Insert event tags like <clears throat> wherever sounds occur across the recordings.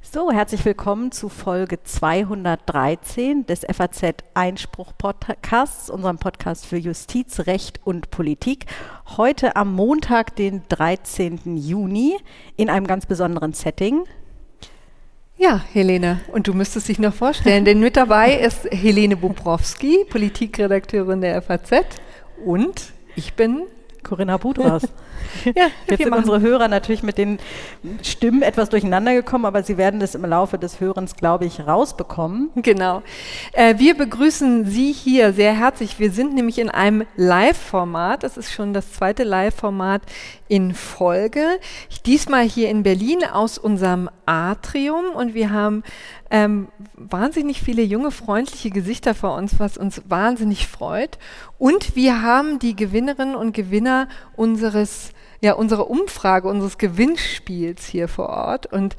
So, herzlich willkommen zu Folge 213 des FAZ Einspruch Podcasts, unserem Podcast für Justiz, Recht und Politik. Heute am Montag, den 13. Juni, in einem ganz besonderen Setting. Ja, Helene, und du müsstest dich noch vorstellen, denn mit dabei ist Helene Bubrowski, Politikredakteurin der FAZ und ich bin Corinna Budras. <laughs> ja, Jetzt sind unsere Hörer natürlich mit den Stimmen etwas durcheinander gekommen, aber sie werden das im Laufe des Hörens, glaube ich, rausbekommen. Genau. Äh, wir begrüßen Sie hier sehr herzlich. Wir sind nämlich in einem Live-Format. Das ist schon das zweite Live-Format in Folge. Diesmal hier in Berlin aus unserem Atrium und wir haben ähm, wahnsinnig viele junge, freundliche Gesichter vor uns, was uns wahnsinnig freut. Und wir haben die Gewinnerinnen und Gewinner unseres ja, unsere Umfrage, unseres Gewinnspiels hier vor Ort. Und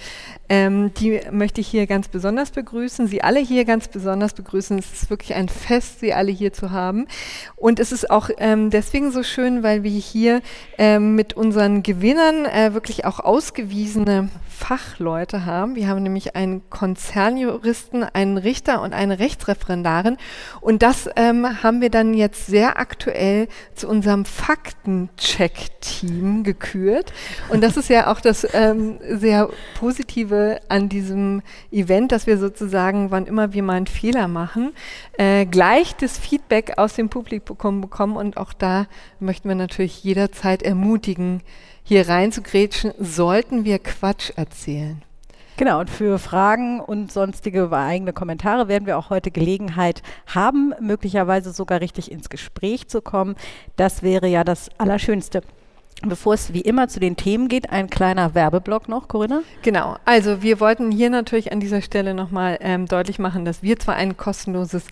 ähm, die möchte ich hier ganz besonders begrüßen, Sie alle hier ganz besonders begrüßen. Es ist wirklich ein Fest, Sie alle hier zu haben. Und es ist auch ähm, deswegen so schön, weil wir hier ähm, mit unseren Gewinnern äh, wirklich auch ausgewiesene Fachleute haben. Wir haben nämlich einen Konzernjuristen, einen Richter und eine Rechtsreferendarin. Und das ähm, haben wir dann jetzt sehr aktuell zu unserem Faktencheck-Team gekürt. Und das ist ja auch das ähm, sehr Positive an diesem Event, dass wir sozusagen, wann immer wir mal einen Fehler machen, äh, gleich das Feedback aus dem Publikum bekommen. Und auch da möchten wir natürlich jederzeit ermutigen, hier reinzugrätschen, sollten wir Quatsch erzählen. Genau, und für Fragen und sonstige eigene Kommentare werden wir auch heute Gelegenheit haben, möglicherweise sogar richtig ins Gespräch zu kommen. Das wäre ja das Allerschönste. Bevor es wie immer zu den Themen geht, ein kleiner Werbeblock noch, Corinna. Genau, also wir wollten hier natürlich an dieser Stelle nochmal ähm, deutlich machen, dass wir zwar ein kostenloses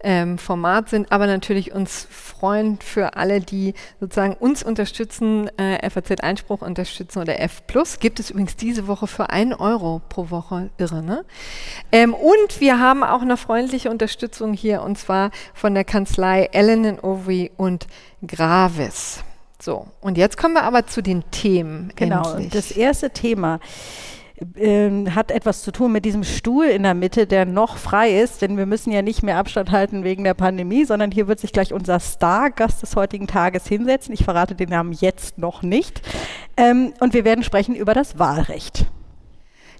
ähm, Format sind, aber natürlich uns freuen für alle, die sozusagen uns unterstützen, äh, FAZ Einspruch unterstützen oder F Plus. Gibt es übrigens diese Woche für einen Euro pro Woche, irre, ne? Ähm, und wir haben auch eine freundliche Unterstützung hier und zwar von der Kanzlei Ellen Ovey und Gravis. So, und jetzt kommen wir aber zu den Themen. Genau, endlich. das erste Thema äh, hat etwas zu tun mit diesem Stuhl in der Mitte, der noch frei ist, denn wir müssen ja nicht mehr Abstand halten wegen der Pandemie, sondern hier wird sich gleich unser Stargast des heutigen Tages hinsetzen. Ich verrate den Namen jetzt noch nicht. Ähm, und wir werden sprechen über das Wahlrecht.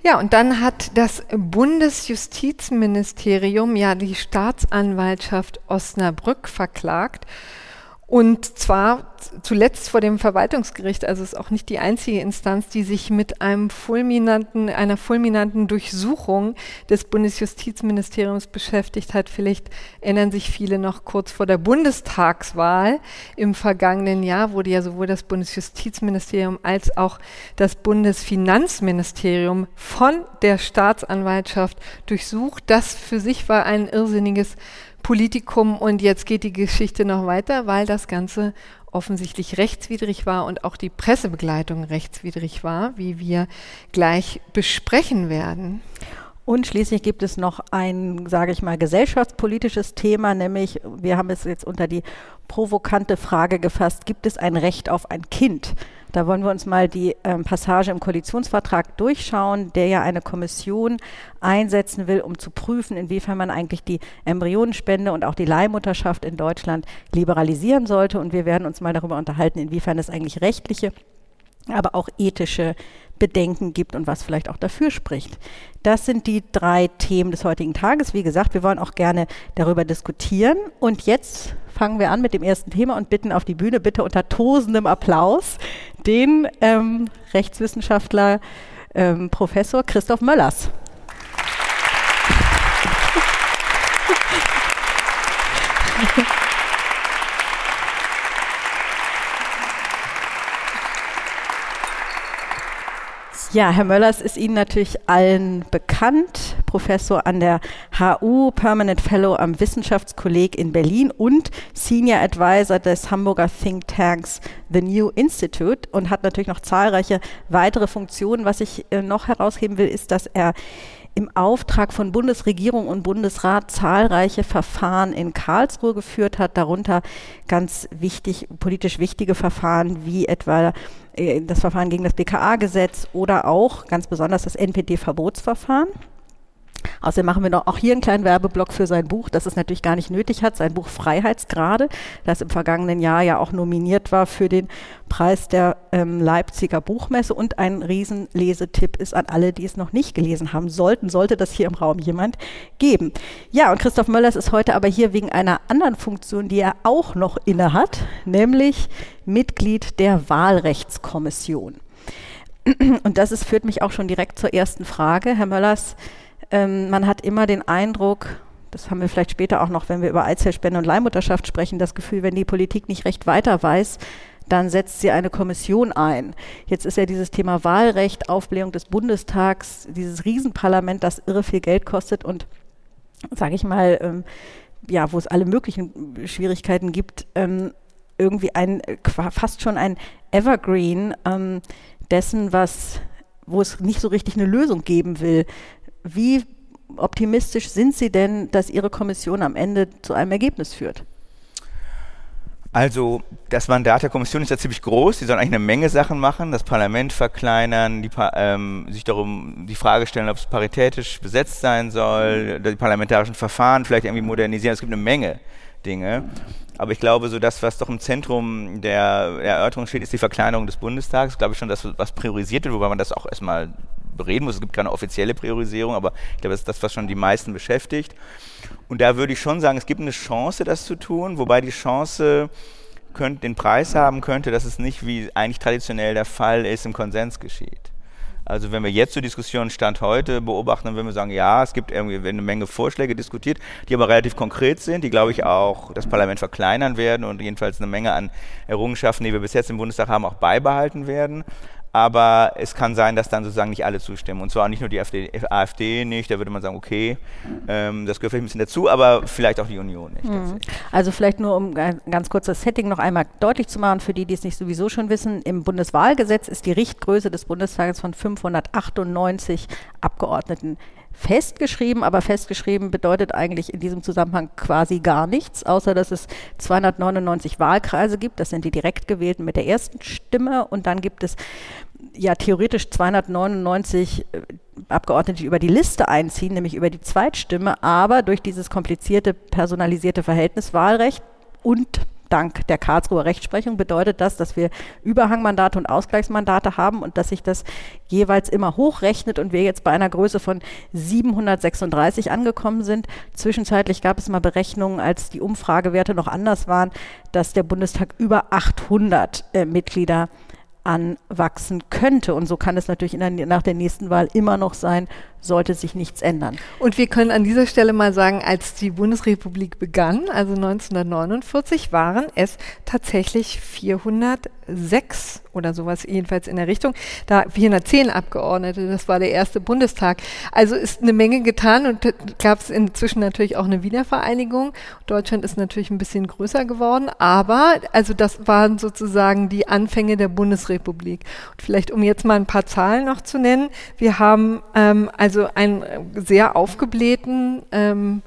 Ja, und dann hat das Bundesjustizministerium ja die Staatsanwaltschaft Osnabrück verklagt und zwar zuletzt vor dem Verwaltungsgericht, also ist auch nicht die einzige Instanz, die sich mit einem fulminanten, einer fulminanten Durchsuchung des Bundesjustizministeriums beschäftigt hat. Vielleicht erinnern sich viele noch kurz vor der Bundestagswahl im vergangenen Jahr wurde ja sowohl das Bundesjustizministerium als auch das Bundesfinanzministerium von der Staatsanwaltschaft durchsucht. Das für sich war ein irrsinniges Politikum und jetzt geht die Geschichte noch weiter, weil das Ganze offensichtlich rechtswidrig war und auch die Pressebegleitung rechtswidrig war, wie wir gleich besprechen werden. Und schließlich gibt es noch ein, sage ich mal, gesellschaftspolitisches Thema, nämlich wir haben es jetzt unter die provokante Frage gefasst, gibt es ein Recht auf ein Kind? Da wollen wir uns mal die ähm, Passage im Koalitionsvertrag durchschauen, der ja eine Kommission einsetzen will, um zu prüfen, inwiefern man eigentlich die Embryonenspende und auch die Leihmutterschaft in Deutschland liberalisieren sollte. Und wir werden uns mal darüber unterhalten, inwiefern es eigentlich rechtliche, aber auch ethische Bedenken gibt und was vielleicht auch dafür spricht. Das sind die drei Themen des heutigen Tages. Wie gesagt, wir wollen auch gerne darüber diskutieren. Und jetzt fangen wir an mit dem ersten Thema und bitten auf die Bühne, bitte unter tosendem Applaus, den ähm, Rechtswissenschaftler ähm, Professor Christoph Möllers. <laughs> Ja, Herr Möllers ist Ihnen natürlich allen bekannt, Professor an der HU, Permanent Fellow am Wissenschaftskolleg in Berlin und Senior Advisor des Hamburger Think Tanks The New Institute und hat natürlich noch zahlreiche weitere Funktionen. Was ich äh, noch herausheben will, ist, dass er im Auftrag von Bundesregierung und Bundesrat zahlreiche Verfahren in Karlsruhe geführt hat, darunter ganz wichtig, politisch wichtige Verfahren wie etwa das Verfahren gegen das BKA-Gesetz oder auch ganz besonders das NPD-Verbotsverfahren. Außerdem machen wir noch auch hier einen kleinen Werbeblock für sein Buch, das es natürlich gar nicht nötig hat, sein Buch Freiheitsgrade, das im vergangenen Jahr ja auch nominiert war für den Preis der ähm, Leipziger Buchmesse und ein Riesenlesetipp ist an alle, die es noch nicht gelesen haben sollten, sollte das hier im Raum jemand geben. Ja, und Christoph Möllers ist heute aber hier wegen einer anderen Funktion, die er auch noch innehat, nämlich Mitglied der Wahlrechtskommission. <clears throat> Und das ist, führt mich auch schon direkt zur ersten Frage. Herr Möllers, ähm, man hat immer den Eindruck, das haben wir vielleicht später auch noch, wenn wir über Eizellspende und Leihmutterschaft sprechen, das Gefühl, wenn die Politik nicht recht weiter weiß, dann setzt sie eine Kommission ein. Jetzt ist ja dieses Thema Wahlrecht, Aufblähung des Bundestags, dieses Riesenparlament, das irre viel Geld kostet und, sage ich mal, ähm, ja, wo es alle möglichen Schwierigkeiten gibt, ähm, irgendwie ein, fast schon ein Evergreen ähm, dessen, was, wo es nicht so richtig eine Lösung geben will. Wie optimistisch sind Sie denn, dass Ihre Kommission am Ende zu einem Ergebnis führt? Also das Mandat der Kommission ist ja ziemlich groß. Sie sollen eigentlich eine Menge Sachen machen, das Parlament verkleinern, die, ähm, sich darum die Frage stellen, ob es paritätisch besetzt sein soll, die parlamentarischen Verfahren vielleicht irgendwie modernisieren. Es gibt eine Menge Dinge. Aber ich glaube, so das, was doch im Zentrum der, Erörterung steht, ist die Verkleinerung des Bundestags. Ich glaube schon, das, was priorisiert wird, wobei man das auch erstmal bereden muss. Es gibt keine offizielle Priorisierung, aber ich glaube, das ist das, was schon die meisten beschäftigt. Und da würde ich schon sagen, es gibt eine Chance, das zu tun, wobei die Chance könnt, den Preis haben könnte, dass es nicht, wie eigentlich traditionell der Fall ist, im Konsens geschieht. Also wenn wir jetzt zur Diskussion Stand heute beobachten, dann würden wir sagen, ja, es gibt irgendwie eine Menge Vorschläge diskutiert, die aber relativ konkret sind, die, glaube ich, auch das Parlament verkleinern werden und jedenfalls eine Menge an Errungenschaften, die wir bis jetzt im Bundestag haben, auch beibehalten werden aber es kann sein, dass dann sozusagen nicht alle zustimmen. Und zwar nicht nur die AfD, AfD nicht, da würde man sagen, okay, ähm, das gehört vielleicht ein bisschen dazu, aber vielleicht auch die Union nicht. Mhm. Also vielleicht nur, um ein ganz kurz das Setting noch einmal deutlich zu machen, für die, die es nicht sowieso schon wissen, im Bundeswahlgesetz ist die Richtgröße des Bundestages von 598 Abgeordneten festgeschrieben, aber festgeschrieben bedeutet eigentlich in diesem Zusammenhang quasi gar nichts, außer dass es 299 Wahlkreise gibt, das sind die direkt gewählten mit der ersten Stimme. Und dann gibt es ja theoretisch 299 äh, Abgeordnete, die über die Liste einziehen, nämlich über die Zweitstimme, aber durch dieses komplizierte personalisierte Verhältniswahlrecht und dank der Karlsruher Rechtsprechung bedeutet das, dass wir Überhangmandate und Ausgleichsmandate haben und dass sich das jeweils immer hochrechnet und wir jetzt bei einer Größe von 736 angekommen sind. Zwischenzeitlich gab es mal Berechnungen, als die Umfragewerte noch anders waren, dass der Bundestag über 800 äh, Mitglieder anwachsen könnte. Und so kann es natürlich der, nach der nächsten Wahl immer noch sein, sollte sich nichts ändern. Und wir können an dieser Stelle mal sagen, als die Bundesrepublik begann, also 1949, waren es tatsächlich 406 oder sowas, jedenfalls in der Richtung. Da 410 Abgeordnete, das war der erste Bundestag. Also ist eine Menge getan und gab es inzwischen natürlich auch eine Wiedervereinigung. Deutschland ist natürlich ein bisschen größer geworden, aber also das waren sozusagen die Anfänge der Bundesrepublik. Und vielleicht, um jetzt mal ein paar Zahlen noch zu nennen, wir haben ähm, also einen sehr aufgeblähten ähm,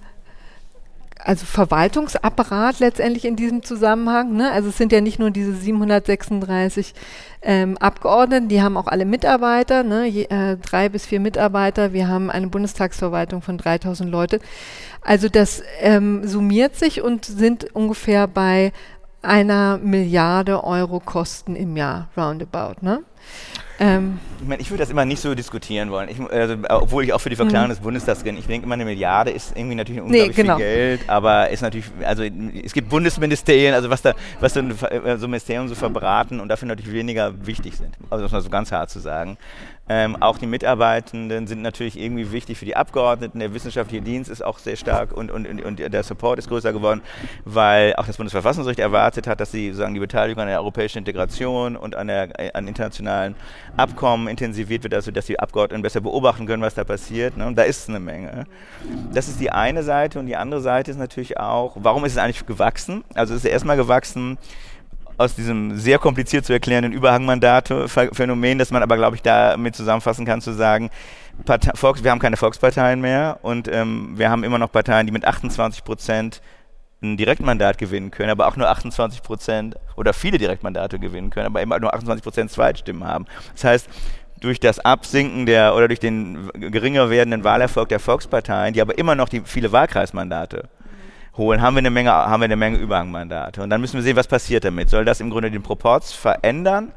also Verwaltungsapparat letztendlich in diesem Zusammenhang. Ne? Also es sind ja nicht nur diese 736 ähm, Abgeordneten, die haben auch alle Mitarbeiter, ne? Je, äh, drei bis vier Mitarbeiter. Wir haben eine Bundestagsverwaltung von 3000 Leute. Also das ähm, summiert sich und sind ungefähr bei einer Milliarde Euro Kosten im Jahr, roundabout. Ne? Ähm, ich meine, ich würde das immer nicht so diskutieren wollen, ich, also, obwohl ich auch für die Verklärung mhm. des Bundestags bin. Ich denke immer, eine Milliarde ist irgendwie natürlich unglaublich nee, genau. viel Geld, aber ist natürlich, also es gibt Bundesministerien, also was da, was dann äh, so Ministerien so verbraten und dafür natürlich weniger wichtig sind, also das mal so ganz hart zu sagen. Ähm, auch die Mitarbeitenden sind natürlich irgendwie wichtig für die Abgeordneten. Der wissenschaftliche Dienst ist auch sehr stark und, und, und der Support ist größer geworden, weil auch das Bundesverfassungsgericht erwartet hat, dass sie sozusagen die Beteiligung an der europäischen Integration und an, der, an internationalen Abkommen intensiviert wird, also dass die Abgeordneten besser beobachten können, was da passiert. Ne? Und da ist eine Menge. Das ist die eine Seite und die andere Seite ist natürlich auch, warum ist es eigentlich gewachsen? Also es ist erstmal gewachsen, aus diesem sehr kompliziert zu erklärenden Überhangmandat-Phänomen, das man aber, glaube ich, damit zusammenfassen kann, zu sagen, Partei, Volks, wir haben keine Volksparteien mehr und ähm, wir haben immer noch Parteien, die mit 28 Prozent ein Direktmandat gewinnen können, aber auch nur 28 Prozent oder viele Direktmandate gewinnen können, aber eben nur 28 Prozent Zweitstimmen haben. Das heißt, durch das Absinken der oder durch den geringer werdenden Wahlerfolg der Volksparteien, die aber immer noch die viele Wahlkreismandate holen, haben wir eine Menge, haben wir eine Menge Überhangmandate. Und dann müssen wir sehen, was passiert damit. Soll das im Grunde den Proporz verändern?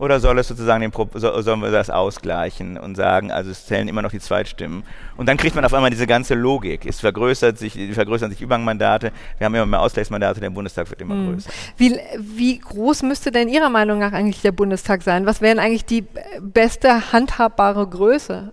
Oder soll es sozusagen den Pro sollen wir das ausgleichen und sagen, also es zählen immer noch die Zweitstimmen? Und dann kriegt man auf einmal diese ganze Logik. Es vergrößert sich, vergrößern sich Überhangmandate, wir haben immer mehr Ausgleichsmandate, der Bundestag wird immer hm. größer. Wie, wie groß müsste denn Ihrer Meinung nach eigentlich der Bundestag sein? Was wäre eigentlich die beste handhabbare Größe?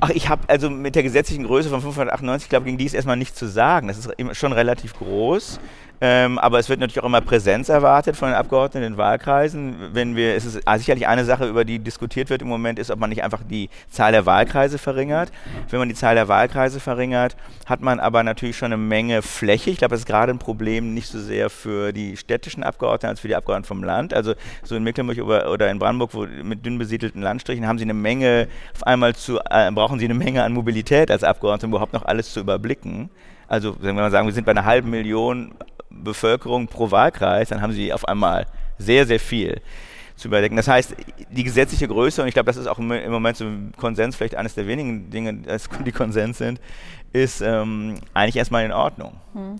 Ach, ich habe also mit der gesetzlichen Größe von 598, glaube gegen die ist erstmal nichts zu sagen. Das ist schon relativ groß. Ähm, aber es wird natürlich auch immer Präsenz erwartet von den Abgeordneten in den Wahlkreisen. Wenn wir, es ist sicherlich eine Sache, über die diskutiert wird im Moment, ist, ob man nicht einfach die Zahl der Wahlkreise verringert. Wenn man die Zahl der Wahlkreise verringert, hat man aber natürlich schon eine Menge Fläche. Ich glaube, das ist gerade ein Problem nicht so sehr für die städtischen Abgeordneten als für die Abgeordneten vom Land. Also so in Mecklenburg oder in Brandenburg, wo mit dünn besiedelten Landstrichen, haben sie eine Menge, auf einmal zu, äh, brauchen sie eine Menge an Mobilität als Abgeordnete, um überhaupt noch alles zu überblicken. Also wenn wir mal sagen, wir sind bei einer halben Million Bevölkerung pro Wahlkreis, dann haben sie auf einmal sehr, sehr viel zu überdenken. Das heißt, die gesetzliche Größe, und ich glaube, das ist auch im Moment so ein Konsens, vielleicht eines der wenigen Dinge, die Konsens sind, ist ähm, eigentlich erstmal in Ordnung. Hm.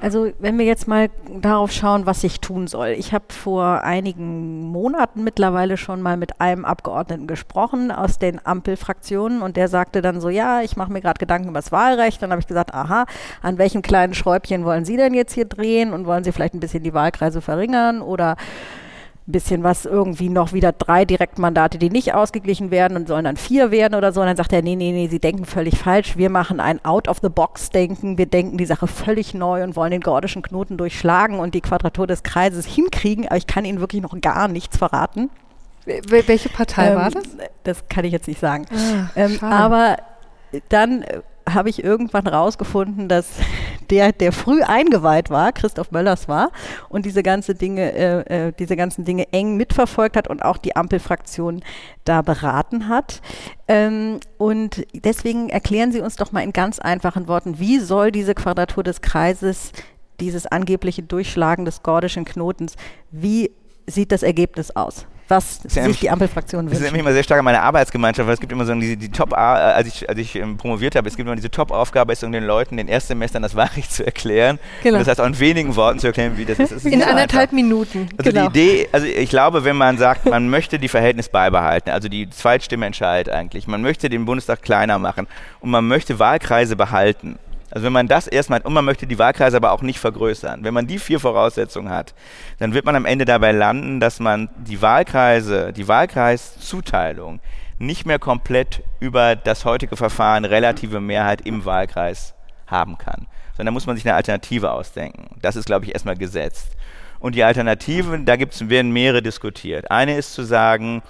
Also wenn wir jetzt mal darauf schauen, was ich tun soll. Ich habe vor einigen Monaten mittlerweile schon mal mit einem Abgeordneten gesprochen aus den Ampelfraktionen und der sagte dann so, ja, ich mache mir gerade Gedanken über das Wahlrecht. Dann habe ich gesagt, aha, an welchem kleinen Schräubchen wollen Sie denn jetzt hier drehen und wollen Sie vielleicht ein bisschen die Wahlkreise verringern oder bisschen was irgendwie noch wieder drei Direktmandate, die nicht ausgeglichen werden und sollen dann vier werden oder so. Und dann sagt er, nee, nee, nee, Sie denken völlig falsch. Wir machen ein Out-of-the-Box-Denken. Wir denken die Sache völlig neu und wollen den gordischen Knoten durchschlagen und die Quadratur des Kreises hinkriegen. Aber ich kann Ihnen wirklich noch gar nichts verraten. Welche Partei ähm, war das? Das kann ich jetzt nicht sagen. Ah, ähm, aber dann äh, habe ich irgendwann rausgefunden, dass <laughs> der, der früh eingeweiht war, Christoph Möllers war und diese ganze Dinge, äh, äh, diese ganzen Dinge eng mitverfolgt hat und auch die Ampelfraktion da beraten hat. Ähm, und deswegen erklären Sie uns doch mal in ganz einfachen Worten, wie soll diese Quadratur des Kreises, dieses angebliche Durchschlagen des gordischen Knotens, wie sieht das Ergebnis aus? Was sich nämlich, die Ampelfraktion wünscht. Das ist nämlich immer sehr stark an meine Arbeitsgemeinschaft, weil es gibt immer so die, die Top, äh, als ich, als ich ähm, promoviert habe, es gibt immer diese Top-Aufgabe, ist um den Leuten den Erstsemestern das <laughs> Wahlrecht zu erklären. Genau. das heißt auch in wenigen Worten zu erklären, wie das ist. ist in anderthalb einfach. Minuten. Also genau. die Idee, also ich glaube, wenn man sagt, man möchte die Verhältnis beibehalten, also die Zweitstimme entscheidet eigentlich, man möchte den Bundestag kleiner machen und man möchte Wahlkreise behalten, also wenn man das erstmal, und man möchte die Wahlkreise aber auch nicht vergrößern, wenn man die vier Voraussetzungen hat, dann wird man am Ende dabei landen, dass man die Wahlkreise, die Wahlkreiszuteilung nicht mehr komplett über das heutige Verfahren relative Mehrheit im Wahlkreis haben kann. Sondern muss man sich eine Alternative ausdenken. Das ist, glaube ich, erstmal gesetzt. Und die Alternativen, da gibt's, werden mehrere diskutiert. Eine ist zu sagen,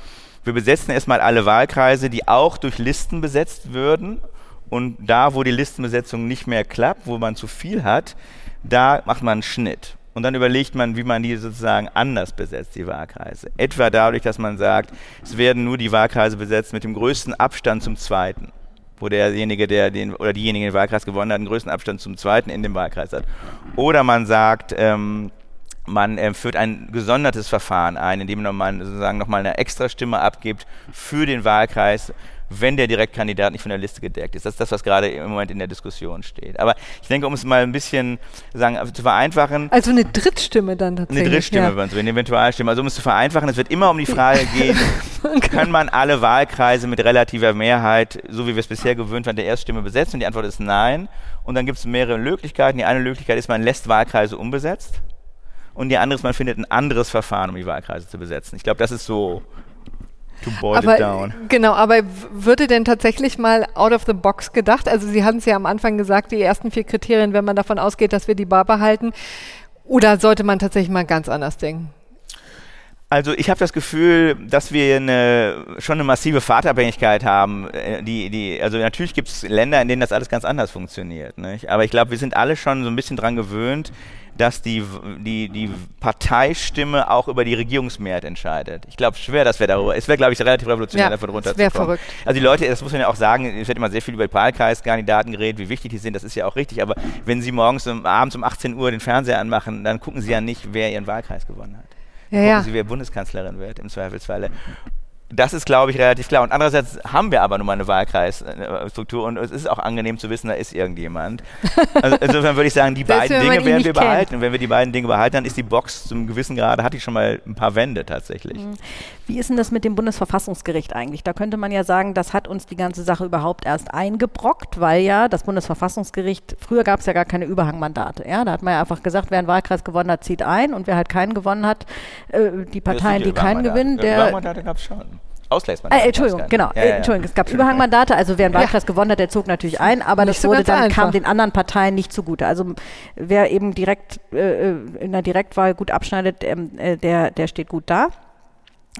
wir besetzen erstmal alle Wahlkreise, die auch durch Listen besetzt würden und da, wo die Listenbesetzung nicht mehr klappt, wo man zu viel hat, da macht man einen Schnitt. Und dann überlegt man, wie man die sozusagen anders besetzt, die Wahlkreise. Etwa dadurch, dass man sagt, es werden nur die Wahlkreise besetzt mit dem größten Abstand zum zweiten. Wo derjenige, der den, oder diejenige, den Wahlkreis gewonnen hat, den größten Abstand zum zweiten in dem Wahlkreis hat. Oder man sagt, ähm, man äh, führt ein gesondertes Verfahren ein, indem man sozusagen nochmal eine extra Stimme abgibt für den Wahlkreis, wenn der Direktkandidat nicht von der Liste gedeckt ist. Das ist das, was gerade im Moment in der Diskussion steht. Aber ich denke, um es mal ein bisschen sagen, zu vereinfachen. Also eine Drittstimme dann tatsächlich. Eine Drittstimme, ja. wenn so, eine Eventualstimme. Also um es zu vereinfachen, es wird immer um die Frage <laughs> gehen, kann man alle Wahlkreise mit relativer Mehrheit, so wie wir es bisher gewöhnt waren, der Erststimme besetzen? Und die Antwort ist nein. Und dann gibt es mehrere Möglichkeiten. Die eine Möglichkeit ist, man lässt Wahlkreise unbesetzt. Und die andere ist, man findet ein anderes Verfahren, um die Wahlkreise zu besetzen. Ich glaube, das ist so to boil aber, it down. Genau, aber würde denn tatsächlich mal out of the box gedacht? Also Sie hatten es ja am Anfang gesagt, die ersten vier Kriterien, wenn man davon ausgeht, dass wir die Bar behalten. Oder sollte man tatsächlich mal ganz anders denken? Also ich habe das Gefühl, dass wir eine, schon eine massive Fahrtabhängigkeit haben. Äh, die, die, also natürlich gibt es Länder, in denen das alles ganz anders funktioniert. Nicht? Aber ich glaube, wir sind alle schon so ein bisschen dran gewöhnt, dass die, die, die Parteistimme auch über die Regierungsmehrheit entscheidet. Ich glaube schwer, dass wir darüber, es wäre, glaube ich, relativ revolutionär, ja, davon runterzukommen. verrückt. Also die Leute, das muss man ja auch sagen, es wird immer sehr viel über die Wahlkreiskandidaten geredet, wie wichtig die sind, das ist ja auch richtig, aber wenn sie morgens um, abends um 18 Uhr den Fernseher anmachen, dann gucken sie ja nicht, wer ihren Wahlkreis gewonnen hat ja, ja. sie, wer Bundeskanzlerin wird, im Zweifelsfalle. Das ist, glaube ich, relativ klar. Und andererseits haben wir aber nun mal eine Wahlkreisstruktur und es ist auch angenehm zu wissen, da ist irgendjemand. <laughs> Also insofern würde ich sagen, die beiden Dinge werden wir behalten. Und wenn wir die beiden Dinge behalten, dann ist die Box zum gewissen Grade, hat die schon mal ein paar Wände tatsächlich. Mhm. Wie ist denn das mit dem Bundesverfassungsgericht eigentlich? Da könnte man ja sagen, das hat uns die ganze Sache überhaupt erst eingebrockt, weil ja das Bundesverfassungsgericht, früher gab es ja gar keine Überhangmandate. Ja? Da hat man ja einfach gesagt, wer einen Wahlkreis gewonnen hat, zieht ein und wer halt keinen gewonnen hat, äh, die Parteien, die keinen gewinnen, der. Überhangmandate gab es schon. Ausgleichsmandate. Äh, Entschuldigung, genau. Ja, ja. Entschuldigung, es gab Überhangmandate, also wer einen Wahlkreis ja. gewonnen hat, der zog natürlich ein, aber nicht das wurde dann, einfach. kam den anderen Parteien nicht zugute. Also wer eben direkt äh, äh in der Direktwahl gut abschneidet, ähm, äh, der, der steht gut da.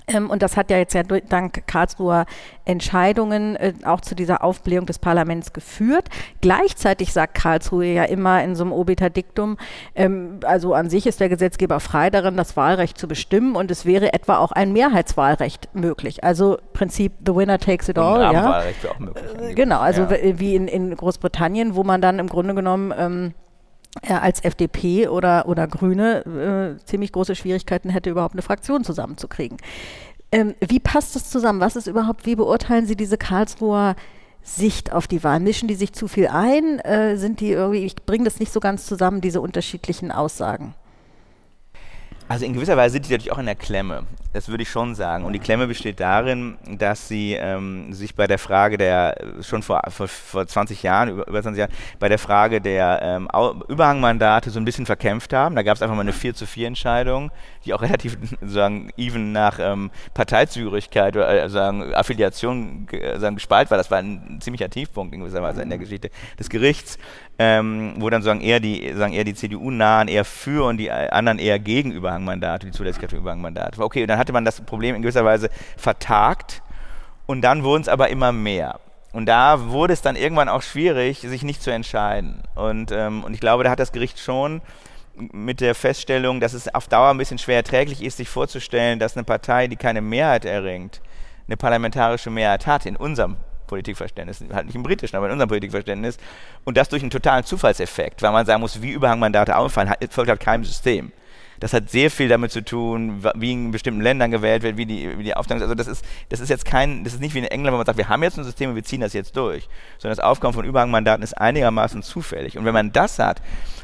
Ähm, und das hat ja jetzt ja dank Karlsruher Entscheidungen äh, auch zu dieser Aufblähung des Parlaments geführt. Gleichzeitig sagt Karlsruhe ja immer in so einem Obiter Diktum, ähm, also an sich ist der Gesetzgeber frei darin, das Wahlrecht zu bestimmen und es wäre etwa auch ein Mehrheitswahlrecht möglich. Also Prinzip the winner takes it all. Ja? Wahlrecht auch möglich. Äh, genau, also ja. wie in, in Großbritannien, wo man dann im Grunde genommen ähm, als FDP oder, oder Grüne äh, ziemlich große Schwierigkeiten hätte, überhaupt eine Fraktion zusammenzukriegen. Ähm, wie passt das zusammen? Was ist überhaupt, wie beurteilen Sie diese Karlsruher Sicht auf die Wahl? Mischen die sich zu viel ein? Äh, sind die irgendwie, ich bringe das nicht so ganz zusammen, diese unterschiedlichen Aussagen? Also in gewisser Weise sind die natürlich auch in der Klemme. Das würde ich schon sagen. Und die Klemme besteht darin, dass sie ähm, sich bei der Frage der, schon vor, vor, vor 20 Jahren, über, über 20 Jahren, bei der Frage der ähm, Überhangmandate so ein bisschen verkämpft haben. Da gab es einfach mal eine 4 zu 4 Entscheidung, die auch <laughs> relativ sagen, even nach ähm, Parteizügigkeit oder äh, sagen, Affiliation sagen, gespalten war. Das war ein ziemlicher Tiefpunkt in gewisser Weise in der Geschichte des Gerichts ähm, wo dann sagen eher die, sagen eher die CDU-Nahen eher für und die anderen eher gegen Überhangmandate, die Zulässigkeit für Überhangmandate. Okay, und dann hatte man das Problem in gewisser Weise vertagt und dann wurden es aber immer mehr. Und da wurde es dann irgendwann auch schwierig, sich nicht zu entscheiden. Und, ähm, und ich glaube, da hat das Gericht schon mit der Feststellung, dass es auf Dauer ein bisschen schwer erträglich ist, sich vorzustellen, dass eine Partei, die keine Mehrheit erringt, eine parlamentarische Mehrheit hat in unserem Politikverständnis, halt nicht im britischen, aber in unserem Politikverständnis, und das durch einen totalen Zufallseffekt, weil man sagen muss, wie Überhangmandate auffallen, folgt halt keinem System. Das hat sehr viel damit zu tun, wie in bestimmten Ländern gewählt wird, wie die, wie die Aufteilung ist. Also das ist, das ist jetzt kein, das ist nicht wie in England, wo man sagt, wir haben jetzt ein System und wir ziehen das jetzt durch, sondern das Aufkommen von Überhangmandaten ist einigermaßen zufällig. Und wenn man das hat,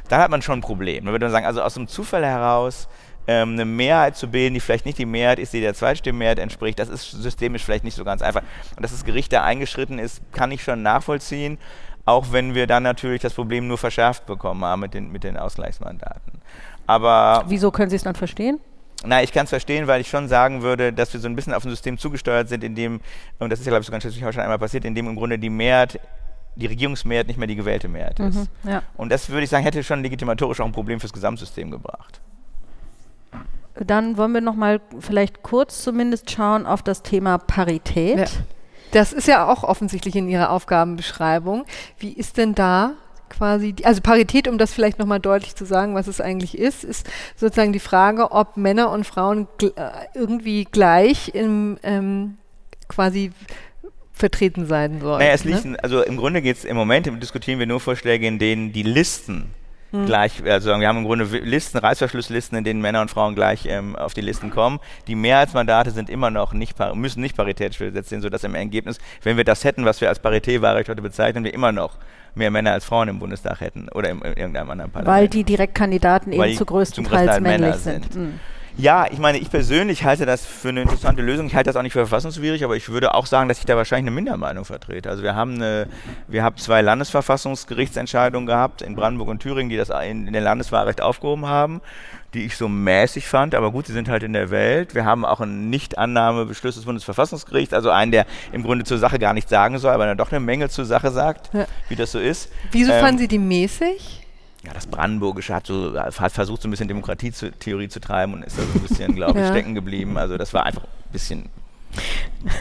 dann hat man schon ein Problem. Dann würde man sagen, also aus dem Zufall heraus ähm, eine Mehrheit zu bilden, die vielleicht nicht die Mehrheit ist, die der Zweitstimmenmehrheit entspricht, das ist systemisch vielleicht nicht so ganz einfach. Und dass das Gericht da eingeschritten ist, kann ich schon nachvollziehen, auch wenn wir dann natürlich das Problem nur verschärft bekommen haben mit den, mit den Ausgleichsmandaten. Aber Wieso können Sie es dann verstehen? Na, ich kann es verstehen, weil ich schon sagen würde, dass wir so ein bisschen auf ein System zugesteuert sind, in dem, und das ist ja, glaube ich, sogar in Schleswig-Holstein schon einmal passiert, in dem im Grunde die Mehrheit die Regierungsmehrheit nicht mehr die gewählte Mehrheit ist. Mhm, ja. Und das würde ich sagen, hätte schon legitimatorisch auch ein Problem fürs Gesamtsystem gebracht. Dann wollen wir noch mal vielleicht kurz zumindest schauen auf das Thema Parität. Ja. Das ist ja auch offensichtlich in Ihrer Aufgabenbeschreibung. Wie ist denn da quasi, die, also Parität, um das vielleicht nochmal deutlich zu sagen, was es eigentlich ist, ist sozusagen die Frage, ob Männer und Frauen gl äh, irgendwie gleich im ähm, quasi vertreten sein sollen. Naja, es ne? liegt, also im Grunde geht es im Moment, diskutieren wir nur Vorschläge, in denen die Listen hm. gleich, also wir haben im Grunde Listen, Reißverschlusslisten, in denen Männer und Frauen gleich ähm, auf die Listen kommen. Die Mehrheitsmandate sind immer noch nicht, müssen nicht paritätisch besetzt sein, sodass im Ergebnis, wenn wir das hätten, was wir als Paritätwahlrecht heute bezeichnen, wir immer noch mehr Männer als Frauen im Bundestag hätten oder in, in irgendeinem anderen Parlament. Weil die Direktkandidaten eben zu größten Teils männlich sind. sind. Mhm. Ja, ich meine, ich persönlich halte das für eine interessante Lösung. Ich halte das auch nicht für verfassungswidrig, aber ich würde auch sagen, dass ich da wahrscheinlich eine Mindermeinung vertrete. Also wir haben eine, wir haben zwei Landesverfassungsgerichtsentscheidungen gehabt in Brandenburg und Thüringen, die das in, in den Landeswahlrecht aufgehoben haben, die ich so mäßig fand, aber gut, sie sind halt in der Welt. Wir haben auch einen Nichtannahmebeschluss des Bundesverfassungsgerichts, also einen, der im Grunde zur Sache gar nichts sagen soll, aber dann doch eine Menge zur Sache sagt, ja. wie das so ist. Wieso ähm, fanden Sie die mäßig? Ja, das Brandenburgische hat, so, hat versucht, so ein bisschen Demokratietheorie zu treiben und ist da so ein bisschen, glaube ich, <laughs> ja. stecken geblieben. Also das war einfach ein bisschen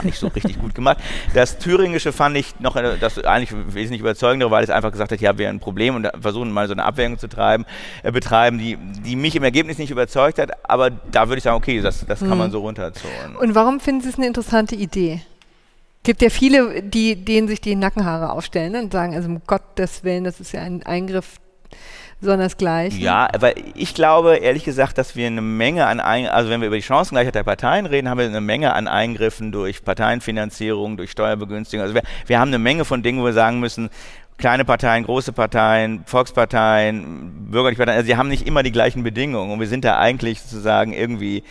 nicht so richtig gut gemacht. Das Thüringische fand ich noch äh, das eigentlich wesentlich überzeugender, weil es einfach gesagt hat, ja, wir haben ein Problem und versuchen mal so eine Abwägung zu treiben, äh, betreiben, die, die mich im Ergebnis nicht überzeugt hat, aber da würde ich sagen, okay, das, das kann man mhm. so runterzonen. Und warum finden Sie es eine interessante Idee? gibt ja viele, die, denen sich die Nackenhaare aufstellen ne, und sagen, also um Gottes Willen, das ist ja ein Eingriff sondersgleichen. Ja, aber ich glaube ehrlich gesagt, dass wir eine Menge an, Ein also wenn wir über die Chancengleichheit der Parteien reden, haben wir eine Menge an Eingriffen durch Parteienfinanzierung, durch Steuerbegünstigung. Also wir, wir haben eine Menge von Dingen, wo wir sagen müssen, kleine Parteien, große Parteien, Volksparteien, bürgerliche Parteien, also sie haben nicht immer die gleichen Bedingungen und wir sind da eigentlich sozusagen irgendwie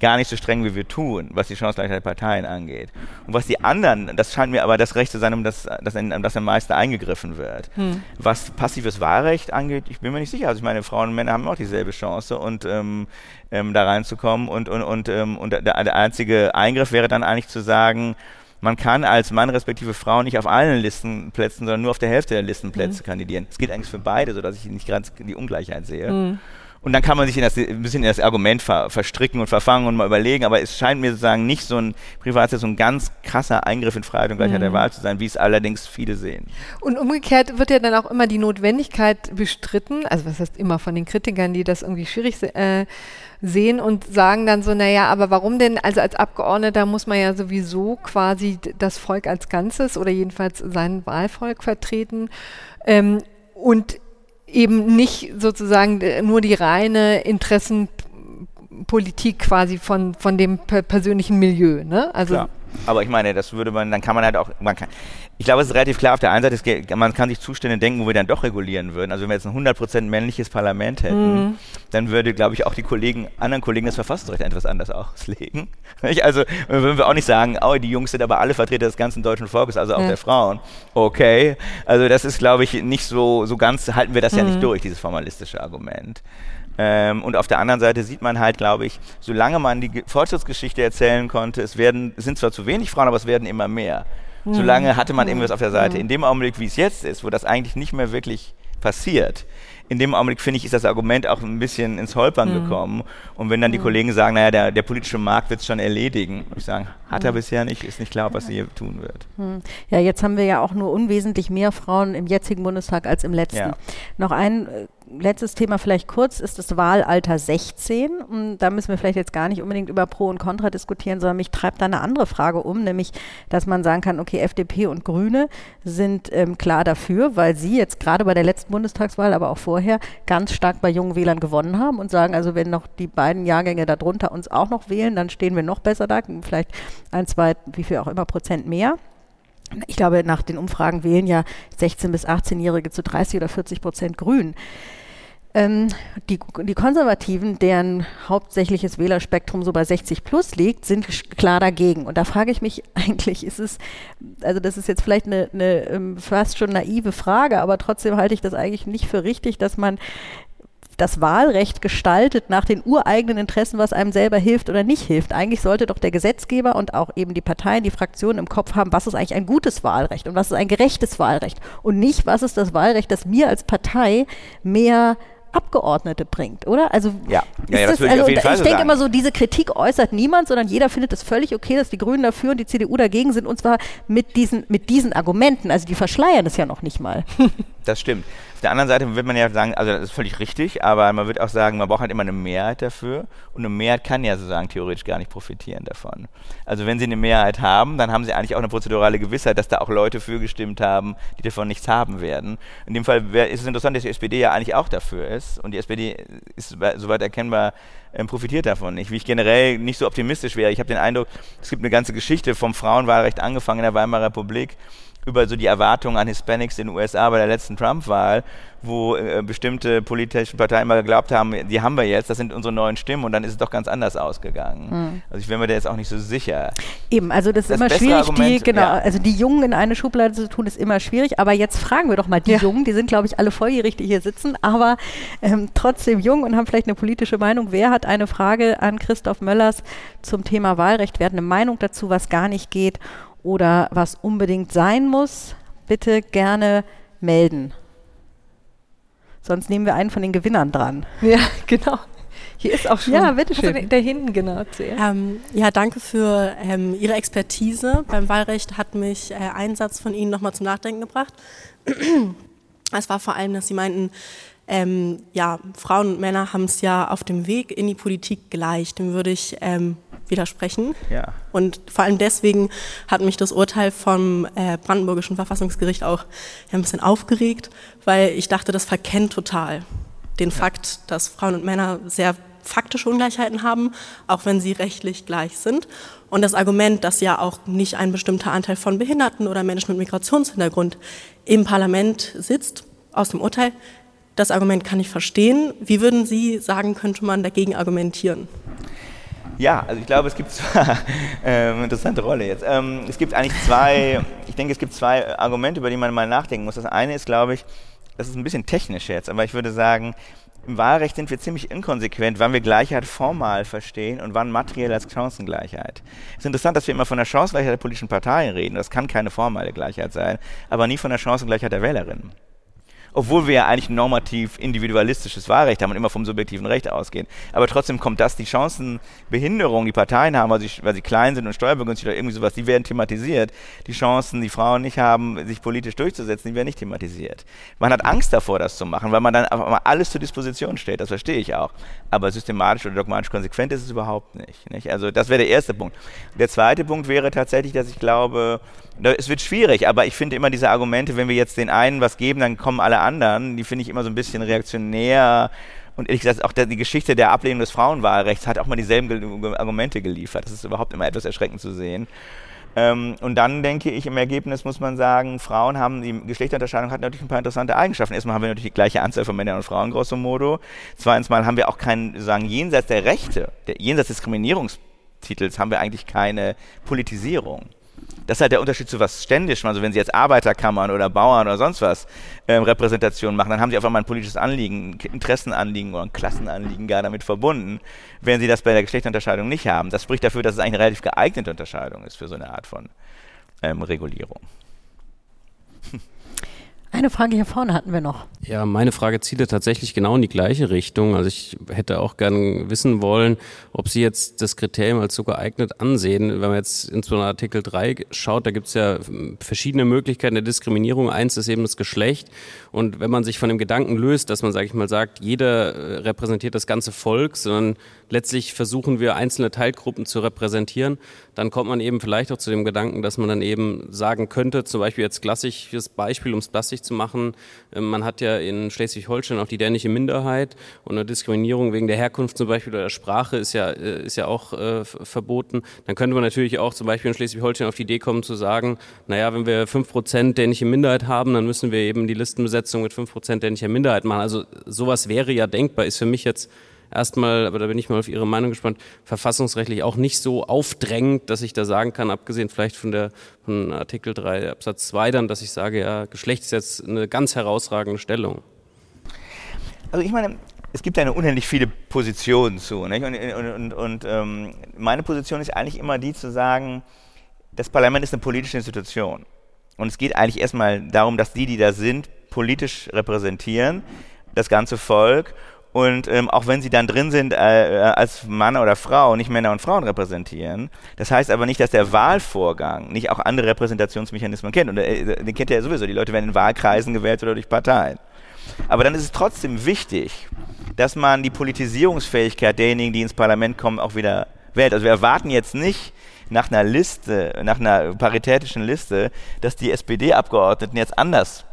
gar nicht so streng, wie wir tun, was die Chancengleichheit der Parteien angeht. Und was die anderen, das scheint mir aber das Recht zu sein, um das, das, um das am meisten eingegriffen wird. Hm. Was passives Wahlrecht angeht, ich bin mir nicht sicher. Also ich meine, Frauen und Männer haben auch dieselbe Chance und ähm, ähm, da reinzukommen und, und, und, ähm, und der, der einzige Eingriff wäre dann eigentlich zu sagen, man kann als Mann respektive Frau nicht auf allen Listenplätzen, sondern nur auf der Hälfte der Listenplätze mhm. kandidieren. Es geht eigentlich für beide, sodass ich nicht ganz die Ungleichheit sehe. Mhm. Und dann kann man sich in das, ein bisschen in das Argument ver, verstricken und verfangen und mal überlegen, aber es scheint mir sozusagen nicht so ein Privatset, so ein ganz krasser Eingriff in Freiheit und Gleichheit mhm. der Wahl zu sein, wie es allerdings viele sehen. Und umgekehrt wird ja dann auch immer die Notwendigkeit bestritten, also was heißt immer von den Kritikern, die das irgendwie schwierig äh, sehen und sagen dann so, naja, aber warum denn, also als Abgeordneter muss man ja sowieso quasi das Volk als Ganzes oder jedenfalls sein Wahlvolk vertreten. Ähm, und eben nicht sozusagen nur die reine Interessenpolitik quasi von, von dem persönlichen Milieu. Ne? Also Klar. Aber ich meine, das würde man, dann kann man halt auch, man kann, ich glaube, es ist relativ klar, auf der einen Seite, es, man kann sich Zustände denken, wo wir dann doch regulieren würden. Also wenn wir jetzt ein 100% männliches Parlament hätten, mhm. dann würde, glaube ich, auch die Kollegen, anderen Kollegen das Verfassungsrecht etwas anders auslegen. <laughs> also würden wir auch nicht sagen, oh, die Jungs sind aber alle Vertreter des ganzen deutschen Volkes, also auch ja. der Frauen. Okay, also das ist, glaube ich, nicht so, so ganz, halten wir das mhm. ja nicht mhm. durch, dieses formalistische Argument. Ähm, und auf der anderen Seite sieht man halt, glaube ich, solange man die Fortschrittsgeschichte erzählen konnte, es werden, es sind zwar zu wenig Frauen, aber es werden immer mehr. Mhm. Solange hatte man irgendwas auf der Seite. Mhm. In dem Augenblick, wie es jetzt ist, wo das eigentlich nicht mehr wirklich passiert, in dem Augenblick, finde ich, ist das Argument auch ein bisschen ins Holpern mhm. gekommen. Und wenn dann die mhm. Kollegen sagen, naja, der, der politische Markt wird es schon erledigen, ich sagen, hat er mhm. bisher nicht, ist nicht klar, was er hier tun wird. Mhm. Ja, jetzt haben wir ja auch nur unwesentlich mehr Frauen im jetzigen Bundestag als im letzten. Ja. Noch ein äh, letztes Thema vielleicht kurz ist das Wahlalter 16. Und da müssen wir vielleicht jetzt gar nicht unbedingt über Pro und Contra diskutieren, sondern mich treibt da eine andere Frage um, nämlich, dass man sagen kann, okay, FDP und Grüne sind ähm, klar dafür, weil sie jetzt gerade bei der letzten Bundestagswahl, aber auch vorher, ganz stark bei jungen Wählern gewonnen haben und sagen, also wenn noch die beiden Jahrgänge darunter uns auch noch wählen, dann stehen wir noch besser da, vielleicht ein, zwei, wie viel auch immer Prozent mehr. Ich glaube, nach den Umfragen wählen ja 16- bis 18-Jährige zu 30 oder 40 Prozent Grün. Ähm, die, die Konservativen, deren hauptsächliches Wählerspektrum so bei 60 plus liegt, sind klar dagegen. Und da frage ich mich <laughs> eigentlich, ist es, also das ist jetzt vielleicht eine, eine ähm, fast schon naive Frage, aber trotzdem halte ich das eigentlich nicht für richtig, dass man das Wahlrecht gestaltet nach den ureigenen Interessen, was einem selber hilft oder nicht hilft. Eigentlich sollte doch der Gesetzgeber und auch eben die Parteien, die Fraktionen im Kopf haben, was ist eigentlich ein gutes Wahlrecht und was ist ein gerechtes Wahlrecht und nicht, was ist das Wahlrecht, das mir als Partei mehr Abgeordnete bringt, oder? Also, ja, ja, ja das, das also, ich, ich denke immer so, diese Kritik äußert niemand, sondern jeder findet es völlig okay, dass die Grünen dafür und die CDU dagegen sind und zwar mit diesen, mit diesen Argumenten. Also die verschleiern es ja noch nicht mal. Das stimmt der anderen Seite wird man ja sagen, also das ist völlig richtig, aber man wird auch sagen, man braucht halt immer eine Mehrheit dafür und eine Mehrheit kann ja sozusagen theoretisch gar nicht profitieren davon. Also wenn sie eine Mehrheit haben, dann haben sie eigentlich auch eine prozedurale Gewissheit, dass da auch Leute für gestimmt haben, die davon nichts haben werden. In dem Fall ist es interessant, dass die SPD ja eigentlich auch dafür ist und die SPD ist soweit erkennbar ähm, profitiert davon nicht. Wie ich generell nicht so optimistisch wäre. Ich habe den Eindruck, es gibt eine ganze Geschichte vom Frauenwahlrecht angefangen in der Weimarer Republik über so die Erwartungen an Hispanics in den USA bei der letzten Trump-Wahl, wo äh, bestimmte politische Parteien immer geglaubt haben, die haben wir jetzt, das sind unsere neuen Stimmen und dann ist es doch ganz anders ausgegangen. Mhm. Also ich bin mir da jetzt auch nicht so sicher. Eben, also das, das ist immer schwierig, Argument, die, genau, ja. also die Jungen in eine Schublade zu tun, ist immer schwierig, aber jetzt fragen wir doch mal die ja. Jungen, die sind glaube ich alle volljährig, die hier sitzen, aber ähm, trotzdem jung und haben vielleicht eine politische Meinung. Wer hat eine Frage an Christoph Möllers zum Thema Wahlrecht? Wer hat eine Meinung dazu, was gar nicht geht? Oder was unbedingt sein muss, bitte gerne melden. Sonst nehmen wir einen von den Gewinnern dran. <laughs> Ja, genau. Hier ist auch schon. Ja, bitteschön. Also da hinten, genau. Ähm, ja, danke für ähm, Ihre Expertise. Beim Wahlrecht hat mich äh, ein Satz von Ihnen nochmal zum Nachdenken gebracht. <clears throat> es war vor allem, dass Sie meinten, ähm, ja, Frauen und Männer haben es ja auf dem Weg in die Politik gleich. Dem würde ich ähm, widersprechen. Ja. Und vor allem deswegen hat mich das Urteil vom äh, Brandenburgischen Verfassungsgericht auch ein bisschen aufgeregt, weil ich dachte, das verkennt total den ja. Fakt, dass Frauen und Männer sehr faktische Ungleichheiten haben, auch wenn sie rechtlich gleich sind. Und das Argument, dass ja auch nicht ein bestimmter Anteil von Behinderten oder Menschen mit Migrationshintergrund im Parlament sitzt, aus dem Urteil, das Argument kann ich verstehen. Wie würden Sie sagen, könnte man dagegen argumentieren? Ja, also ich glaube, es gibt zwar, <laughs> ähm, interessante Rolle jetzt. Ähm, es gibt eigentlich zwei, <laughs> ich denke, es gibt zwei Argumente, über die man mal nachdenken muss. Das eine ist, glaube ich, das ist ein bisschen technisch jetzt, aber ich würde sagen, im Wahlrecht sind wir ziemlich inkonsequent, wann wir Gleichheit formal verstehen und wann materiell als Chancengleichheit. Es ist interessant, dass wir immer von der Chancengleichheit der politischen Parteien reden. Das kann keine formale Gleichheit sein, aber nie von der Chancengleichheit der Wählerinnen obwohl wir ja eigentlich ein normativ individualistisches Wahlrecht haben und immer vom subjektiven Recht ausgehen. Aber trotzdem kommt das, die Chancenbehinderung, die Parteien haben, weil sie, weil sie klein sind und steuerbegünstigt oder irgendwie sowas, die werden thematisiert. Die Chancen, die Frauen nicht haben, sich politisch durchzusetzen, die werden nicht thematisiert. Man hat Angst davor, das zu machen, weil man dann einfach mal alles zur Disposition stellt. Das verstehe ich auch. Aber systematisch oder dogmatisch konsequent ist es überhaupt nicht. nicht? Also das wäre der erste Punkt. Der zweite Punkt wäre tatsächlich, dass ich glaube, es wird schwierig, aber ich finde immer diese Argumente, wenn wir jetzt den einen was geben, dann kommen alle anderen, die finde ich immer so ein bisschen reaktionär. Und ehrlich gesagt, auch die Geschichte der Ablehnung des Frauenwahlrechts hat auch mal dieselben Argumente geliefert. Das ist überhaupt immer etwas erschreckend zu sehen. Ähm, und dann denke ich, im Ergebnis muss man sagen, Frauen haben, die Geschlechterunterscheidung hat natürlich ein paar interessante Eigenschaften. Erstmal haben wir natürlich die gleiche Anzahl von Männern und Frauen, grosso modo. Zweitens mal haben wir auch keinen, sagen, jenseits der Rechte, der, jenseits des Diskriminierungstitels haben wir eigentlich keine Politisierung. Das ist halt der Unterschied zu was ständischem. Also wenn Sie jetzt Arbeiterkammern oder Bauern oder sonst was ähm, Repräsentationen machen, dann haben Sie auf einmal ein politisches Anliegen, ein Interessenanliegen oder ein Klassenanliegen gar damit verbunden, wenn Sie das bei der Geschlechterunterscheidung nicht haben. Das spricht dafür, dass es eigentlich eine relativ geeignete Unterscheidung ist für so eine Art von ähm, Regulierung. Eine Frage hier vorne hatten wir noch. Ja, meine Frage zielte tatsächlich genau in die gleiche Richtung. Also ich hätte auch gern wissen wollen, ob Sie jetzt das Kriterium als so geeignet ansehen. Wenn man jetzt in so Artikel 3 schaut, da gibt es ja verschiedene Möglichkeiten der Diskriminierung. Eins ist eben das Geschlecht. Und wenn man sich von dem Gedanken löst, dass man, sage ich mal, sagt, jeder äh, repräsentiert das ganze Volk, sondern letztlich versuchen wir einzelne Teilgruppen zu repräsentieren, dann kommt man eben vielleicht auch zu dem Gedanken, dass man dann eben sagen könnte, zum Beispiel jetzt klassisches Beispiel, um es plastisch zu machen, äh, man hat ja in Schleswig-Holstein auch die dänische Minderheit und eine Diskriminierung wegen der Herkunft zum Beispiel oder der Sprache ist ja, äh, ist ja auch äh, verboten. Dann könnte man natürlich auch zum Beispiel in Schleswig-Holstein auf die Idee kommen zu sagen, naja, wenn wir fünf Prozent dänische Minderheit haben, dann müssen wir eben die Listenbesetzung mit fünf Prozent dänischer Minderheit machen. Also sowas wäre ja denkbar, ist für mich jetzt erstmal, aber da bin ich mal auf Ihre Meinung gespannt, verfassungsrechtlich auch nicht so aufdrängend, dass ich da sagen kann, abgesehen vielleicht von der von Artikel 3 Absatz 2 dann, dass ich sage, ja, Geschlecht ist jetzt eine ganz herausragende Stellung. Also ich meine, es gibt ja unendlich viele Positionen zu. Nicht? Und, und, und, und ähm, meine Position ist eigentlich immer die zu sagen, das Parlament ist eine politische Institution. Und es geht eigentlich erstmal darum, dass die, die da sind, politisch repräsentieren, das ganze Volk und ähm, auch wenn sie dann drin sind äh, äh, als Mann oder Frau, nicht Männer und Frauen repräsentieren. Das heißt aber nicht, dass der Wahlvorgang nicht auch andere Repräsentationsmechanismen kennt. Und äh, den kennt er ja sowieso. Die Leute werden in Wahlkreisen gewählt oder durch Parteien. Aber dann ist es trotzdem wichtig, dass man die Politisierungsfähigkeit derjenigen, die ins Parlament kommen, auch wieder wählt. Also wir erwarten jetzt nicht nach einer Liste, nach einer paritätischen Liste, dass die SPD-Abgeordneten jetzt anders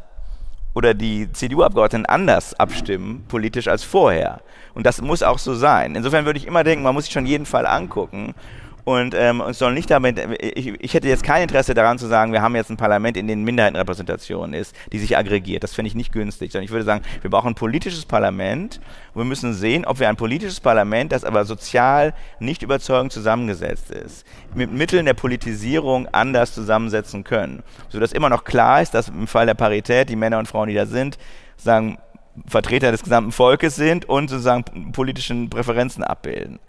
oder die CDU-Abgeordneten anders abstimmen, politisch als vorher. Und das muss auch so sein. Insofern würde ich immer denken, man muss sich schon jeden Fall angucken und ähm, es soll nicht damit, ich, ich, hätte jetzt kein Interesse daran zu sagen, wir haben jetzt ein Parlament, in dem Minderheitenrepräsentation ist, die sich aggregiert. Das finde ich nicht günstig, sondern ich würde sagen, wir brauchen ein politisches Parlament und wir müssen sehen, ob wir ein politisches Parlament, das aber sozial nicht überzeugend zusammengesetzt ist, mit Mitteln der Politisierung anders zusammensetzen können. Sodass immer noch klar ist, dass im Fall der Parität die Männer und Frauen, die da sind, sagen, Vertreter des gesamten Volkes sind und sozusagen politischen Präferenzen abbilden.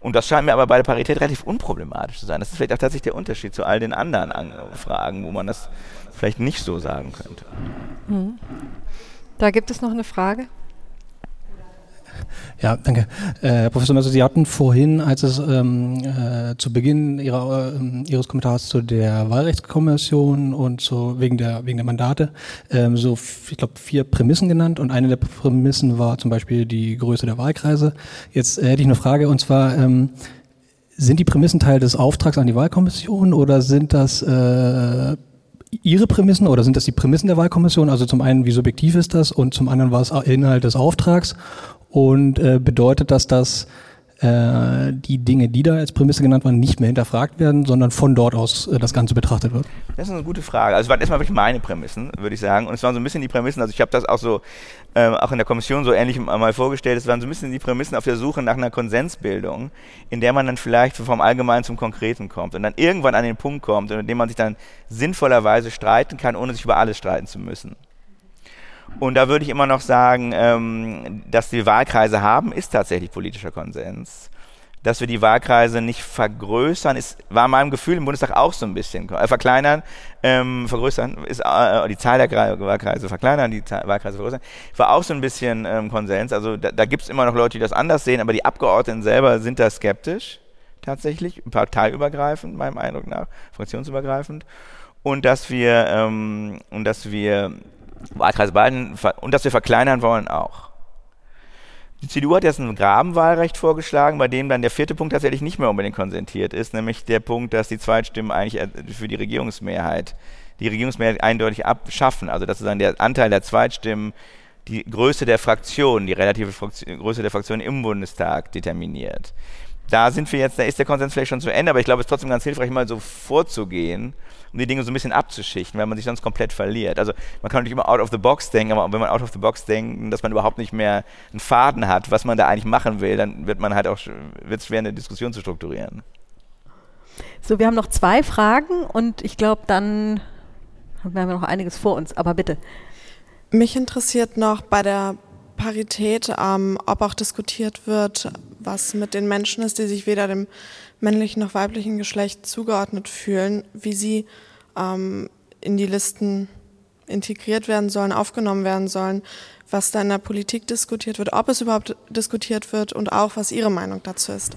Und das scheint mir aber bei der Parität relativ unproblematisch zu sein. Das ist vielleicht auch tatsächlich der Unterschied zu all den anderen Fragen, wo man das vielleicht nicht so sagen könnte. Mhm. Da gibt es noch eine Frage. Ja, danke. Äh, Professor Messer, Sie hatten vorhin, als es ähm, äh, zu Beginn ihrer, äh, Ihres Kommentars zu der Wahlrechtskommission und so wegen der, wegen der Mandate ähm, so, ich glaube, vier Prämissen genannt und eine der Prämissen war zum Beispiel die Größe der Wahlkreise. Jetzt äh, hätte ich eine Frage und zwar, ähm, sind die Prämissen Teil des Auftrags an die Wahlkommission oder sind das äh, Ihre Prämissen oder sind das die Prämissen der Wahlkommission? Also zum einen, wie subjektiv ist das und zum anderen war es Inhalt des Auftrags und äh, bedeutet das, dass äh, die Dinge, die da als Prämisse genannt waren, nicht mehr hinterfragt werden, sondern von dort aus äh, das Ganze betrachtet wird? Das ist eine gute Frage. Also es waren erstmal wirklich meine Prämissen, würde ich sagen. Und es waren so ein bisschen die Prämissen, also ich habe das auch so, ähm, auch in der Kommission so ähnlich mal vorgestellt, es waren so ein bisschen die Prämissen auf der Suche nach einer Konsensbildung, in der man dann vielleicht vom Allgemeinen zum Konkreten kommt und dann irgendwann an den Punkt kommt, in dem man sich dann sinnvollerweise streiten kann, ohne sich über alles streiten zu müssen. Und da würde ich immer noch sagen, ähm, dass wir Wahlkreise haben, ist tatsächlich politischer Konsens. Dass wir die Wahlkreise nicht vergrößern, ist, war meinem Gefühl im Bundestag auch so ein bisschen. Äh, verkleinern, ähm, vergrößern, ist äh, die Zahl der Wahlkreise verkleinern, die Zahl, Wahlkreise vergrößern, war auch so ein bisschen ähm, Konsens. Also da, da gibt es immer noch Leute, die das anders sehen, aber die Abgeordneten selber sind da skeptisch, tatsächlich, parteiübergreifend, meinem Eindruck nach, fraktionsübergreifend. Und dass wir, ähm, und dass wir Wahlkreis Baden und dass wir verkleinern wollen auch. Die CDU hat jetzt ein Grabenwahlrecht vorgeschlagen, bei dem dann der vierte Punkt tatsächlich nicht mehr unbedingt konsentiert ist, nämlich der Punkt, dass die Zweitstimmen eigentlich für die Regierungsmehrheit, die Regierungsmehrheit eindeutig abschaffen. Also dass sozusagen der Anteil der Zweitstimmen die Größe der Fraktion, die relative Fraktion, Größe der Fraktion im Bundestag determiniert. Da sind wir jetzt, da ist der Konsens vielleicht schon zu Ende, aber ich glaube, es ist trotzdem ganz hilfreich, mal so vorzugehen um die Dinge so ein bisschen abzuschichten, weil man sich sonst komplett verliert. Also man kann natürlich immer out of the box denken, aber wenn man out of the box denkt, dass man überhaupt nicht mehr einen Faden hat, was man da eigentlich machen will, dann wird man halt auch wird schwer, eine Diskussion zu strukturieren. So, wir haben noch zwei Fragen und ich glaube, dann haben wir noch einiges vor uns, aber bitte. Mich interessiert noch bei der Parität, ähm, ob auch diskutiert wird, was mit den Menschen ist, die sich weder dem männlichen noch weiblichen Geschlecht zugeordnet fühlen, wie sie ähm, in die Listen integriert werden sollen, aufgenommen werden sollen, was da in der Politik diskutiert wird, ob es überhaupt diskutiert wird und auch, was Ihre Meinung dazu ist.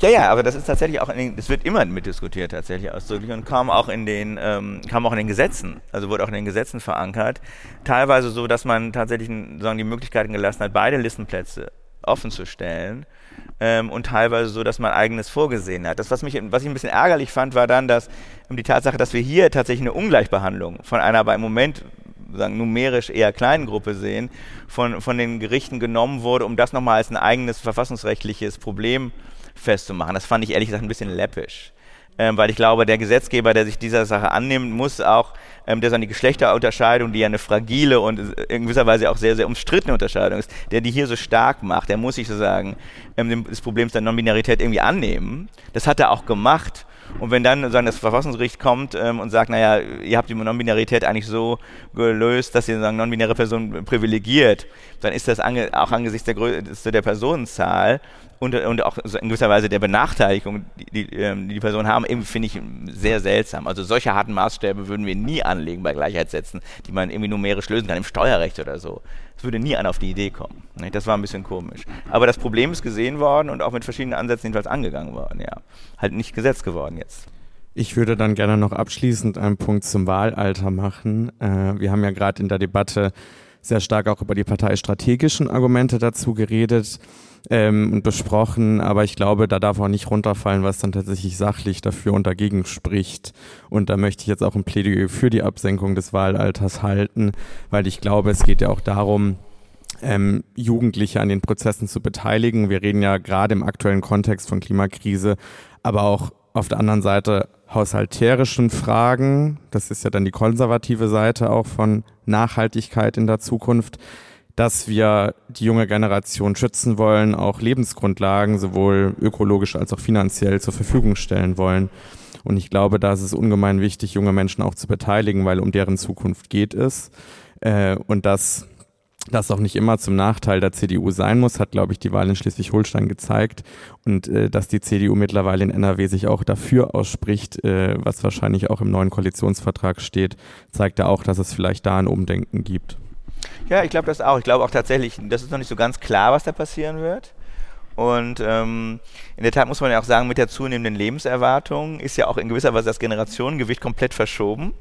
Ja, ja, aber das ist tatsächlich auch, es wird immer mitdiskutiert tatsächlich ausdrücklich und kam auch in den, ähm, kam auch in den Gesetzen, also wurde auch in den Gesetzen verankert. Teilweise so, dass man tatsächlich sagen, die Möglichkeiten gelassen hat, beide Listenplätze offen zu stellen ähm, und teilweise so, dass man eigenes vorgesehen hat. Das, was, mich, was ich ein bisschen ärgerlich fand, war dann, dass um die Tatsache, dass wir hier tatsächlich eine Ungleichbehandlung von einer aber im Moment sagen, numerisch eher kleinen Gruppe sehen, von, von den Gerichten genommen wurde, um das nochmal als ein eigenes verfassungsrechtliches Problem festzumachen. Das fand ich ehrlich gesagt ein bisschen läppisch ähm, weil ich glaube, der Gesetzgeber, der sich dieser Sache annimmt, muss auch, ähm, der so eine Geschlechterunterscheidung, die ja eine fragile und in gewisser Weise auch sehr, sehr umstrittene Unterscheidung ist, der die hier so stark macht, der muss sich sozusagen ähm, des Problems der Non-Binarität irgendwie annehmen. Das hat er auch gemacht. Und wenn dann sagen, das Verfassungsgericht kommt ähm, und sagt, naja, ihr habt die Non-Binarität eigentlich so gelöst, dass ihr sagen, non-binäre Personen privilegiert, dann ist das ange auch angesichts der Größe der Personenzahl und, und auch in gewisser Weise der Benachteiligung, die die, ähm, die Personen haben, finde ich sehr seltsam. Also solche harten Maßstäbe würden wir nie anlegen bei Gleichheitssätzen, die man irgendwie numerisch lösen kann, im Steuerrecht oder so. Es würde nie einer auf die Idee kommen. Das war ein bisschen komisch. Aber das Problem ist gesehen worden und auch mit verschiedenen Ansätzen jedenfalls angegangen worden, ja. Halt nicht gesetzt geworden jetzt. Ich würde dann gerne noch abschließend einen Punkt zum Wahlalter machen. Äh, wir haben ja gerade in der Debatte sehr stark auch über die parteistrategischen Argumente dazu geredet ähm, und besprochen, aber ich glaube, da darf auch nicht runterfallen, was dann tatsächlich sachlich dafür und dagegen spricht. Und da möchte ich jetzt auch ein Plädoyer für die Absenkung des Wahlalters halten, weil ich glaube, es geht ja auch darum, ähm, Jugendliche an den Prozessen zu beteiligen. Wir reden ja gerade im aktuellen Kontext von Klimakrise, aber auch auf der anderen Seite haushalterischen Fragen. Das ist ja dann die konservative Seite auch von Nachhaltigkeit in der Zukunft dass wir die junge Generation schützen wollen, auch Lebensgrundlagen sowohl ökologisch als auch finanziell zur Verfügung stellen wollen. Und ich glaube, da ist es ungemein wichtig, junge Menschen auch zu beteiligen, weil um deren Zukunft geht es. Äh, und dass das auch nicht immer zum Nachteil der CDU sein muss, hat, glaube ich, die Wahl in Schleswig-Holstein gezeigt. Und äh, dass die CDU mittlerweile in NRW sich auch dafür ausspricht, äh, was wahrscheinlich auch im neuen Koalitionsvertrag steht, zeigt ja auch, dass es vielleicht da ein Umdenken gibt. Ja, ich glaube das auch. Ich glaube auch tatsächlich, das ist noch nicht so ganz klar, was da passieren wird. Und ähm, in der Tat muss man ja auch sagen, mit der zunehmenden Lebenserwartung ist ja auch in gewisser Weise das Generationengewicht komplett verschoben.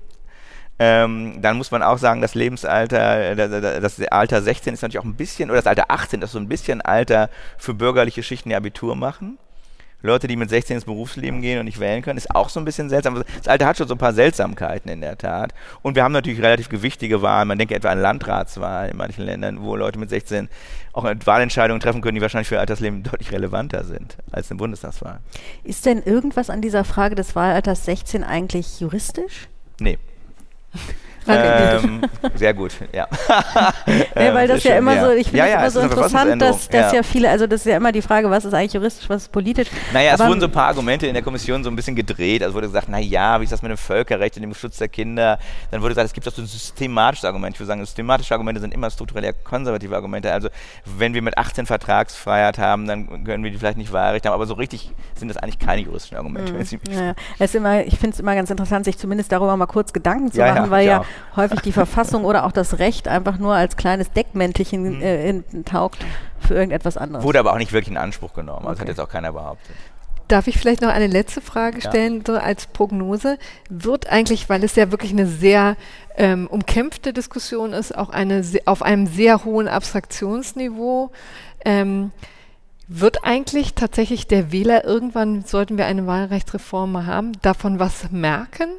Ähm, dann muss man auch sagen, das Lebensalter, äh, das Alter 16 ist natürlich auch ein bisschen, oder das Alter 18 ist so ein bisschen Alter für bürgerliche Schichten, die Abitur machen. Leute, die mit 16 ins Berufsleben gehen und nicht wählen können, ist auch so ein bisschen seltsam. Das Alter hat schon so ein paar Seltsamkeiten in der Tat. Und wir haben natürlich relativ gewichtige Wahlen. Man denke etwa an Landratswahlen in manchen Ländern, wo Leute mit 16 auch Wahlentscheidungen treffen können, die wahrscheinlich für ihr Altersleben deutlich relevanter sind als eine Bundestagswahl. Ist denn irgendwas an dieser Frage des Wahlalters 16 eigentlich juristisch? Nee. <laughs> Ähm, sehr gut, ja. <laughs> nee, weil das ja schön, immer ja. so, ich finde ja, es immer so interessant, dass, dass ja. ja. viele, also das ist ja immer die Frage, was ist eigentlich juristisch, was ist politisch. Naja, es wurden so ein paar Argumente in der Kommission so ein bisschen gedreht. Also wurde gesagt, naja, wie ist das mit dem Völkerrecht und dem Schutz der Kinder? Dann wurde gesagt, es gibt auch so ein systematisches Argument. Ich würde sagen, systematische Argumente sind immer strukturell konservative Argumente. Also wenn wir mit 18 Vertragsfreiheit haben, dann können wir die vielleicht nicht Wahlrecht haben. Aber so richtig sind das eigentlich keine juristischen Argumente. Mhm. Ja, es ist immer, ich finde es immer ganz interessant, sich zumindest darüber mal kurz Gedanken zu machen, weil ja auch häufig die Verfassung <laughs> oder auch das Recht einfach nur als kleines Deckmäntelchen mhm. äh, taugt für irgendetwas anderes. Wurde aber auch nicht wirklich in Anspruch genommen. Also okay. hat jetzt auch keiner behauptet. Darf ich vielleicht noch eine letzte Frage stellen, ja. so als Prognose? Wird eigentlich, weil es ja wirklich eine sehr ähm, umkämpfte Diskussion ist, auch eine auf einem sehr hohen Abstraktionsniveau, ähm, wird eigentlich tatsächlich der Wähler irgendwann, sollten wir eine Wahlrechtsreform haben, davon was merken?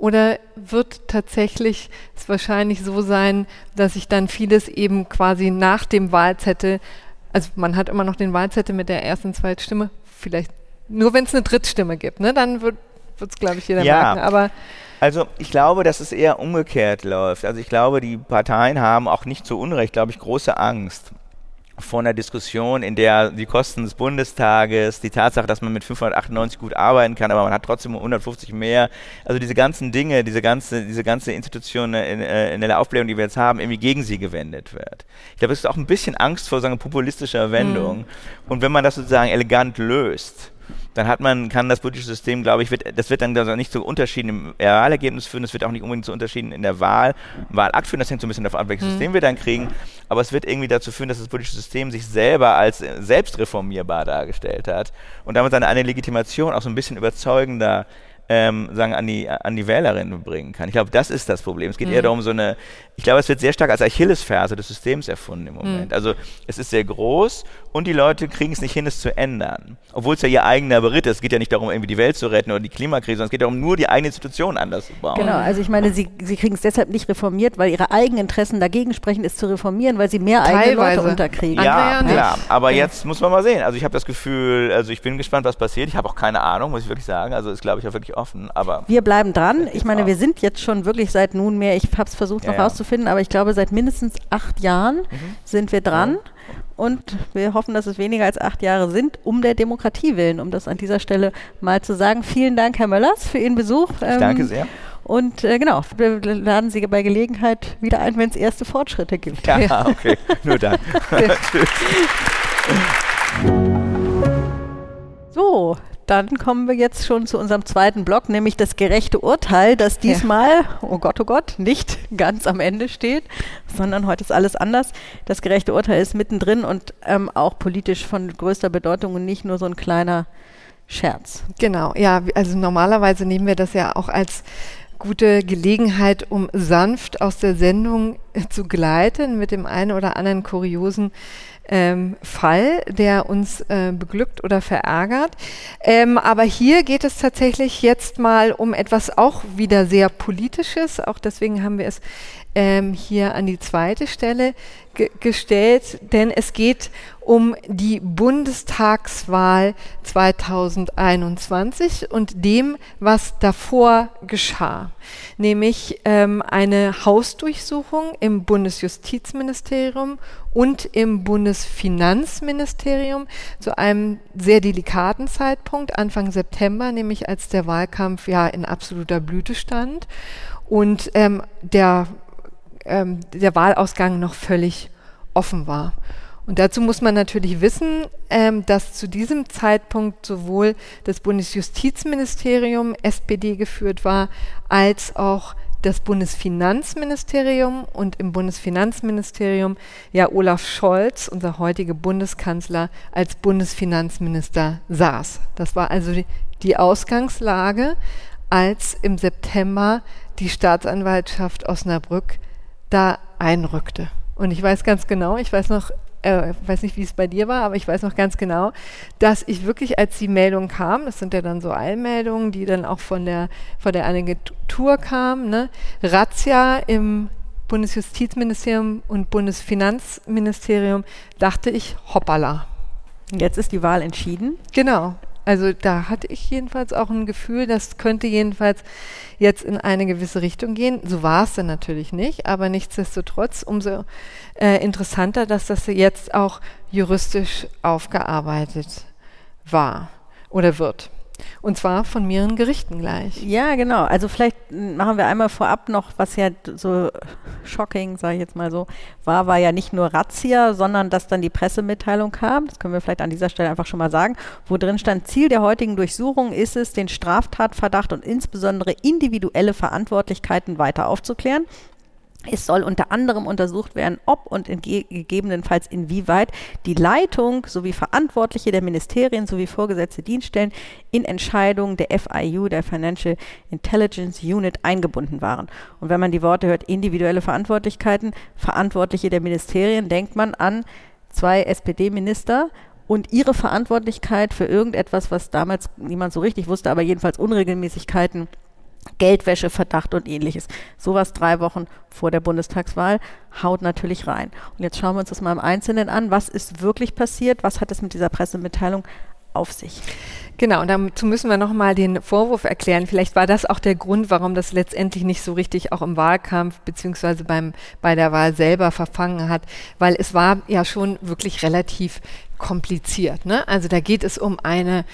Oder wird tatsächlich es wahrscheinlich so sein, dass sich dann vieles eben quasi nach dem Wahlzettel, also man hat immer noch den Wahlzettel mit der ersten zweiten Stimme, vielleicht nur wenn es eine Drittstimme gibt, ne, dann wird es, glaube ich, jeder ja. merken. Aber also ich glaube, dass es eher umgekehrt läuft. Also ich glaube, die Parteien haben auch nicht zu Unrecht, glaube ich, große Angst vor einer Diskussion, in der die Kosten des Bundestages, die Tatsache, dass man mit 598 gut arbeiten kann, aber man hat trotzdem 150 mehr, also diese ganzen Dinge, diese ganze, diese ganze institutionelle Aufblähung, die wir jetzt haben, irgendwie gegen sie gewendet wird. Ich glaube, es ist auch ein bisschen Angst vor so einer populistischer Wendung. Mhm. Und wenn man das sozusagen elegant löst, dann hat man, kann das politische System, glaube ich, wird, das wird dann also nicht zu Unterschieden im Wahlergebnis führen, das wird auch nicht unbedingt zu Unterschieden in der Wahl, Wahlakt führen, das hängt so ein bisschen davon ab, welches mhm. System wir dann kriegen, aber es wird irgendwie dazu führen, dass das politische System sich selber als selbstreformierbar dargestellt hat und damit seine eine Legitimation auch so ein bisschen überzeugender ähm, sagen, an die, an die Wählerinnen bringen kann. Ich glaube, das ist das Problem. Es geht mhm. eher darum, so eine, ich glaube, es wird sehr stark als Achillesferse des Systems erfunden im Moment. Mhm. Also es ist sehr groß und die Leute kriegen es nicht hin, es zu ändern. Obwohl es ja ihr eigener Beritt ist. Es geht ja nicht darum, irgendwie die Welt zu retten oder die Klimakrise, sondern es geht darum, nur die eigene Institution anders zu bauen. Genau, also ich meine, sie, sie kriegen es deshalb nicht reformiert, weil ihre eigenen Interessen dagegen sprechen, es zu reformieren, weil sie mehr Teilweise. eigene Leute unterkriegen. Ja, ja, aber ja. jetzt muss man mal sehen. Also ich habe das Gefühl, also ich bin gespannt, was passiert. Ich habe auch keine Ahnung, muss ich wirklich sagen. Also ist, glaube ich, auch wirklich offen. Aber wir bleiben dran. Ich meine, wir sind jetzt schon wirklich seit nunmehr, ich habe es versucht ja, noch rauszufinden, aber ich glaube, seit mindestens acht Jahren mhm. sind wir dran. Ja. Und wir hoffen, dass es weniger als acht Jahre sind, um der Demokratie willen, um das an dieser Stelle mal zu sagen. Vielen Dank, Herr Möllers, für Ihren Besuch. Ich danke ähm, sehr. Und äh, genau, wir laden Sie bei Gelegenheit wieder ein, wenn es erste Fortschritte gibt. Ja, <laughs> ja. okay. Nur dann. <laughs> Tschüss. <laughs> So, dann kommen wir jetzt schon zu unserem zweiten Block, nämlich das gerechte Urteil, das diesmal, ja. oh Gott, oh Gott, nicht <laughs> ganz am Ende steht, sondern heute ist alles anders. Das gerechte Urteil ist mittendrin und ähm, auch politisch von größter Bedeutung und nicht nur so ein kleiner Scherz. Genau, ja, also normalerweise nehmen wir das ja auch als gute Gelegenheit, um sanft aus der Sendung zu gleiten mit dem einen oder anderen kuriosen ähm, Fall, der uns äh, beglückt oder verärgert. Ähm, aber hier geht es tatsächlich jetzt mal um etwas auch wieder sehr Politisches. Auch deswegen haben wir es ähm, hier an die zweite Stelle ge gestellt, denn es geht um die Bundestagswahl 2021 und dem, was davor geschah, nämlich ähm, eine Hausdurchsuchung im Bundesjustizministerium und im Bundesfinanzministerium zu einem sehr delikaten Zeitpunkt, Anfang September, nämlich als der Wahlkampf ja in absoluter Blüte stand. Und ähm, der ähm, der Wahlausgang noch völlig offen war. Und dazu muss man natürlich wissen, ähm, dass zu diesem Zeitpunkt sowohl das Bundesjustizministerium SPD geführt war, als auch das Bundesfinanzministerium und im Bundesfinanzministerium ja Olaf Scholz, unser heutiger Bundeskanzler, als Bundesfinanzminister saß. Das war also die, die Ausgangslage, als im September die Staatsanwaltschaft Osnabrück da einrückte. Und ich weiß ganz genau, ich weiß noch, äh, weiß nicht, wie es bei dir war, aber ich weiß noch ganz genau, dass ich wirklich, als die Meldung kam, das sind ja dann so Eilmeldungen, die dann auch von der, von der Agentur kamen, ne? Razzia im Bundesjustizministerium und Bundesfinanzministerium, dachte ich, hoppala. Jetzt ist die Wahl entschieden. Genau. Also da hatte ich jedenfalls auch ein Gefühl, das könnte jedenfalls jetzt in eine gewisse Richtung gehen. So war es dann natürlich nicht, aber nichtsdestotrotz umso äh, interessanter, dass das jetzt auch juristisch aufgearbeitet war oder wird. Und zwar von mehreren Gerichten gleich. Ja, genau. Also vielleicht machen wir einmal vorab noch, was ja so shocking, sage ich jetzt mal so, war, war ja nicht nur Razzia, sondern dass dann die Pressemitteilung kam, das können wir vielleicht an dieser Stelle einfach schon mal sagen, wo drin stand, Ziel der heutigen Durchsuchung ist es, den Straftatverdacht und insbesondere individuelle Verantwortlichkeiten weiter aufzuklären. Es soll unter anderem untersucht werden, ob und in gegebenenfalls inwieweit die Leitung sowie Verantwortliche der Ministerien sowie vorgesetzte Dienststellen in Entscheidungen der FIU, der Financial Intelligence Unit, eingebunden waren. Und wenn man die Worte hört, individuelle Verantwortlichkeiten, Verantwortliche der Ministerien, denkt man an zwei SPD-Minister und ihre Verantwortlichkeit für irgendetwas, was damals niemand so richtig wusste, aber jedenfalls Unregelmäßigkeiten Geldwäscheverdacht und ähnliches. Sowas drei Wochen vor der Bundestagswahl haut natürlich rein. Und jetzt schauen wir uns das mal im Einzelnen an. Was ist wirklich passiert? Was hat es mit dieser Pressemitteilung auf sich? Genau, und dazu müssen wir nochmal den Vorwurf erklären. Vielleicht war das auch der Grund, warum das letztendlich nicht so richtig auch im Wahlkampf beim, bei der Wahl selber verfangen hat, weil es war ja schon wirklich relativ kompliziert. Ne? Also da geht es um eine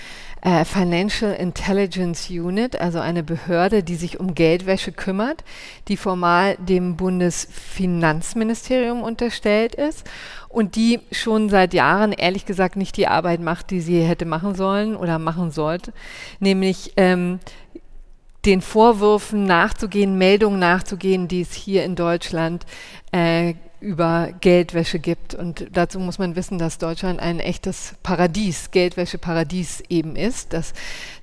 äh, Financial Intelligence Unit, also eine Behörde, die sich um Geldwäsche kümmert, die formal dem Bundesfinanzministerium unterstellt ist und die schon seit Jahren ehrlich gesagt nicht die Arbeit macht, die sie hätte machen sollen oder machen sollte, nämlich ähm, den Vorwürfen nachzugehen, Meldungen nachzugehen, die es hier in Deutschland äh, über Geldwäsche gibt. Und dazu muss man wissen, dass Deutschland ein echtes Paradies, Geldwäscheparadies eben ist, dass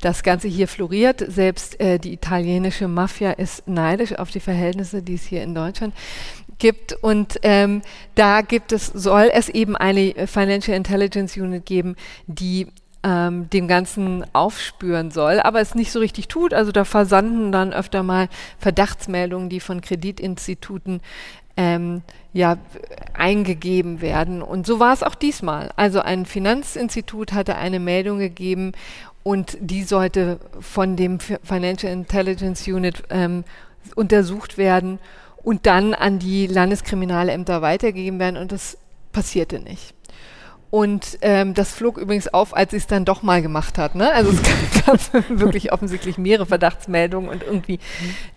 das Ganze hier floriert. Selbst äh, die italienische Mafia ist neidisch auf die Verhältnisse, die es hier in Deutschland gibt. Und ähm, da gibt es, soll es eben eine Financial Intelligence Unit geben, die ähm, dem Ganzen aufspüren soll, aber es nicht so richtig tut. Also da versanden dann öfter mal Verdachtsmeldungen, die von Kreditinstituten ähm, ja, eingegeben werden. Und so war es auch diesmal. Also ein Finanzinstitut hatte eine Meldung gegeben und die sollte von dem Financial Intelligence Unit ähm, untersucht werden und dann an die Landeskriminalämter weitergegeben werden und das passierte nicht. Und ähm, das flog übrigens auf, als sie es dann doch mal gemacht hat. Ne? Also es <laughs> gab wirklich offensichtlich mehrere Verdachtsmeldungen und irgendwie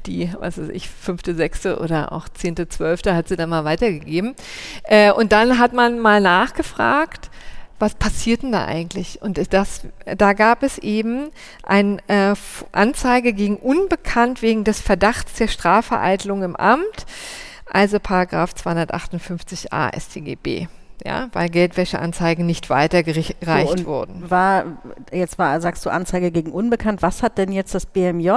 die, was weiß ich, fünfte, sechste oder auch zehnte, zwölfte hat sie dann mal weitergegeben. Äh, und dann hat man mal nachgefragt, was passiert denn da eigentlich? Und das, da gab es eben eine äh, Anzeige gegen Unbekannt wegen des Verdachts der Strafvereitelung im Amt, also Paragraph 258a StGB ja, weil Geldwäscheanzeigen nicht weitergereicht so, wurden. War, jetzt war, sagst du Anzeige gegen Unbekannt. Was hat denn jetzt das BMJ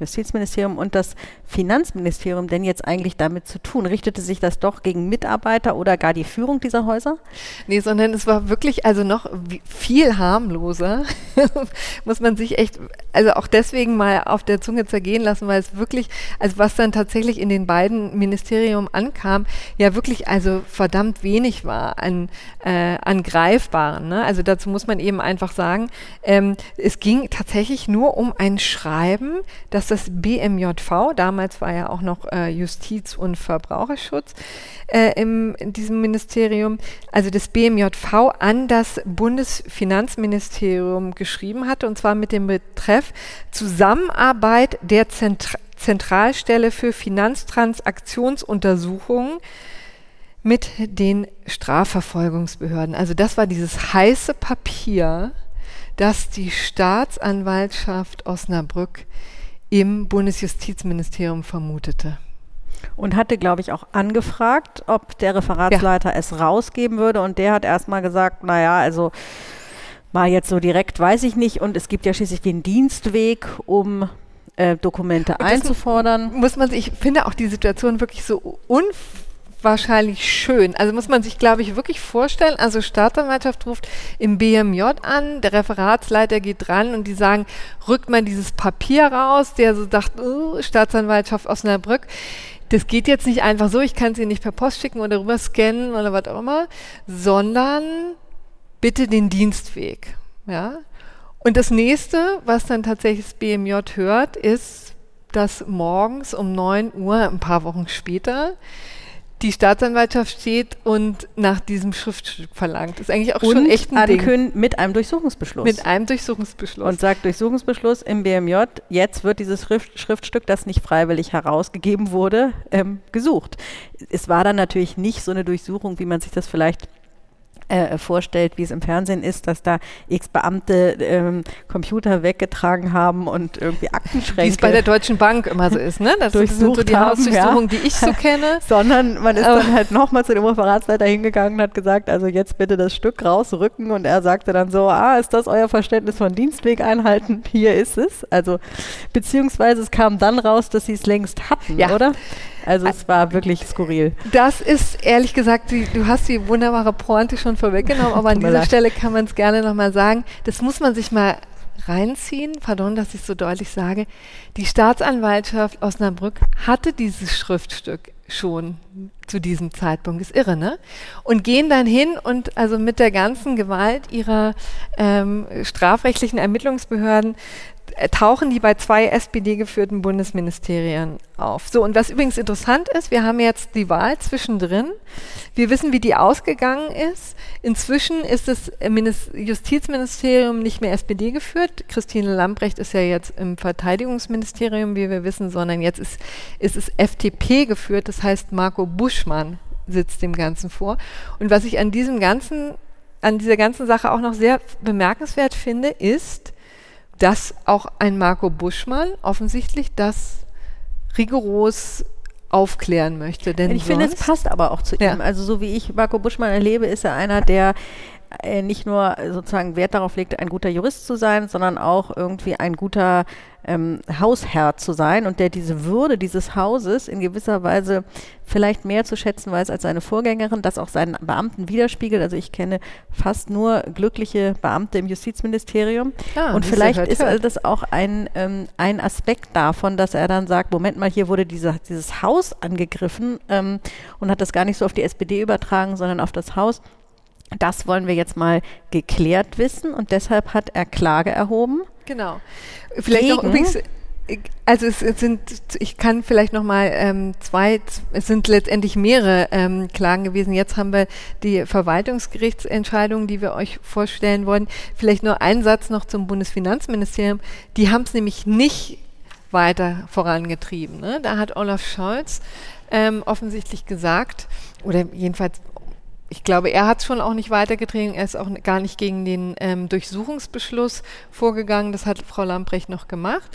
Justizministerium und das Finanzministerium denn jetzt eigentlich damit zu tun? Richtete sich das doch gegen Mitarbeiter oder gar die Führung dieser Häuser? Nee, sondern es war wirklich also noch viel harmloser. <laughs> Muss man sich echt, also auch deswegen mal auf der Zunge zergehen lassen, weil es wirklich, also was dann tatsächlich in den beiden Ministerien ankam, ja wirklich also verdammt wenig war an, äh, an Greifbaren. Ne? Also dazu muss man eben einfach sagen, ähm, es ging tatsächlich nur um ein Schreiben, das das BMJV, damals war ja auch noch äh, Justiz und Verbraucherschutz äh, im, in diesem Ministerium, also das BMJV an das Bundesfinanzministerium geschrieben hatte, und zwar mit dem Betreff Zusammenarbeit der Zentra Zentralstelle für Finanztransaktionsuntersuchungen mit den Strafverfolgungsbehörden. Also das war dieses heiße Papier, das die Staatsanwaltschaft Osnabrück im Bundesjustizministerium vermutete. Und hatte, glaube ich, auch angefragt, ob der Referatsleiter ja. es rausgeben würde. Und der hat erstmal gesagt, naja, also mal jetzt so direkt weiß ich nicht. Und es gibt ja schließlich den Dienstweg, um äh, Dokumente einzufordern. Muss man sich, ich finde auch die Situation wirklich so unwahrscheinlich schön. Also muss man sich, glaube ich, wirklich vorstellen, also Staatsanwaltschaft ruft im BMJ an, der Referatsleiter geht dran und die sagen, rückt man dieses Papier raus, der so sagt, uh, Staatsanwaltschaft Osnabrück das geht jetzt nicht einfach so, ich kann sie nicht per Post schicken oder rüber scannen oder was auch immer, sondern bitte den Dienstweg. Ja? Und das nächste, was dann tatsächlich das BMJ hört, ist, dass morgens um 9 Uhr, ein paar Wochen später, die Staatsanwaltschaft steht und nach diesem Schriftstück verlangt. Das ist eigentlich auch und schon echt ein Ding. mit einem Durchsuchungsbeschluss. Mit einem Durchsuchungsbeschluss. Und sagt Durchsuchungsbeschluss im BMJ, jetzt wird dieses Schrift, Schriftstück, das nicht freiwillig herausgegeben wurde, ähm, gesucht. Es war dann natürlich nicht so eine Durchsuchung, wie man sich das vielleicht äh, vorstellt, wie es im Fernsehen ist, dass da x Beamte ähm, Computer weggetragen haben und irgendwie <laughs> Aktenschränke. Wie es bei der Deutschen Bank immer so ist, ne? Das sind so die ja. die ich so kenne. <laughs> Sondern man ist Aber dann halt nochmal zu dem Referatsleiter hingegangen und hat gesagt, also jetzt bitte das Stück rausrücken und er sagte dann so, ah, ist das euer Verständnis von Dienstweg einhalten? Hier ist es. Also beziehungsweise es kam dann raus, dass sie es längst hatten, ja. oder? Also es war wirklich skurril. Das ist ehrlich gesagt, die, du hast die wunderbare Pointe schon vorweggenommen, <laughs> aber an dieser. Stelle kann man es gerne nochmal sagen. Das muss man sich mal reinziehen, pardon, dass ich es so deutlich sage. Die Staatsanwaltschaft Osnabrück hatte dieses Schriftstück schon zu diesem Zeitpunkt. Ist irre, ne? Und gehen dann hin und also mit der ganzen Gewalt ihrer ähm, strafrechtlichen Ermittlungsbehörden äh, tauchen die bei zwei SPD-geführten Bundesministerien auf. So, und was übrigens interessant ist, wir haben jetzt die Wahl zwischendrin. Wir wissen, wie die ausgegangen ist. Inzwischen ist das Justizministerium nicht mehr SPD geführt. Christine Lambrecht ist ja jetzt im Verteidigungsministerium, wie wir wissen, sondern jetzt ist, ist es FDP geführt. Das heißt, Marco Buschmann sitzt dem Ganzen vor. Und was ich an diesem ganzen, an dieser ganzen Sache auch noch sehr bemerkenswert finde, ist, dass auch ein Marco Buschmann offensichtlich das rigoros aufklären möchte. Denn ich finde, es passt aber auch zu ja. ihm. Also so wie ich Marco Buschmann erlebe, ist er einer, der nicht nur sozusagen Wert darauf legt, ein guter Jurist zu sein, sondern auch irgendwie ein guter ähm, Hausherr zu sein und der diese Würde dieses Hauses in gewisser Weise vielleicht mehr zu schätzen weiß als seine Vorgängerin, das auch seinen Beamten widerspiegelt. Also ich kenne fast nur glückliche Beamte im Justizministerium. Ja, und vielleicht ist hört. das auch ein, ähm, ein Aspekt davon, dass er dann sagt, Moment mal, hier wurde diese, dieses Haus angegriffen ähm, und hat das gar nicht so auf die SPD übertragen, sondern auf das Haus. Das wollen wir jetzt mal geklärt wissen und deshalb hat er Klage erhoben. Genau. Vielleicht noch übrigens, also es, sind, ich kann vielleicht noch mal ähm, zwei, es sind letztendlich mehrere ähm, Klagen gewesen. Jetzt haben wir die Verwaltungsgerichtsentscheidung, die wir euch vorstellen wollen. Vielleicht nur ein Satz noch zum Bundesfinanzministerium. Die haben es nämlich nicht weiter vorangetrieben. Ne? Da hat Olaf Scholz ähm, offensichtlich gesagt, oder jedenfalls ich glaube, er hat es schon auch nicht weitergetrieben. Er ist auch gar nicht gegen den ähm, Durchsuchungsbeschluss vorgegangen. Das hat Frau Lamprecht noch gemacht.